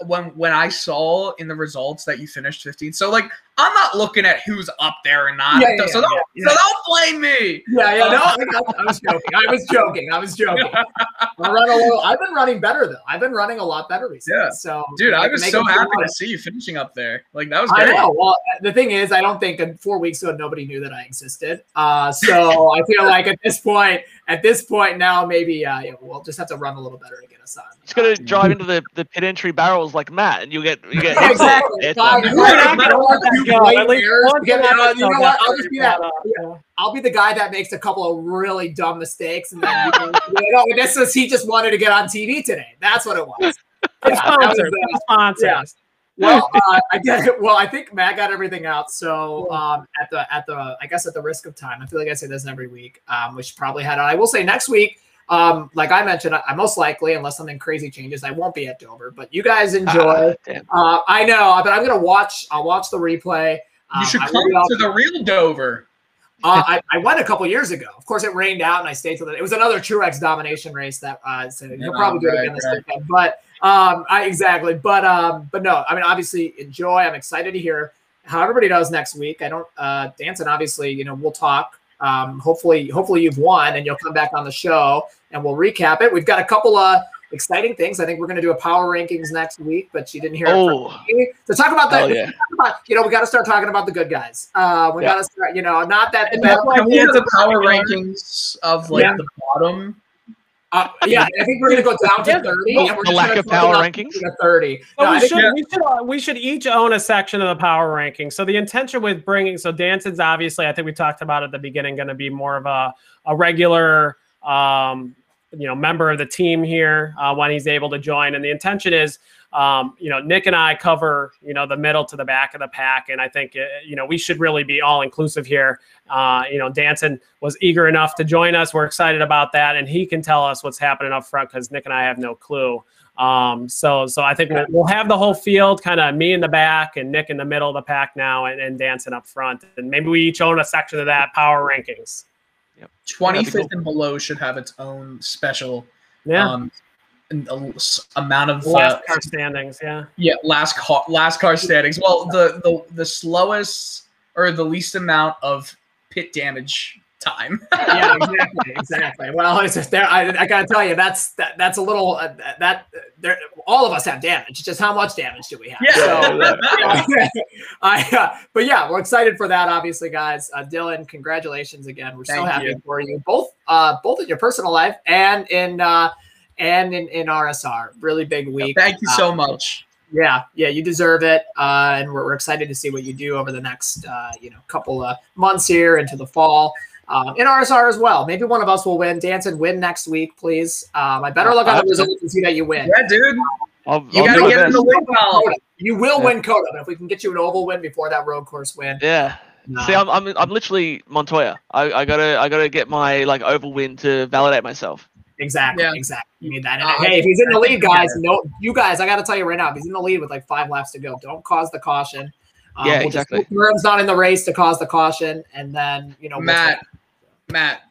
when when I saw in the results that you finished 15, so like I'm not looking at who's up there and not. Yeah, yeah, so, don't, yeah, so don't blame me. Yeah, yeah, no, I, I was joking. I was joking. I was joking. I run a little. I've been running better though. I've been running a lot better recently. Yeah. So, Dude, I like, was so happy to see you finishing up there. Like that was Great. I know. Well, the thing is, I don't think in four weeks ago nobody knew that I existed. Uh, so I feel like at this point, at this point now, maybe uh, yeah, we'll just have to run a little better to get us on. Just gotta drive into the, the pit entry barrels like Matt, and you get you get exactly. It's Fine. like- Know, I want Let you that go. white At least hairs once to get in me that on- You know episode, what? I'll just be that. Yeah. I'll be the guy that makes a couple of really dumb mistakes, and then you know, know, this is he just wanted to get on TV today. That's what it was. Yeah, that was, uh, sponsors. yeah. well, uh, I it. Well, I think Matt got everything out. So um, at the at the I guess at the risk of time, I feel like I say this every week. Um, we should probably head out. I will say next week. Um, like I mentioned, I, I most likely, unless something crazy changes, I won't be at Dover. But you guys enjoy. Damn. Uh, I know, but I'm gonna watch. I'll watch the replay. Um, You should I come will be to the real Dover. uh, I, I went a couple years ago. Of course, it rained out, and I stayed till the. It was another Truex domination race that. Uh, so you'll Yeah, probably do it again this right. weekend. But um, I exactly. But um, but no. I mean, obviously, enjoy. I'm excited to hear how everybody does next week. I don't. Uh, Danson, obviously, you know, we'll talk. Um, hopefully, hopefully you've won, and you'll come back on the show, and we'll recap it. We've got a couple of exciting things. I think we're going to do a power rankings next week, but you didn't hear it from Oh, me. So talk about hell that. yeah. you know, we got to start talking about the good guys. Uh, we Yeah. got to start. You know, not that the And bad that's why we have the power rankings of like Yeah. the bottom. Uh, yeah, I think we're gonna go down to thirty. and we're The lack of power rankings? to thirty. No, we should, yeah. we should uh, we should each own a section of the power ranking. So the intention with bringing so Danson's obviously I think we talked about at the beginning going to be more of a a regular um, you know member of the team here uh, when he's able to join, and the intention is. Um, you know, Nick and I cover, you know, the middle to the back of the pack. And I think, uh, you know, we should really be all inclusive here. Uh, you know, Danson was eager enough to join us. We're excited about that. And he can tell us what's happening up front because Nick and I have no clue. Um, so, so I think we'll, we'll have the whole field, kind of me in the back and Nick in the middle of the pack now, and, and Danson up front. And maybe we each own a section of that power rankings. Twenty That'd be fifth and below should have its own special Yeah, um and a s- amount of uh, last car standings. Yeah, yeah last car last car standings. Well, the the the slowest or the least amount of pit damage time. yeah, exactly, exactly. Well, it's just there. I, I gotta tell you, that's that, that's a little uh, that there. All of us have damage. Just how much damage do we have? Yeah. So, I, uh, but yeah, we're excited for that. Obviously, guys. Uh, Dylan, congratulations again. We're so happy you. for you, both uh, both in your personal life and in uh, and in, in RSR. Really big week. Thank you Uh, so much. yeah, yeah, you deserve it, uh, and we're, we're excited to see what you do over the next, uh, you know, couple of months here into the fall. Um, in RSR as well. Maybe one of us will win. Danson win next week, please. Um, I better look at the results and see that you win. Yeah, dude. I'll, You I'll gotta get in the win column. You will Yeah. win Coda, but if we can get you an oval win before that road course win, Yeah. uh, See, I'm, I'm I'm literally Montoya. I, I gotta I gotta get my like oval win to validate myself. Exactly, Yeah. exactly. You need that. And Uh, hey, if he's in the lead, guys, no, you guys, I got to tell you right now, if he's in the lead with like five laps to go, don't cause the caution. Um, Yeah, we'll exactly. hope not in the race to cause the caution, and then you know we'll Matt, Matt,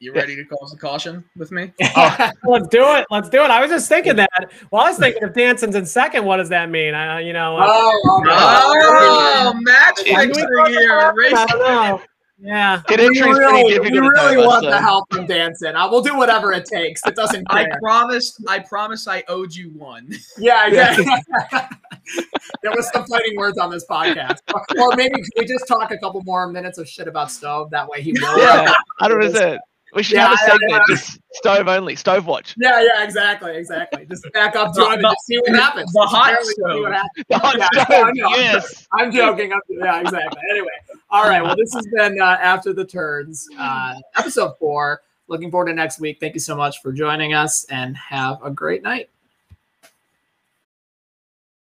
you ready to cause the caution with me? take- let's do it. Let's do it. I was just thinking that. Well, I was thinking if Danson's in second, what does that mean? I, you know. uh, Oh, oh, no. Oh, match Are you here. Race. Don't know. Yeah. Get We really, we difficult. to really tell us, want so. the help from Danson. I will do whatever it takes. It doesn't I care. promised. I promised I owed you one. Yeah, exactly. there was some fighting words on this podcast. Or maybe can we just talk a couple more minutes of shit about Stove? That way he will. Yeah, hundred percent. We should Yeah, have a segment yeah. just stove only, stove watch. Yeah, yeah, exactly, exactly. Just back up to The- and just see what happens. the hot stove. The hot Yeah, stove, I know. yes. I'm joking. I'm- yeah, exactly. Anyway, all right. Well, this has been uh, After the Turns, uh, episode four. Looking forward to next week. Thank you so much for joining us and have a great night.